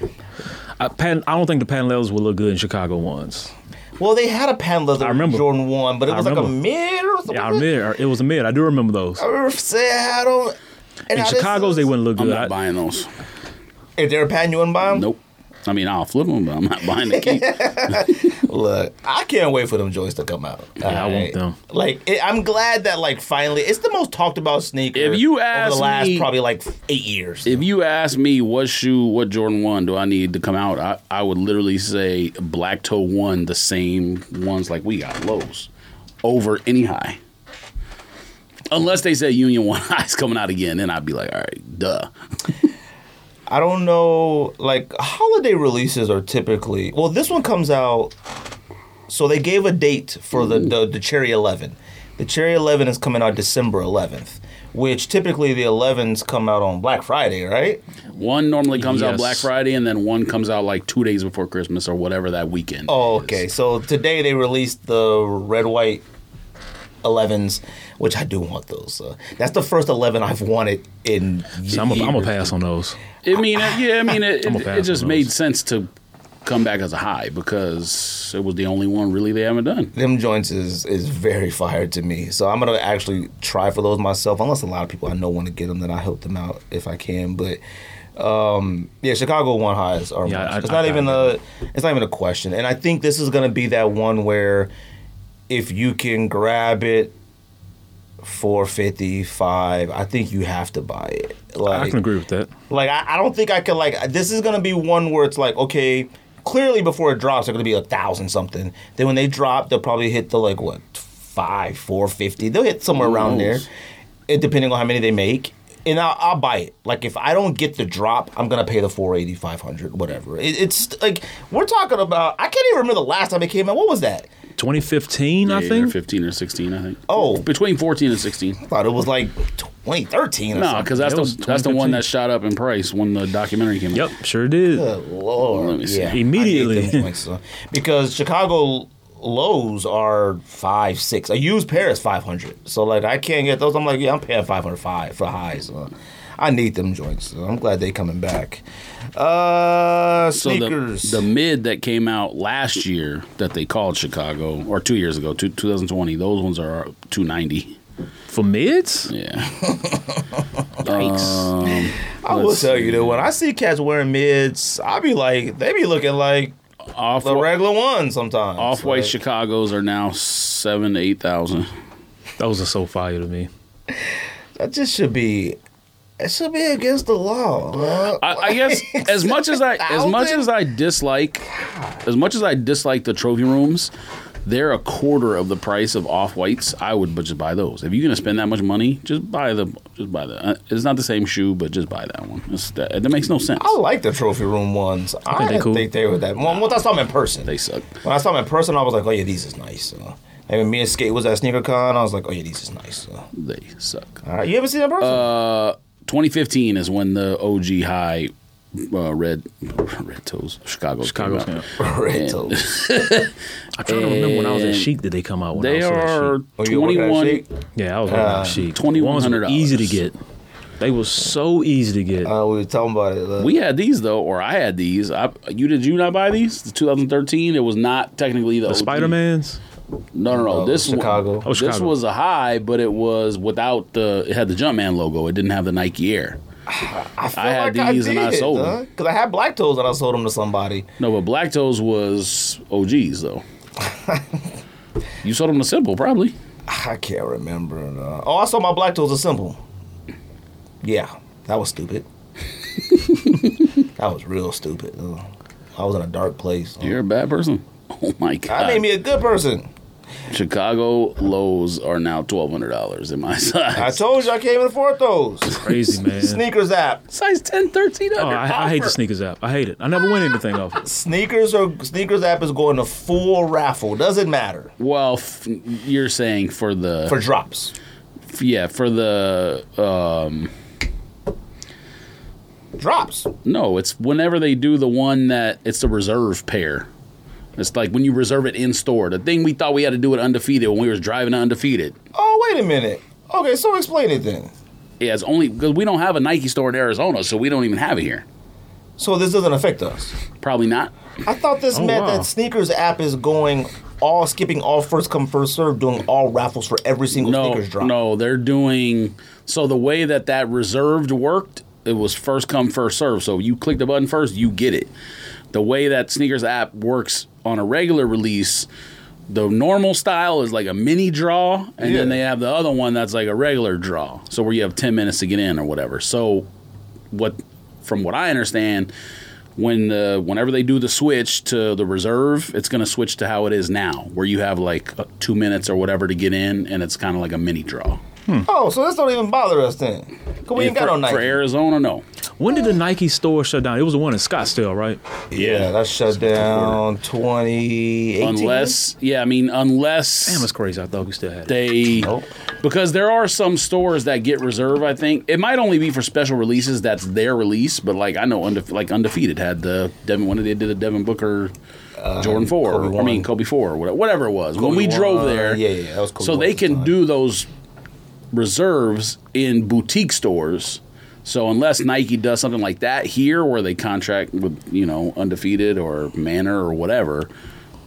I, pan, I don't think the patent levels will look good in Chicago ones. Well, they had a patent leather I remember. Jordan 1, but it was like a mid or something. Yeah, I remember. It was a mid. I do remember those. I remember saying I don't. And In Chicago's, is- they wouldn't look good. I'm good. not buying those. If they're a patent, you wouldn't buy them? Nope. I mean, I'll flip them, but I'm not buying the key. Look, I can't wait for them joints to come out. I want them. Like, it, I'm glad that like finally, it's the most talked about sneaker. If you over ask the last me- probably like eight years. if you ask me what shoe, what Jordan 1 do I need to come out, I, I would literally say Black Toe 1, the same ones like we got, lows, over any high. Unless they say Union 1 high's coming out again, then I'd be like, all right, duh. I don't know. Like holiday releases are typically well. This one comes out. So they gave a date for the, the the Cherry Eleven. The Cherry Eleven is coming out December 11th, which typically the 11s come out on Black Friday, right? One normally comes out Black Friday, and then one comes out like two days before Christmas or whatever that weekend. Oh, is. okay. So today they released the red white 11s, which I do want those. Uh, that's the first 11 I've wanted in. So I'm gonna pass on those. I mean, it- yeah, I mean, it, it, it just made those. sense to come back as a high because it was the only one really they haven't done. them joints is is very fire to me. So I'm gonna actually try for those myself. Unless a lot of people I know want to get them, then I help them out if I can. But um, yeah, Chicago one highs are. Yeah. I- it's I not got even a. It's not even a question. And I think this is gonna be that one where if you can grab it. 455 I think you have to buy it. Like I can agree with that. like I, I don't think I could like this is gonna be one where it's like okay clearly before it drops they're gonna be a thousand something. Then when they drop they'll probably hit the like what five four fifty. They'll hit somewhere Who around there it depending on how many they make. And I'll, I'll buy it. Like if I don't get the drop I'm gonna pay the 480 500 whatever. It, it's like we're talking about I can't even remember the last time it came out. What was that 2015, I think. either 15 or 16, I think. Oh. between 14 and 16. I thought it was like 2013 or No, something because that's It the that's the one that shot up in price when the documentary came out. Yep, sure did. Good lord. Let me see. Yeah, Immediately. I hate them joints, so- because Chicago lows are five, six. A used pair is five hundred. So like I can't get those. I'm like, yeah, I'm paying five hundred five for highs. So I need them joints. So I'm glad they coming back. Uh So the, sneakers. the mid that came out last year that they called Chicago or two years ago, two, 2020, those ones are 290. For mids? Yeah. Yikes. I will let's tell you though, when I see cats wearing mids, I be like, they be looking like Off the regular ones sometimes. off white Like, Chicago's are now seven to eight thousand. Those are so fire to me. that just should be. It should be against the law. huh? I, I guess as much as I as much as I dislike as much as I dislike the trophy rooms, they're a quarter of the price of off whites. I would but just buy those. If you're gonna spend that much money, just buy the just buy the. uh, It's not the same shoe, but just buy that one. It's, that, that makes no sense. I like the trophy room ones. I, think they didn't cool. think they were that. Well, once I saw them in person, They suck. when I saw them in person, I was like, oh yeah, these is nice. So, and when me and Skate was at SneakerCon, I was like, oh yeah, these is nice. So, They suck. all right, you ever seen them in person? Uh, 2015 is when the OG high uh, red red toes Chicago Chicago's came out. camp. Red toes. I trying to remember when I was at And Shiekh. Did they come out? When They I was are At Shiekh? Oh, you working at 21. Shiekh? Yeah, I was working Uh, at Shiekh. $2,100. Ones were easy to get. They were so easy to get. Uh, we were talking about it. We had these though, or I had these. I, you did you not buy these? The 2013. It was not technically the, the Spider Mans. No, no, no. Oh, this Chicago. One, Oh, This Chicago. was a high, but it was without the. It had the Jumpman logo. It didn't have the Nike Air. I, feel I had these and I sold them. Because I had black toes and I sold them to somebody. No, but Black Toes was OGs though. you sold them to Simple probably. I can't remember. Uh, oh, I sold my black toes to simple. Yeah, that was stupid. that was real stupid. Uh, I was in a dark place. You're a bad person. Oh my god! I made me a good person. Chicago lows are now twelve hundred dollars in my size. I told you I can't even afford those. Crazy man. Sneakers app. size 10, 13 Oh, I, I hate the sneakers app. I hate it. I never win anything off it. Sneakers or sneakers app is going to full raffle. Doesn't matter Well, f- you're saying for the for drops. yeah for the um Drops. no, it's whenever they do the one that it's the reserve pair. It's like when you reserve it in store. The thing we thought we had to do it undefeated when we was driving undefeated. Oh wait a minute. Okay, so explain it then. Yeah, it's only because we don't have a Nike store in Arizona, so we don't even have it here. So this doesn't affect us. Probably not. I thought this Oh, meant wow. that sneakers app is going all skipping all first come first serve, doing all raffles for every single No, sneakers drop. no, they're doing so the way that that reserved worked. It was first come first serve. So you click the button first, you get it. The way that sneakers app works on a regular release, the normal style is like a mini draw, and then they have the other one that's like a regular draw. So where you have ten minutes to get in or whatever. So what, from what I understand, when the whenever they do the switch to the reserve, it's going to switch to how it is now, where you have like uh, two minutes or whatever to get in, and it's kind of like a mini draw. Oh, so this don't even bother us then. Cause we ain't got for, no Nike. for Arizona, no. When did the Nike store shut down? It was the one in Scottsdale, right? yeah, that shut down 2018. Unless, yeah, I mean, unless Damn, it's crazy. I thought we still had it. they, Nope. because there are some stores that get reserve. I think it might only be for special releases. That's their release, but like I know, undefe- like undefeated had the Devin when they did the Devin Booker. Jordan four, Uh, I mean. Kobe four, whatever, whatever it was. when Kobe we drove one, there, yeah, yeah, that was Kobe so they can time. do those reserves in boutique stores. So unless Nike does something like that here, where they contract with you know undefeated or Manor or whatever,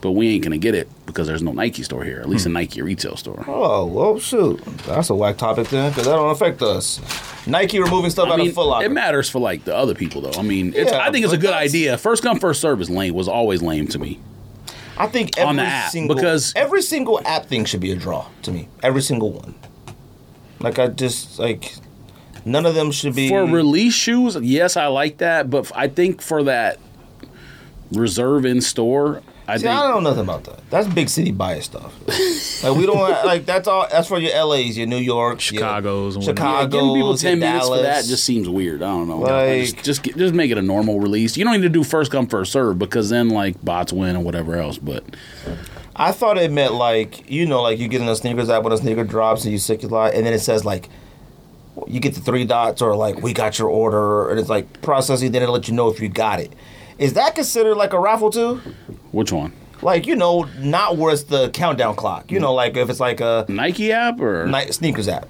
but we ain't gonna get it because there's no Nike store here, at least a hmm. Nike retail store. Oh, well, shoot. That's a whack topic then, because that don't affect us. Nike removing stuff I out mean, of Foot Locker. it matters for like the other people though. I mean, it's, Yeah, I think it's a good idea. First come, first serve is lame. Was always lame to me. I think every on the app, single because- every single app thing should be a draw to me. Every single one. Like I just like none of them should be For release shoes, yes, I like that, but I think for that reserve in store, I See, think I don't know nothing about that. That's big city bias stuff. like we don't like that's all. That's for your LA's, your New York, Chicago's your whatnot. Yeah, Chicago, giving people ten minutes for that just seems weird. I don't know. Like- just just, get, just make it a normal release. You don't need to do first come first serve because then like bots win or whatever else. But I thought it meant like you know, like you get in a sneakers app when a sneaker drops and you stick a lot, and then it says like you get the three dots or like we got your order, and it's like processing. Then it'll let you know if you got it. Is that considered like a raffle too? which one? Like you know, not where it's the countdown clock. You know, like if it's like a Nike app or night sneakers app.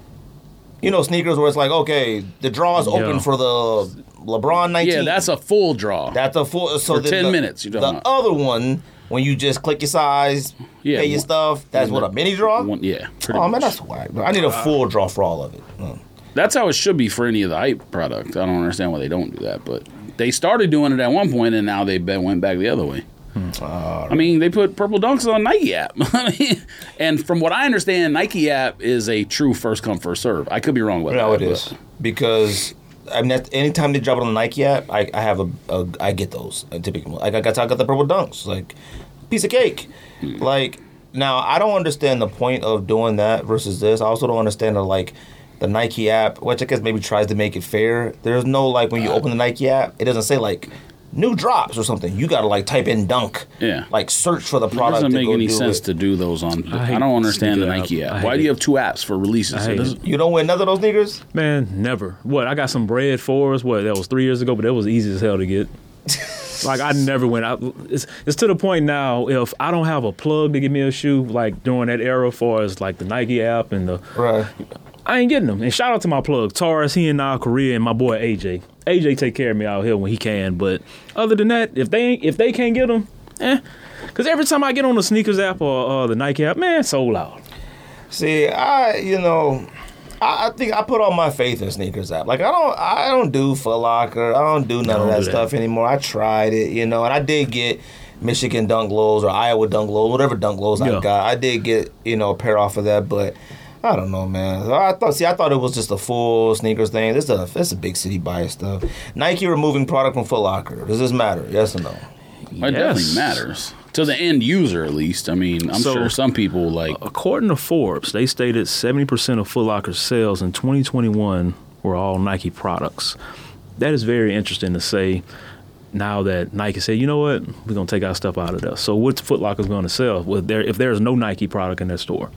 You know, sneakers where it's like okay, the draw is open for the LeBron 19. yeah, that's a full draw. That's a full. So For then 10 the, minutes, you're The talking about. other one, when you just click your size, Yeah, pay your one- stuff, that's what a mini draw. One- yeah, oh man, much. that's whack. I need a full draw for all of it. Mm. That's how it should be for any of the hype product. I don't understand why they don't do that, but they started doing it at one point and now they went back the other way. I mean, they put purple dunks on Nike app. And from what I understand, Nike app is a true first come first serve. I could be wrong with No, that. it but- is because I mean, anytime they drop it on the Nike app, I, I have a, a I get those uh, typically. Like I got I got the purple dunks, like piece of cake. Like now, I don't understand the point of doing that versus this. I also don't understand the like the Nike app, which I guess maybe tries to make it fair. There's no like when you open the Nike app, it doesn't say like new drops or something. You got to like type in dunk. Yeah. Like search for the product. It doesn't make any do sense it. to do those on. I I, don't understand the Nike app. app. Why hate do you have two apps for releases? I It hate doesn't- it. You don't wear none of those sneakers. Man, never. What I got some bread fours. What that was three years ago, but that was easy as hell to get. like I never went out. It's it's to the point now. If I don't have a plug to give me a shoe, like during that era, for as like the Nike app and the, Right. I ain't getting them. And shout out to my plug, Taurus. He in now Korea, and my boy AJ. AJ take care of me out here when he can. But other than that, if they ain't, if they can't get them, eh. Because every time I get on the sneakers app or uh, the Nike app, man, sold out. See, I you know, I, I think I put all my faith in sneakers app. Like I don't I don't do Foot Locker. I don't do none Don't of that that. stuff anymore. I tried it, you know, and I did get Michigan Dunk Lows or Iowa Dunk Lows, whatever Dunk Lows I got. I did get you know a pair off of that, but. I don't know, man. I thought, see, I thought it was just a full sneakers thing. This is a, this is a big city bias stuff. Nike removing product from Foot Locker. Does this matter? Yes or no? It definitely matters to the end user, at least. I mean, I'm So- sure some people like. According to Forbes, they stated 70% of Foot Locker's sales in 2021 were all Nike products. That is very interesting to say now that Nike said, you know what, we're going to take our stuff out of there. So what's Foot Locker's going to sell with there if there's no Nike product in their store?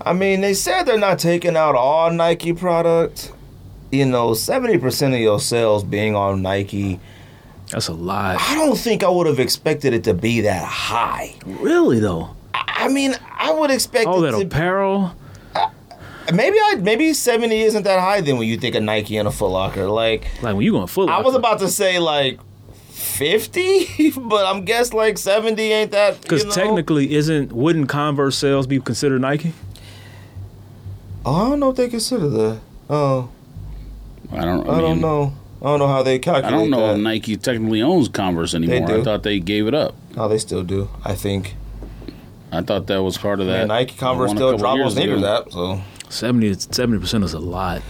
I mean, they said they're not taking out all Nike product. You know, seventy percent of your sales being on Nike. That's a lot. I don't think I would have expected it to be that high. Really though? I I mean, I would expect All it that to. apparel. Uh, maybe I maybe seventy isn't that high then when you think of Nike and a Foot Locker. Like Like when you going Foot Locker. I was about to say like fifty, but I'm guess like seventy ain't that. because you know? technically, isn't wouldn't Converse sales be considered Nike? Oh, I don't know if they consider that. Oh, I don't. I, I, mean, don't know. I don't know how they calculate. I don't know that. if Nike technically owns Converse anymore. do. I thought they gave it up. No, they still do. I think. I thought that was part of that. Yeah, Nike Converse still couple drop on sneakers ago. app. So, 70 percent is a lot.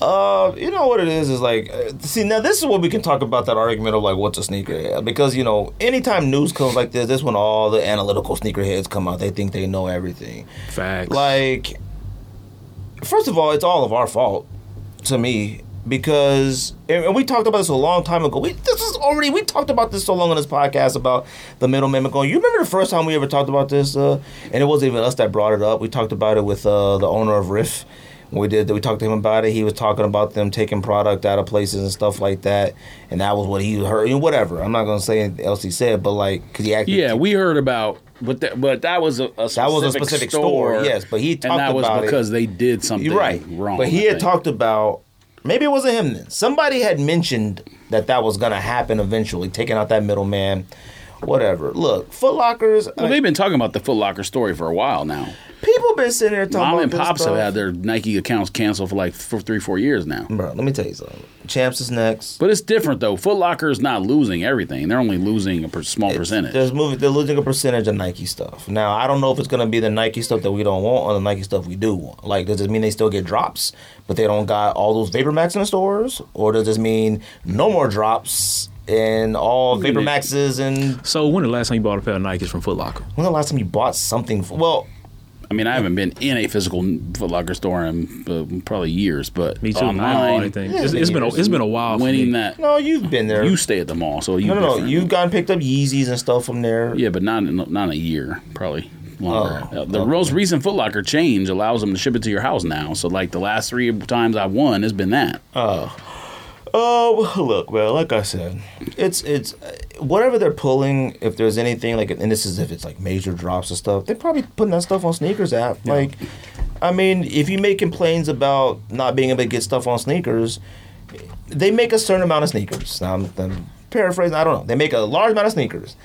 uh, you know what it is is like, uh, see now this is what we can talk about that argument of like what's a sneaker head because you know anytime news comes like this, this when all the analytical sneaker heads come out, they think they know everything. Facts. Like, first of all, it's all of our fault to me because and we talked about this a long time ago. We this is already we talked about this so long on this podcast about the middleman going. You remember the first time we ever talked about this, uh, and it wasn't even us that brought it up. We talked about it with uh, the owner of Riff. We did, we talked to him about it. He was talking about them taking product out of places and stuff like that, and that was what he heard. And whatever, I'm not gonna say anything else he said, but like, cause he actually Yeah, we heard about, but that, but that was a, a That was a specific specific store, yes, but he and talked that was about it. because they did something You're right. wrong. But he had talked about maybe it wasn't him then. Somebody had mentioned that that was gonna happen eventually, taking out that middleman. Whatever. Look, Foot Lockers. Well, they've been talking about the Foot Locker story for a while now. people been sitting there talking Mom and this Pops have had their Nike accounts canceled for like for three, four years now. Bro, let me tell you something. Champs is next. But it's different though. Foot Locker is not losing everything; they're only losing a per- small percentage. There's moving. They're losing a percentage of Nike stuff. Now I don't know if it's gonna be the Nike stuff that we don't want or the Nike stuff we do want. Like, does it mean they still get drops, but they don't got all those Vapor Max in the stores, or does this mean no more drops and all Vapor Maxes and so when the last time you bought a pair of Nikes from Foot Locker? When the last time you bought something? For, well, I mean, I haven't been in a physical Foot Locker store in uh, probably years, but Me too. I haven't bought online, anything. Yeah, it's, it's been a, it's been a while. for winning me. that. no, you've been there. You stay at the mall, so you no, no, no. You've gone picked up Yeezys and stuff from there. Yeah, but not in, not in a year, probably longer. Oh, Uh, the okay. most recent Foot Locker change allows them to ship it to your house now. So like the last three times I've won has been that. Oh, Oh, well, look, well, like I said, it's it's whatever they're pulling. If there's anything like, and this is if it's like major drops and stuff, they're probably putting that stuff on sneakers app. Like, I mean, if you make complaints about not being able to get stuff on sneakers, they make a certain amount of sneakers. Now I'm, I'm paraphrasing. I don't know. They make a large amount of sneakers.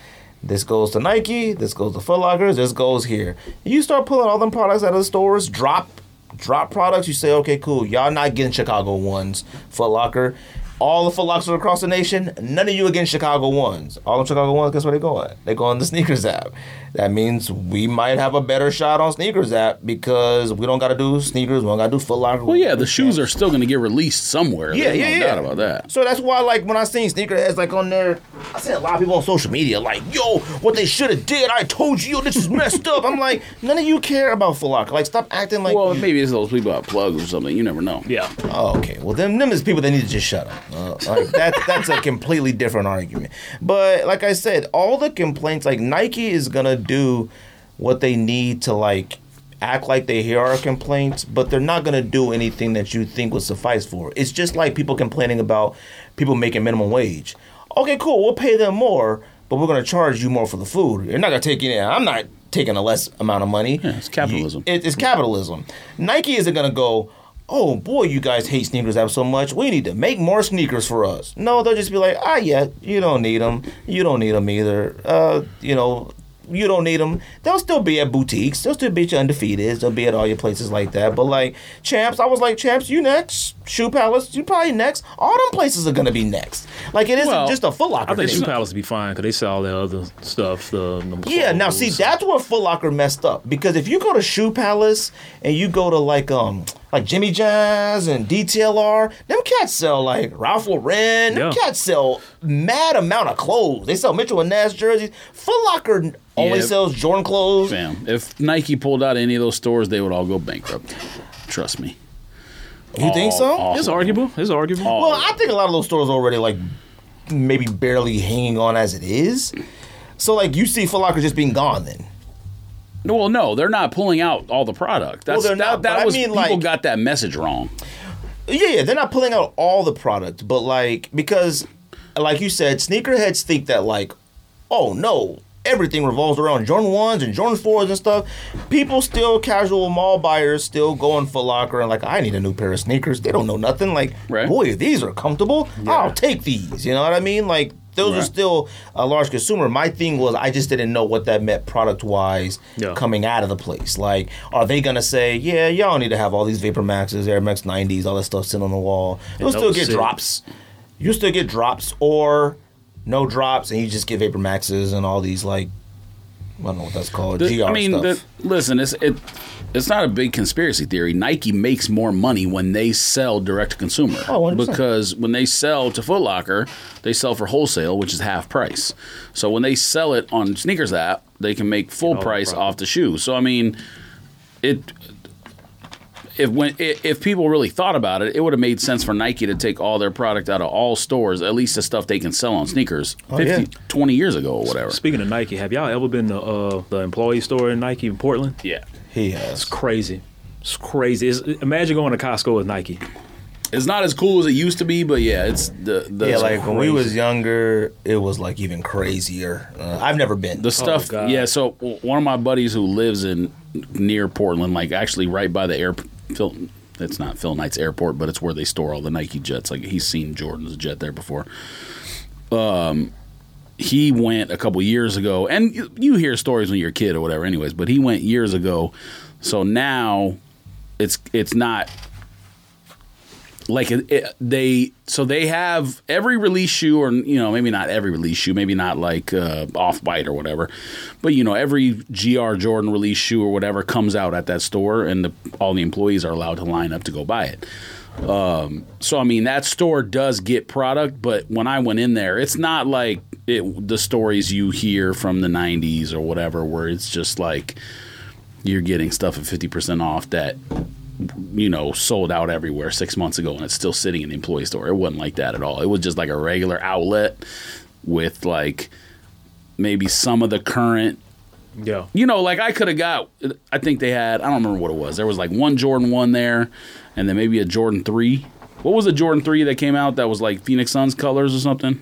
This goes to Nike. This goes to Foot Locker. This goes here. You start pulling all them products out of the stores. Drop, drop products. You say, okay, cool. Y'all not getting Chicago ones, Foot Locker. All the Foot Lockers across the nation, none of you against Chicago ones. All the Chicago ones, guess where they go at? They go on the sneakers app. That means we might have a better shot on sneakers app because we don't got to do sneakers. We don't got to do Foot Locker. Well, yeah, the shoes are still going to get released somewhere. Yeah, There's yeah, no yeah. doubt about that. So that's why, like, when I seen sneakerheads like on there, I seen a lot of people on social media like, "Yo, what they should have did, I told you, yo, this is messed up." I'm like, none of you care about Foot Locker. Like, stop acting like. Well, maybe it's those people have plugs or something. You never know. Yeah. Oh, okay. Well, them them is people that need to just shut up. Uh, like that that's a completely different argument. But like I said, all the complaints like Nike is gonna do what they need to like act like they hear our complaints, but they're not gonna do anything that you think would suffice for. It's just like people complaining about people making minimum wage. Okay, cool. We'll pay them more, but we're gonna charge you more for the food. You're not gonna take it. I'm not taking a less amount of money. Yeah, it's capitalism. It, it's capitalism. Nike isn't gonna go. Oh boy, you guys hate sneakers app so much. We need to make more sneakers for us. No, they'll just be like, ah, yeah, you don't need them. You don't need them either. Uh, you know, you don't need them. They'll still be at boutiques. They'll still be at your undefeateds. They'll be at all your places like that. But like champs, I was like, champs, you next. Shoe Palace, you probably next. All them places are gonna be next. Like it isn't Well, just a Foot Locker. I think thing. Shoe Palace would be fine because they sell all the other stuff. The, the Yeah, now see that's where Foot Locker messed up because if you go to Shoe Palace and you go to like um like Jimmy Jazz and DTLR, them cats sell like Ralph Lauren. Them Yeah. cats sell mad amount of clothes. They sell Mitchell and Ness jerseys. Foot Locker only Yeah. sells Jordan clothes. Fam, if Nike pulled out any of those stores, they would all go bankrupt. Trust me. You think so? all- It's arguable. It's arguable. all- Well, I think a lot of those stores already like maybe barely hanging on as it is. So like you see Foot Locker just being gone then. Well, no, they're not pulling out all the product. That's, they're that, not, that I was mean, people like- got that message wrong. Yeah, yeah, they're not pulling out all the product, but like because, like you said, sneakerheads think that like, oh no, everything revolves around Jordan ones and Jordan fours and stuff. People still casual mall buyers still going for Locker and like, I need a new pair of sneakers. They don't know nothing. Like, Right. boy, these are comfortable. I'll take these. You know what I mean? Like. Those are Right. still a large consumer. My thing was I just didn't know what that meant product wise Yeah. coming out of the place. Like, are they gonna say, yeah, y'all need to have all these Vapor Maxes, Air Max 90s, all that stuff sitting on the wall? You'll still get drops. You still get drops or no drops, and you just get Vapor Maxes and all these like I don't know what that's called. The- GR I mean, the, listen, it's it, it's not a big conspiracy theory. Nike makes more money when they sell direct to consumer Oh, 100%. because when they sell to Foot Locker, they sell for wholesale, which is half price. So when they sell it on sneakers app, they can make full price off the shoe. So I mean, it. If when if people really thought about it, it would have made sense for Nike to take all their product out of all stores, at least the stuff they can sell on sneakers, 50, yeah. 20 years ago or whatever. Speaking of Nike, have y'all ever been to uh, the employee store in Nike in Portland? Yeah. He has. It's crazy. It's crazy. It's, imagine going to Costco with Nike. It's not as cool as it used to be, but yeah, it's the the Yeah, like when we was younger, it was like even crazier. Uh, I've never been. the stuff. God. yeah, so one of my buddies who lives in near Portland, like actually right by the air. Phil, it's not Phil Knight's airport, but it's where they store all the Nike jets. Like he's seen Jordan's jet there before. Um, he went a couple years ago, and you, you hear stories when you're a kid or whatever, anyways. But he went years ago, so now it's it's not like it, it, they so they have every release shoe or you know maybe not every release shoe maybe not like uh, off white or whatever but you know every gr jordan release shoe or whatever comes out at that store and the, all the employees are allowed to line up to go buy it um, so i mean that store does get product but when i went in there it's not like it, the stories you hear from the 90s or whatever where it's just like you're getting stuff at 50% off that you know, sold out everywhere six months ago and it's still sitting in the employee store. It wasn't like that at all. It was just like a regular outlet with like maybe some of the current, Yeah. you know, like I could have got, I think they had, I don't remember what it was. There was like one Jordan 1 there and then maybe a Jordan 3. What was the Jordan 3 that came out that was like Phoenix Suns colors or something?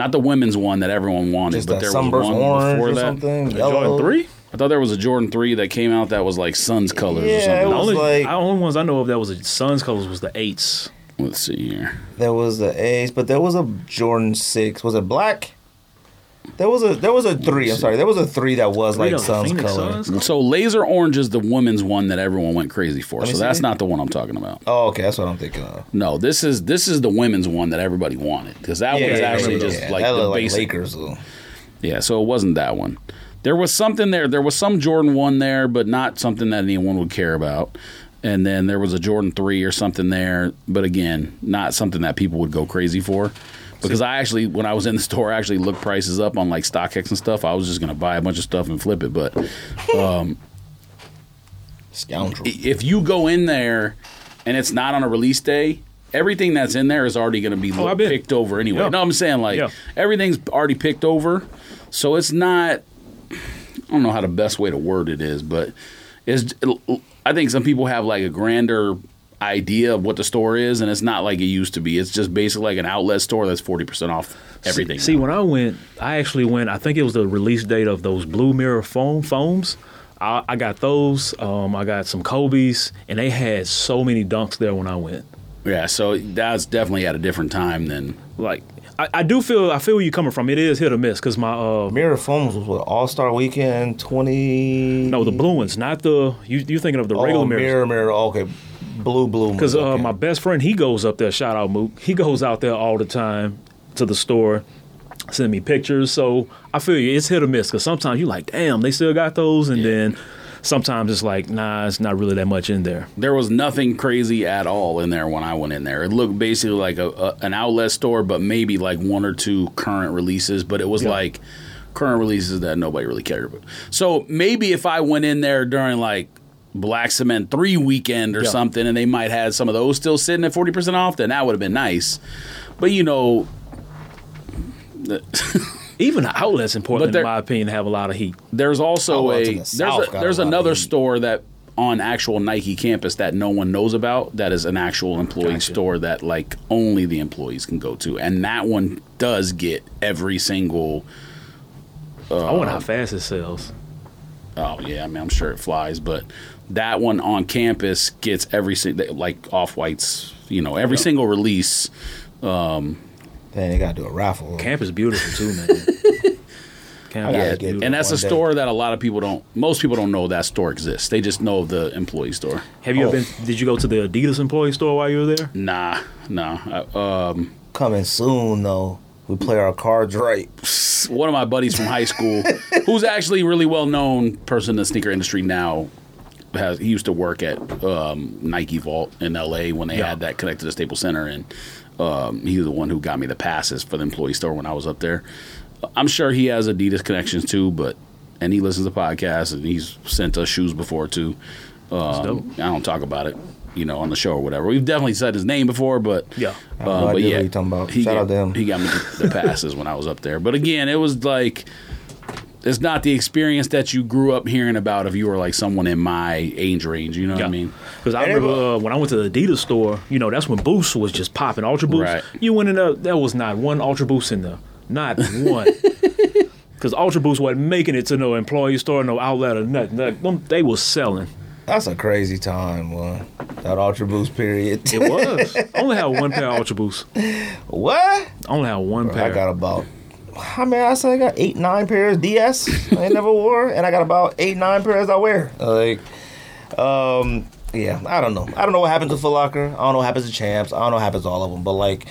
Not the women's one that everyone wanted, Just but there was one before or that. something. Jordan 3? I thought there was a Jordan 3 that came out that was like Suns colors or Yeah, something. it The was only, like- the only ones I know of that was the Suns colors was the eights. Let's see here. There was the Ace, but there was a Jordan six. Was it black? There was a there was a three. I'm sorry. There was a three that was Three like of the Sun's Phoenix color. Suns? So laser orange is the woman's one that everyone went crazy for. So see that's it. not the one I'm talking about. Oh, okay. That's what I'm thinking of. No, this is this is the women's one that everybody wanted because that one's I actually remember just that. like that the looked like. Lakers. Though. Yeah, so it wasn't that one. There was something there. There was some Jordan one there, but not something that anyone would care about. And then there was a Jordan three or something there, but again, not something that people would go crazy for. Because I actually, when I was in the store, I actually looked prices up on like StockX and stuff. I was just gonna buy a bunch of stuff and flip it. But um, Scoundrel. if you go in there and it's not on a release day, everything that's in there is already going to be Oh, bet. picked over anyway. Yeah. No, I'm saying like Yeah. everything's already picked over, so it's not. I don't know how the best way to word it is, but it's. I think some people have like a grander idea of what the store is, and it's not like it used to be. It's just basically like an outlet store that's forty percent off everything. See, now. when I went, I actually went. I think it was the release date of those Blue Mirror foam foams. I, I got those. Um, I got some Kobe's, and they had so many dunks there when I went. yeah, so that's definitely at a different time than Like, I, I do feel I feel where you're coming from. It is hit or miss because my uh, Mirror Foams was what All Star Weekend 20. no the blue ones, not the you. You're thinking of the regular oh, mirrors. mirror, mirror. Okay, blue, blue. Because uh, okay. my best friend, he goes up there. Shout out Mook. He goes out there all the time to the store, send me pictures. So I feel you. It's hit or miss. Because sometimes you're like, damn, they still got those, and then sometimes it's like, nah, it's not really that much in there. There was nothing crazy at all in there when I went in there. It looked basically like a, a an outlet store, but maybe like one or two current releases. But it was Yeah. like current releases that nobody really cared about. So maybe if I went in there during like Black Cement Three weekend or Yeah. something, and they might have some of those still sitting at forty percent off, then that would have been nice. But you know, Even the outlets in Portland, there- in my opinion, have a lot of heat. there's also Oh, a the there's a, got a there's another store that on actual Nike campus that no one knows about that is an actual employee Gotcha. store that like only the employees can go to and that one does get every single I wonder uh, how fast it sells. Oh yeah I mean I'm sure it flies but that one on campus gets every si- like off whites you know every Yeah. single release Dang, they gotta do a raffle. Camp is beautiful too, man. Camp yeah beautiful. and that's a day. store that a lot of people don't most people don't know that store exists they just know of the employee store Have you Oh. ever been? Did you go to the Adidas employee store while you were there? nah nah I- um Coming soon though. We play our cards right. one of my buddies from high school, who's actually a really well known person in the sneaker industry now. Has he used to work at um, Nike Vault in L.A. when they Yeah. had that connected to Staples Center, and um, he was the one who got me the passes for the employee store when I was up there. I'm sure he has Adidas connections too, but and he listens to podcasts and he's sent us shoes before too. Um. I don't talk about it, you know, on the show or whatever. We've definitely said his name before, but Yeah. I have no uh, but yeah, you're talking about. He Shout got, out to him. He got me the, the passes when I was up there. But again, it was like it's not the experience that you grew up hearing about if you were like someone in my age range. You know what I mean? Because I remember uh, when I went to the Adidas store, you know, that's when Boost was just popping Ultra Boost. Right. You went in there, there was not one Ultra Boost in there. Not one. Because Ultra Boost wasn't making it to no employee store, no outlet or nothing. They was selling. That's a crazy time, boy. That Ultra Boost period. It was. I Only had one pair of Ultra Boost. what? I Only had one pair. I got about. I mean, I said I got eight, nine pairs DS I never wore, and I got about eight, nine pairs I wear. Like, um, yeah, I don't know. I don't know what happens to Foot Locker. I don't know what happens to Champs. I don't know what happens to all of them. But like,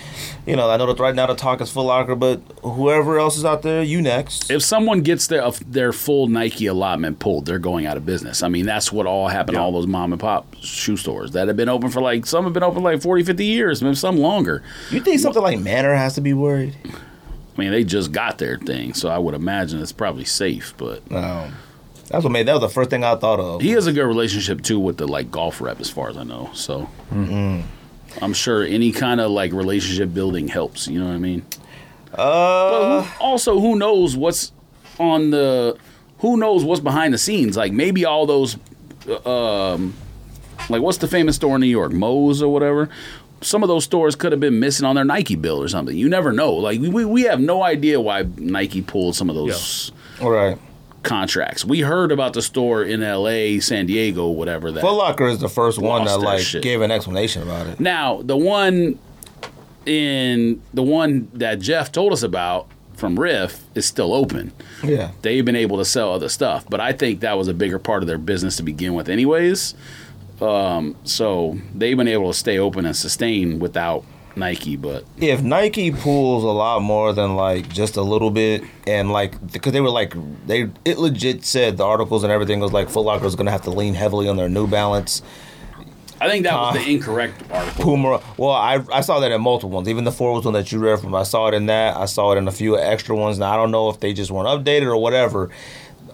you know, I know that right now the talk is Foot Locker, but whoever else is out there, you next. If someone gets their their full Nike allotment pulled, they're going out of business. I mean, that's what all happened to Yeah. all those mom and pop shoe stores that have been open for like some have been open like 40, 50 years, maybe some longer. You think something like Manor has to be worried? I mean, they just got their thing, so I would imagine it's probably safe, but No. That's what made that was the first thing I thought of. he has a good relationship too with the like golf rep, as far as I know. So I'm sure any kind of like relationship building helps. You know what I mean? uh, But who, also, who knows what's on the? Who knows what's behind the scenes? Like maybe all those, uh, um, like what's the famous store in New York, Moe's or whatever. Some of those stores could have been missing on their Nike bill or something. You never know. Like we, we have no idea why Nike pulled some of those all right. Contracts. We heard about the store in L.A., San Diego, whatever that. Foot Locker is the first one that like shit. gave an explanation about it. Now, the one in the one that Jeff told us about from Riff is still open. Yeah. They've been able to sell other stuff, but I think that was a bigger part of their business to begin with, anyways. Um, so they've been able to stay open and sustain without Nike, but if Nike pulls a lot more than like just a little bit, and like because they were like they it legit said the articles and everything was like Foot Locker was gonna have to lean heavily on their New Balance, I think that was Uh, the incorrect article. Puma. Well, I I saw that in multiple ones, even the Forbes one that you read from. I saw it in that. I saw it in a few extra ones. Now I don't know if they just weren't updated or whatever.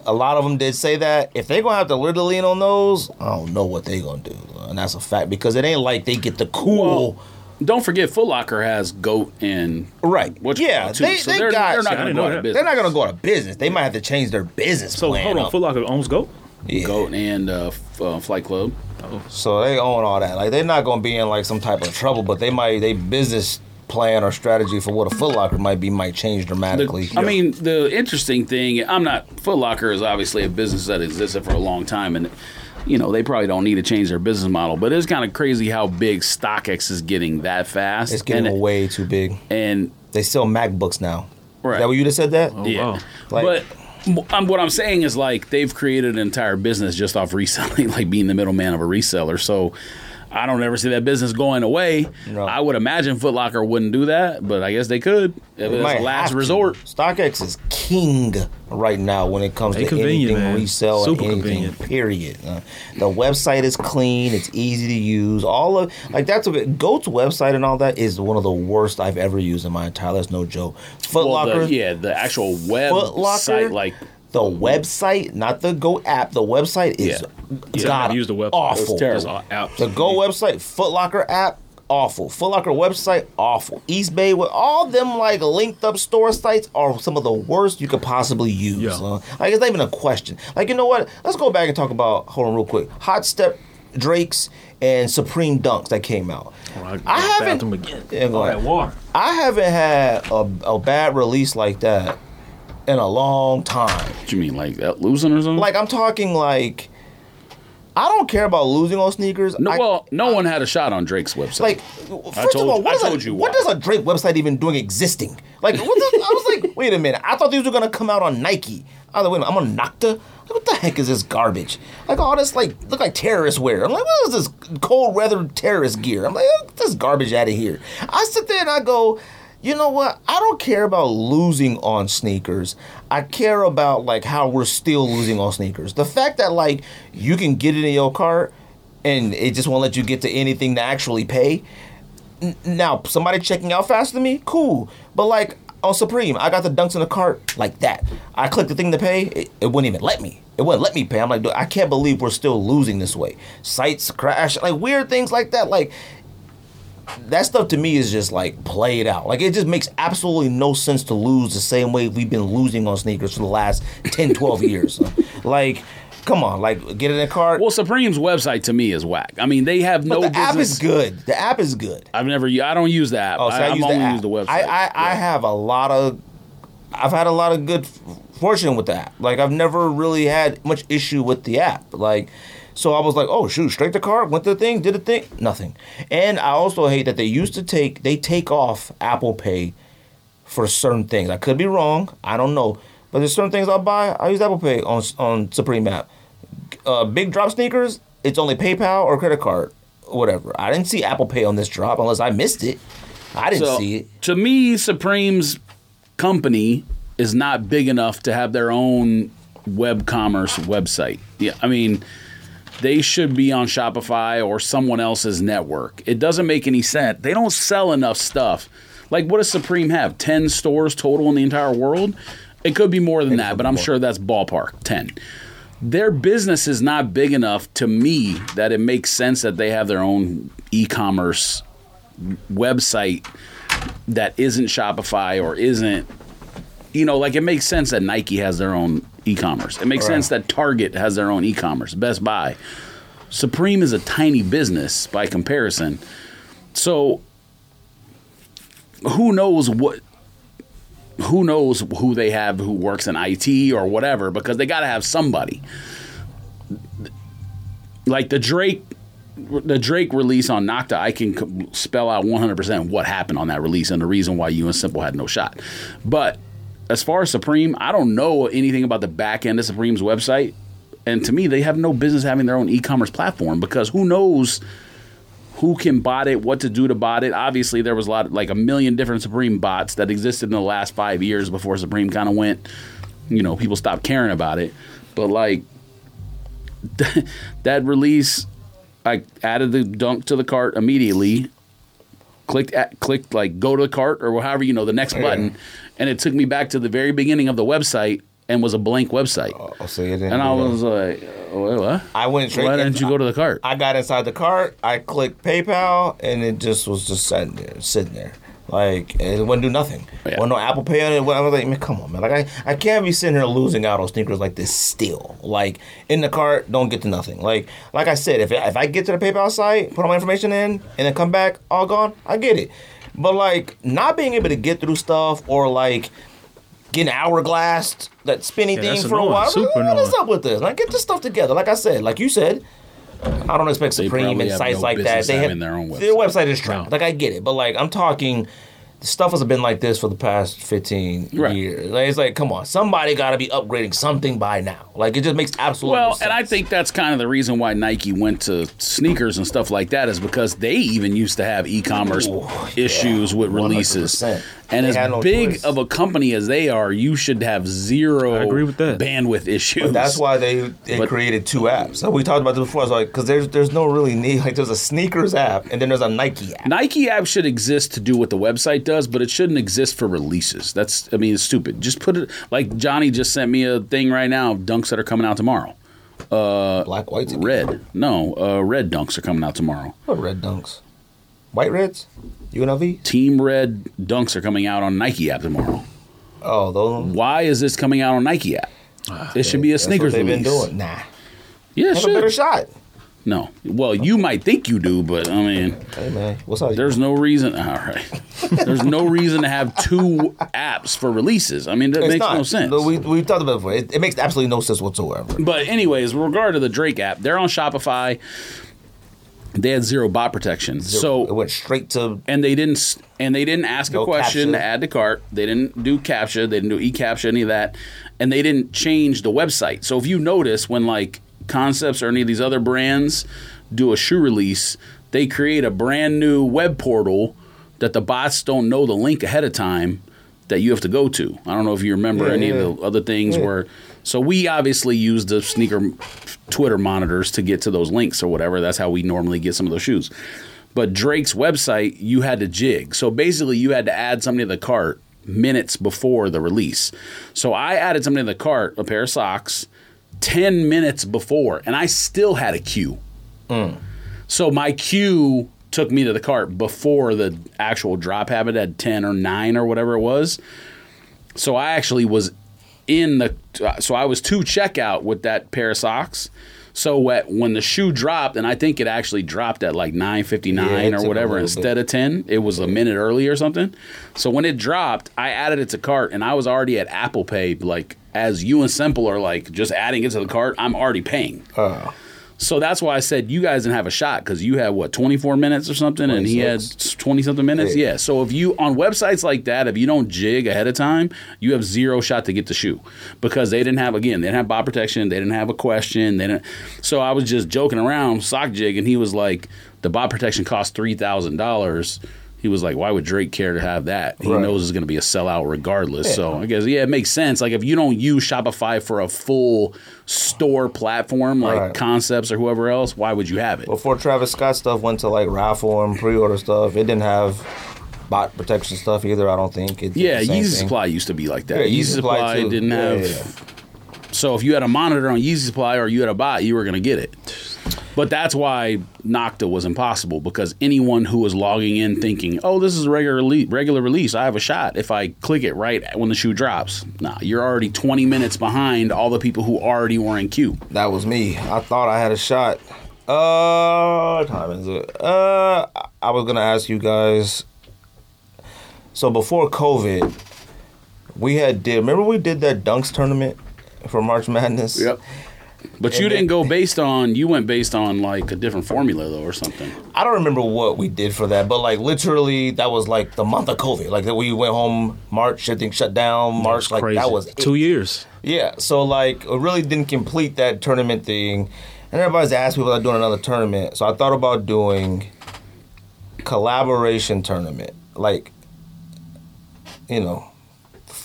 A lot of them did say that. If they're gonna have to literally lean on those, I don't know what they're gonna do, and that's a fact because it ain't like they get the cool. Well, don't forget, Foot Locker has Goat and Right. what you Yeah, too. they- so they they're, got- they're not going to go know out of business. They're not gonna go out of business. They might have to change their business So plan. hold on, up. Foot Locker owns Goat. Yeah. Goat and uh, F- uh, Flight Club. Oh. So they own all that. Like they're not gonna be in like some type of trouble, but they might they business plan or strategy for what a Foot Locker might be might change The- dramatically. I mean, the interesting thing, I'm not, Foot Locker is obviously a business that existed for a long time, and, you know, they probably don't need to change their business model, but it's kind of crazy how big StockX is getting that fast. it's getting and, way too big. And, They sell MacBooks now. Right. Is that what you just said that? yeah. wow. Like- but um, what I'm saying is, like, they've created an entire business just off reselling, like being the middleman of a reseller. So, I don't ever see that business going away. No. I would imagine Foot Locker wouldn't do that, but I guess they could. If They it's might a last have to. resort. StockX is king right now when it comes They to anything man. resell Super anything. convenient. Period. Uh, the website is clean. It's easy to use. All of like that's a bit, Goat's website and all that is one of the worst I've ever used in my entire. That's no joke. Foot Well, Locker. the, yeah, the actual web site, like the website, not the Go app. The website is Yeah. god I've the website. awful. It's terrible. The Go website, Foot Locker app, awful. Foot Locker website, awful. East Bay, with all them like linked up store sites are some of the worst you could possibly use. Yeah. uh. like it's not even a question. Like you know what? Let's go back and talk about. Hold on, real quick. Hot Step Drakes and Supreme Dunks that came out. Oh, I, I haven't-. Yeah, go All ahead. I haven't had a, a bad release like that in a long time. what you mean, like that losing or something? Like I'm talking like. I don't care about losing on sneakers. no, I- well, no one had a shot on Drake's website. Like, first told- of all, what, I is told a, you what does a Drake website even doing existing? Like, what the, I was like, wait a minute. I thought these were gonna come out on Nike. I was like, wait a minute, I'm on Nocta. Like, what the heck is this garbage? Like all this, like, look like terrorist wear. I'm like, what is this cold weather terrorist gear? I'm like, this garbage out of here. I sit there and I go. You know what? I don't care about losing on sneakers. I care about like how we're still losing on sneakers. The fact that like you can get it in your cart and it just won't let you get to anything to actually pay. Now, somebody checking out faster than me, cool. But like on Supreme, I got the dunks in the cart like that. I clicked the thing to pay, it, it wouldn't even let me. It wouldn't let me pay. I'm like, dude, I can't believe we're still losing this way. Sites crash, like weird things like that. Like that stuff to me is just like played out. Like it just makes absolutely no sense to lose the same way we've been losing on sneakers for the last 10, 12 years. Like, come on, like get in the cart. well, Supreme's website to me is whack. I mean, they have but no the business. app is good. The app is good. I've never. I don't use the app. Oh, so I, I, use the app. used the website. I, I, I have a lot of, I've had a lot of good fortune with the app. Like I've never really had much issue with the app. Like, so I was like, oh shoot, straight to car, went to the thing, did a thing, nothing. And I also hate that they used to take, they take off Apple Pay for certain things. I could be wrong. I don't know. But there's certain things I buy. I use Apple Pay on on Supreme app. Uh, big drop sneakers. It's only PayPal or credit card, whatever. I didn't see Apple Pay on this drop unless I missed it. I didn't So, see it. To me, Supreme's company is not big enough to have their own web commerce website. Yeah, I mean, they should be on Shopify or someone else's network. It doesn't make any sense. They don't sell enough stuff. Like, what does Supreme have? 10 stores total in the entire world? It could be more than that, but I'm sure that's ballpark 10. Their business is not big enough to me that it makes sense that they have their own e commerce website that isn't Shopify or isn't you know like it makes sense that Nike has their own e-commerce. It makes Right. sense that Target has their own e-commerce, Best Buy. Supreme is a tiny business by comparison. So who knows what who knows who they have who works in IT or whatever because they got to have somebody. Like the Drake the Drake release on Nocta, I can spell out 100% what happened on that release and the reason why you and Simple had no shot. But as far as Supreme, I don't know anything about the back end of Supreme's website. And to me, they have no business having their own e-commerce platform because who knows who can bot it, what to do to bot it. Obviously, there was a lot, like a million different Supreme bots that existed in the last five years before Supreme kind of went. You know, people stopped caring about it. But like that release, I added the dunk to the cart immediately. Clicked, at, clicked like go to the cart or however you know the next button, and it took me back to the very beginning of the website and was a blank website. Uh, oh, so you didn't and I was like, oh, what? I went straight. Why didn't you go to the cart? I got inside the cart. I clicked PayPal, and it just was just sitting there, sitting there. Like it wouldn't do nothing. Yeah. Wasn't no Apple Pay on it. I was like, man, come on, man. Like I, I can't be sitting here losing out on sneakers like this still. Like in the cart, don't get to nothing. Like like I said, if if I get to the PayPal site, put all my information in, and then come back, all gone, I get it. But like not being able to get through stuff or like getting hourglassed that spinny Yeah, thing for a while. Super what is annoying. up with this? Like get this stuff together. Like I said, like you said, I don't expect They Supreme and sites no like that. They have their own Their website. website is trash. Like I get it, but like I'm talking. The stuff has been like this for the past 15 Right. years. Like, it's like, come on, somebody got to be upgrading something by now. Like, it just makes absolute Well, sense. and I think that's kind of the reason why Nike went to sneakers and stuff like that is because they even used to have e-commerce Ooh, issues with releases. 100%. And They as no big choice. of a company as they are, you should have zero I agree with that. bandwidth issues. That's why they, they But- created two apps. So we talked about this before. It's like because there's there's no really need. Like there's a sneakers app and then there's a Nike app. Nike app should exist to do what the website does, but it shouldn't exist for releases. That's, I mean, it's stupid. Just put it like Johnny just sent me a thing right now of dunks that are coming out tomorrow. Black whites. Red, no, uh, red dunks are coming out tomorrow. What red dunks? White reds? UNLV? Team Red dunks are coming out on Nike app tomorrow. Oh, those. Why is this coming out on Nike app? Ah, it should be a That's what sneakers they've release. been doing. Nah, Yeah, it have a better shot. No, well, you might think you do, but I mean, Hey man, what's up? there's no reason. All right, there's no reason to have two apps for releases. I mean, that It's makes not. no sense. No, we we talked about it before. It, it makes absolutely no sense whatsoever. But anyways, with regard to the Drake app, they're on Shopify. They had zero bot protection, it so it went straight to and they didn't and they didn't ask No a question captcha. to add to cart. They didn't do captcha. They didn't do e captcha any of that, and they didn't change the website. So if you notice when like Concepts or any of these other brands do a shoe release, they create a brand new web portal that the bots don't know the link ahead of time that you have to go to. I don't know if you remember Yeah, any yeah. of the other things Yeah. where. So we obviously use the sneaker Twitter monitors to get to those links or whatever. That's how we normally get some of those shoes. But Drake's website, you had to jig. So basically, you had to add something to the cart minutes before the release. So I added something to the cart, a pair of socks, 10 minutes before, and I still had a queue. Mm. So my queue took me to the cart before the actual drop happened at 10 or 9 or whatever it was. So I actually was in the so I was to checkout with that pair of socks. So when the shoe dropped, and I think it actually dropped at like nine fifty nine or whatever instead bit. of ten, it was a minute early or something. So when it dropped, I added it to cart, and I was already at Apple Pay. Like as you and Simple are like just adding it to the cart, I'm already paying. uh, So that's why I said you guys didn't have a shot because you had what 24 minutes or something, and he had 20 something minutes. Yeah. Yeah. So if you on websites like that, if you don't jig ahead of time, you have zero shot to get the shoe because they didn't have again they didn't have bot protection, they didn't have a question, they didn't. So I was just joking around sock jig, and he was like, the bot protection costs three thousand dollars. He was like, "Why would Drake care to have that? He Right. knows it's going to be a sellout regardless." So I guess yeah, it makes sense. Like if you don't use Shopify for a full store platform like Right. Concepts or whoever else, why would you have it? before Travis Scott stuff went to like raffle and pre-order stuff, it didn't have bot protection stuff either. I don't think. It yeah, Yeezy. Supply used to be like that. Yeah, Yeezy Yeezy Supply didn't Yeah, have. yeah, So if you had a monitor on Yeezy Supply or you had a bot, you were going to get it. But that's why Nocta was impossible because anyone who was logging in thinking, "Oh, this is a regular release, regular release, I have a shot if I click it right when the shoe drops." Nah, you're already 20 minutes behind all the people who already were in queue. That was me. I thought I had a shot. Uh, what time is it? Uh, I was gonna ask you guys. So before COVID, we had did. Remember we did that dunks tournament for March Madness. But And you didn't go based on. You went based on like a different formula though, or something. I don't remember what we did for that, but like literally, that was like the month of COVID. Like that we went home March, everything shut down. March, like that was two years. Yeah, so like I really didn't complete that tournament thing, and everybody's asked me about doing another tournament. So I thought about doing collaboration tournament, like you know,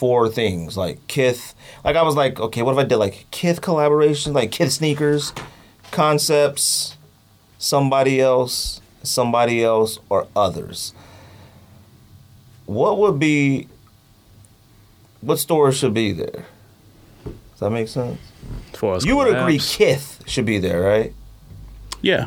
four things like Kith. Like I was like, okay, what if I did like Kith collaboration, like Kith sneakers, concepts, somebody else, somebody else, or others. What would be? What stores should be there? Does that make sense? As far as You would agree. Kith should be there, right? Yeah.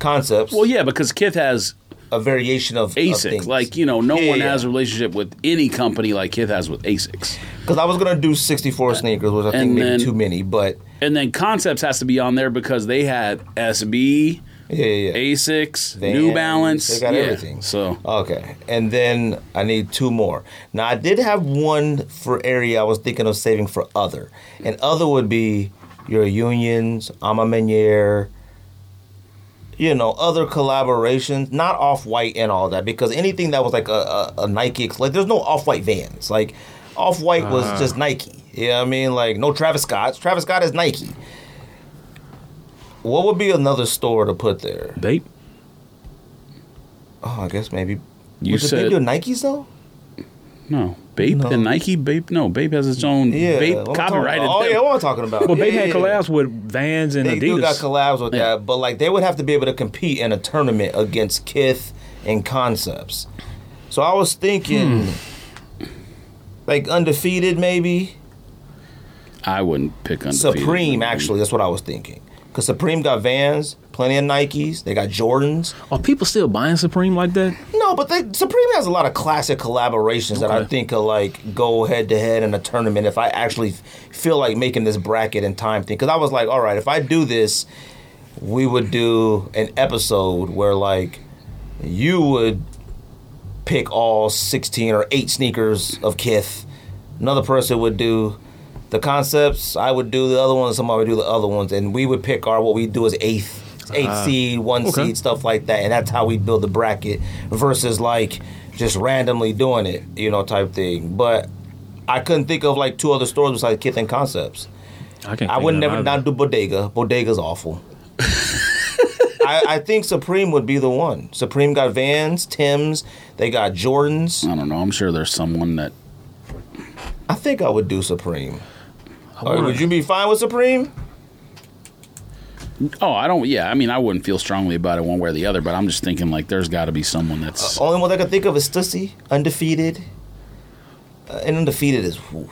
Concepts. Well, yeah, because Kith has a variation of ASIC. Like you know, no Yeah, one yeah. has a relationship with any company like Kith has with ASICs. because I was gonna do 64 uh, sneakers, which I think And maybe too many, but And then Concepts has to be on there because they had SB, yeah, yeah. yeah. ASICs, New Balance. they got yeah. everything. So Okay, and then I need two more. Now I did have one for area I was thinking of saving for other, and other would be your unions, A Ma Maniére, you know, other collaborations, not off white and all that, because anything that was like a, a, a Nike, like there's no off white vans. Like off white was uh-huh. just Nike. You know what I mean? Like no Travis Scott's. Travis Scott is Nike. What would be another store to put there? Bape. Oh, I guess maybe. You was it said- Bape your Nikes though? no, Bape No. and Nike. Bape no, Bape has its own Yeah, Bape what I'm talking copyrighted. Oh yeah, what am I talking about? Well, yeah, Bape had yeah, collabs with Vans and They Adidas. They do got collabs with that, but like they would have to be able to compete in a tournament against Kith and Concepts. So I was thinking, Hmm. like undefeated maybe. I wouldn't pick undefeated. Supreme actually, that's what I was thinking. Cause Supreme got Vans, plenty of Nikes, they got Jordans. Are people still buying Supreme like that? No, but they, Supreme has a lot of classic collaborations that I think could like go head to head in a tournament if I actually feel like making this bracket and time thing. Because I was like, all right, if I do this, we would do an episode where like you would pick all 16 or 8 sneakers of Kith. Another person would do the concepts. I would do the other ones. Somebody would do the other ones, and we would pick our what we do as eighth, eighth ah. seed, one okay. seed, stuff like that. And that's how we build the bracket versus like just randomly doing it, you know, type thing. But I couldn't think of like two other stores besides Kith and Concepts. I can't. I would of never either. not do Bodega. Bodega's awful. I, I think Supreme would be the one. Supreme got Vans, Tim's, they got Jordans. I don't know. I'm sure there's someone that I think I would do Supreme. Or would you be fine with Supreme? Oh, I don't. Yeah, I mean, I wouldn't feel strongly about it one way or the other, but I'm just thinking like there's got to be someone that's. Only one I can think of is Stussy, undefeated. Uh, and undefeated is whew.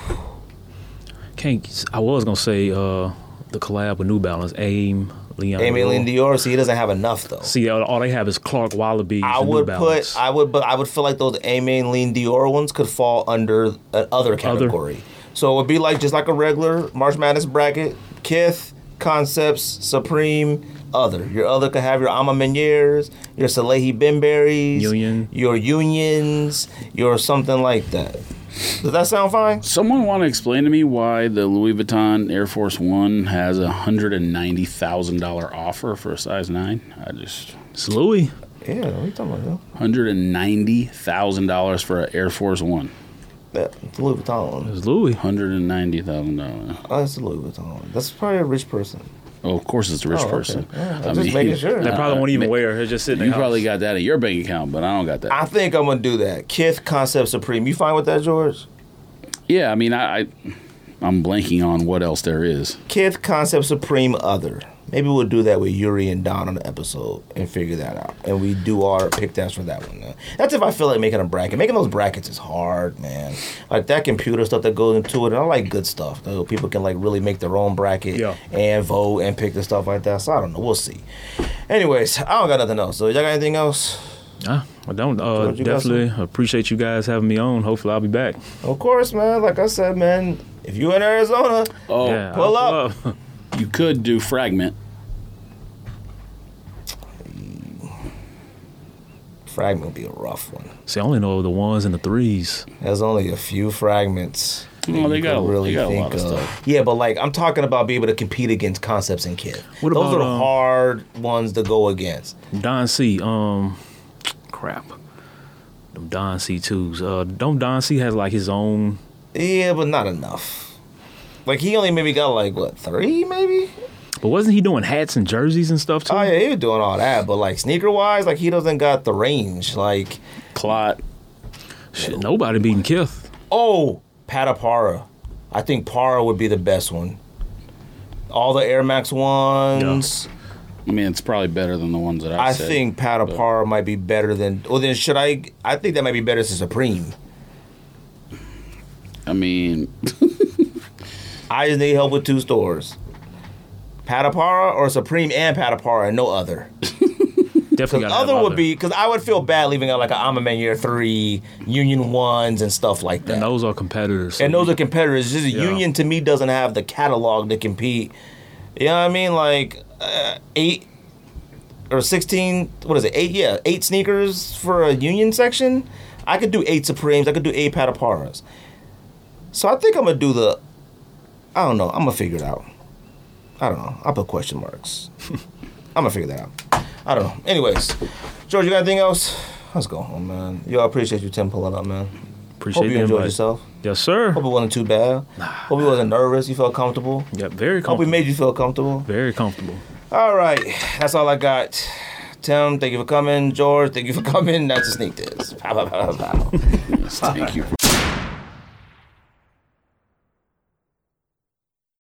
Can't. I was gonna say uh, the collab with New Balance, Aimé, Leon. Amy Dior. Lynn Dior. See, he doesn't have enough though. See, all, all they have is Clark Wallabee. I and New would Balance. put, I would, but I would feel like those Aimé Leon Dore ones could fall under an other category. So it would be like just like a regular March Madness bracket: Kith, Concepts, Supreme, other. Your other could have your A Ma Maniéres, your Salehe Bemburys, Union. your unions, your something like that. Does that sound fine? Someone want to explain to me why the Louis Vuitton Air Force One has a hundred and ninety thousand dollar offer for a size nine? I just It's Louis. Yeah, what are you talking about? hundred and ninety thousand dollars for an Air Force One. That the Louis Vuitton. It's Louis. Hundred and ninety thousand dollars. Oh, that's the Louis Vuitton. That's probably a rich person. Oh, of course it's a rich Oh, okay. person. Yeah, I'm just making sure. They probably won't even ma- wear it. It's just sitting You there. probably got that in your bank account, but I don't got that. I think I'm gonna do that. Kith Concept Supreme. You fine with that, George? yeah, I mean, I, I, I'm blanking on what else there is. Kith Concept Supreme Other. Maybe we'll do that with Yuri and Don on the episode and figure that out. And we do our pick downs for that one. Now. That's if I feel like making a bracket. Making those brackets is hard, man. Like that computer stuff that goes into it. And I like good stuff. Though people can like really make their own bracket Yeah. and vote and pick the stuff like that. So I don't know. We'll see. Anyways, I don't got nothing else. So y'all got anything else? Ah, I don't. Uh, George, you got definitely appreciate you guys having me on. Hopefully, I'll be back. Of course, man. Like I said, man. If you in Arizona, Oh, yeah, pull I'll up. you could do fragment. Fragment would be a rough one. See, I only know the ones and the threes. There's only a few fragments. Well, they you got, could a, they got a lot of stuff. Yeah, but like I'm talking about being able to compete against concepts and Kith. What Those about, are the um, hard ones to go against. Don C. Um, crap. Them Don C twos. Uh, don't Don C has like his own. Yeah, but not enough. Like he only maybe got like what three maybe. But wasn't he doing hats and jerseys and stuff too? Oh yeah, he was doing all that, but like sneaker wise, like he doesn't got the range. Like Clot. Shit, nobody beating Kith. oh, Patapara. I think Para would be the best one. All the Air Max ones. I mean, it's probably better than the ones that I, I said. think Patapara might be better than. Well, then should I? I think that might be better than Supreme. I mean, I just need help with two stores. Patapara or Supreme and Patapara and no other. Definitely other would be because I would feel bad leaving out like a I'm a Man Year Three, Union Ones, and stuff like that. And those are competitors. so and those are competitors. Just Yeah. Union to me doesn't have the catalog to compete. You know what I mean? Like uh, eight or sixteen. What is it? Eight? Yeah, eight sneakers for a Union section. I could do eight Supremes. I could do eight Pataparas. So I think I'm gonna do the. I don't know. I'm gonna figure it out. I don't know. I'll put question marks. I'm gonna figure that out. I don't know. Anyways, George, you got anything else? Let's go home, man. Yo, I appreciate you, Tim, pulling up, man. Appreciate Hope you enjoyed invite. yourself. Yes, sir. Hope it wasn't too bad. Hope you wasn't nervous. You felt comfortable. Yep, very comfortable. Hope we made you feel comfortable. very comfortable. All right, that's all I got. Tim, thank you for coming. George, thank you for coming. That's a sneak diss. Pow, pow, pow, pow. thank you.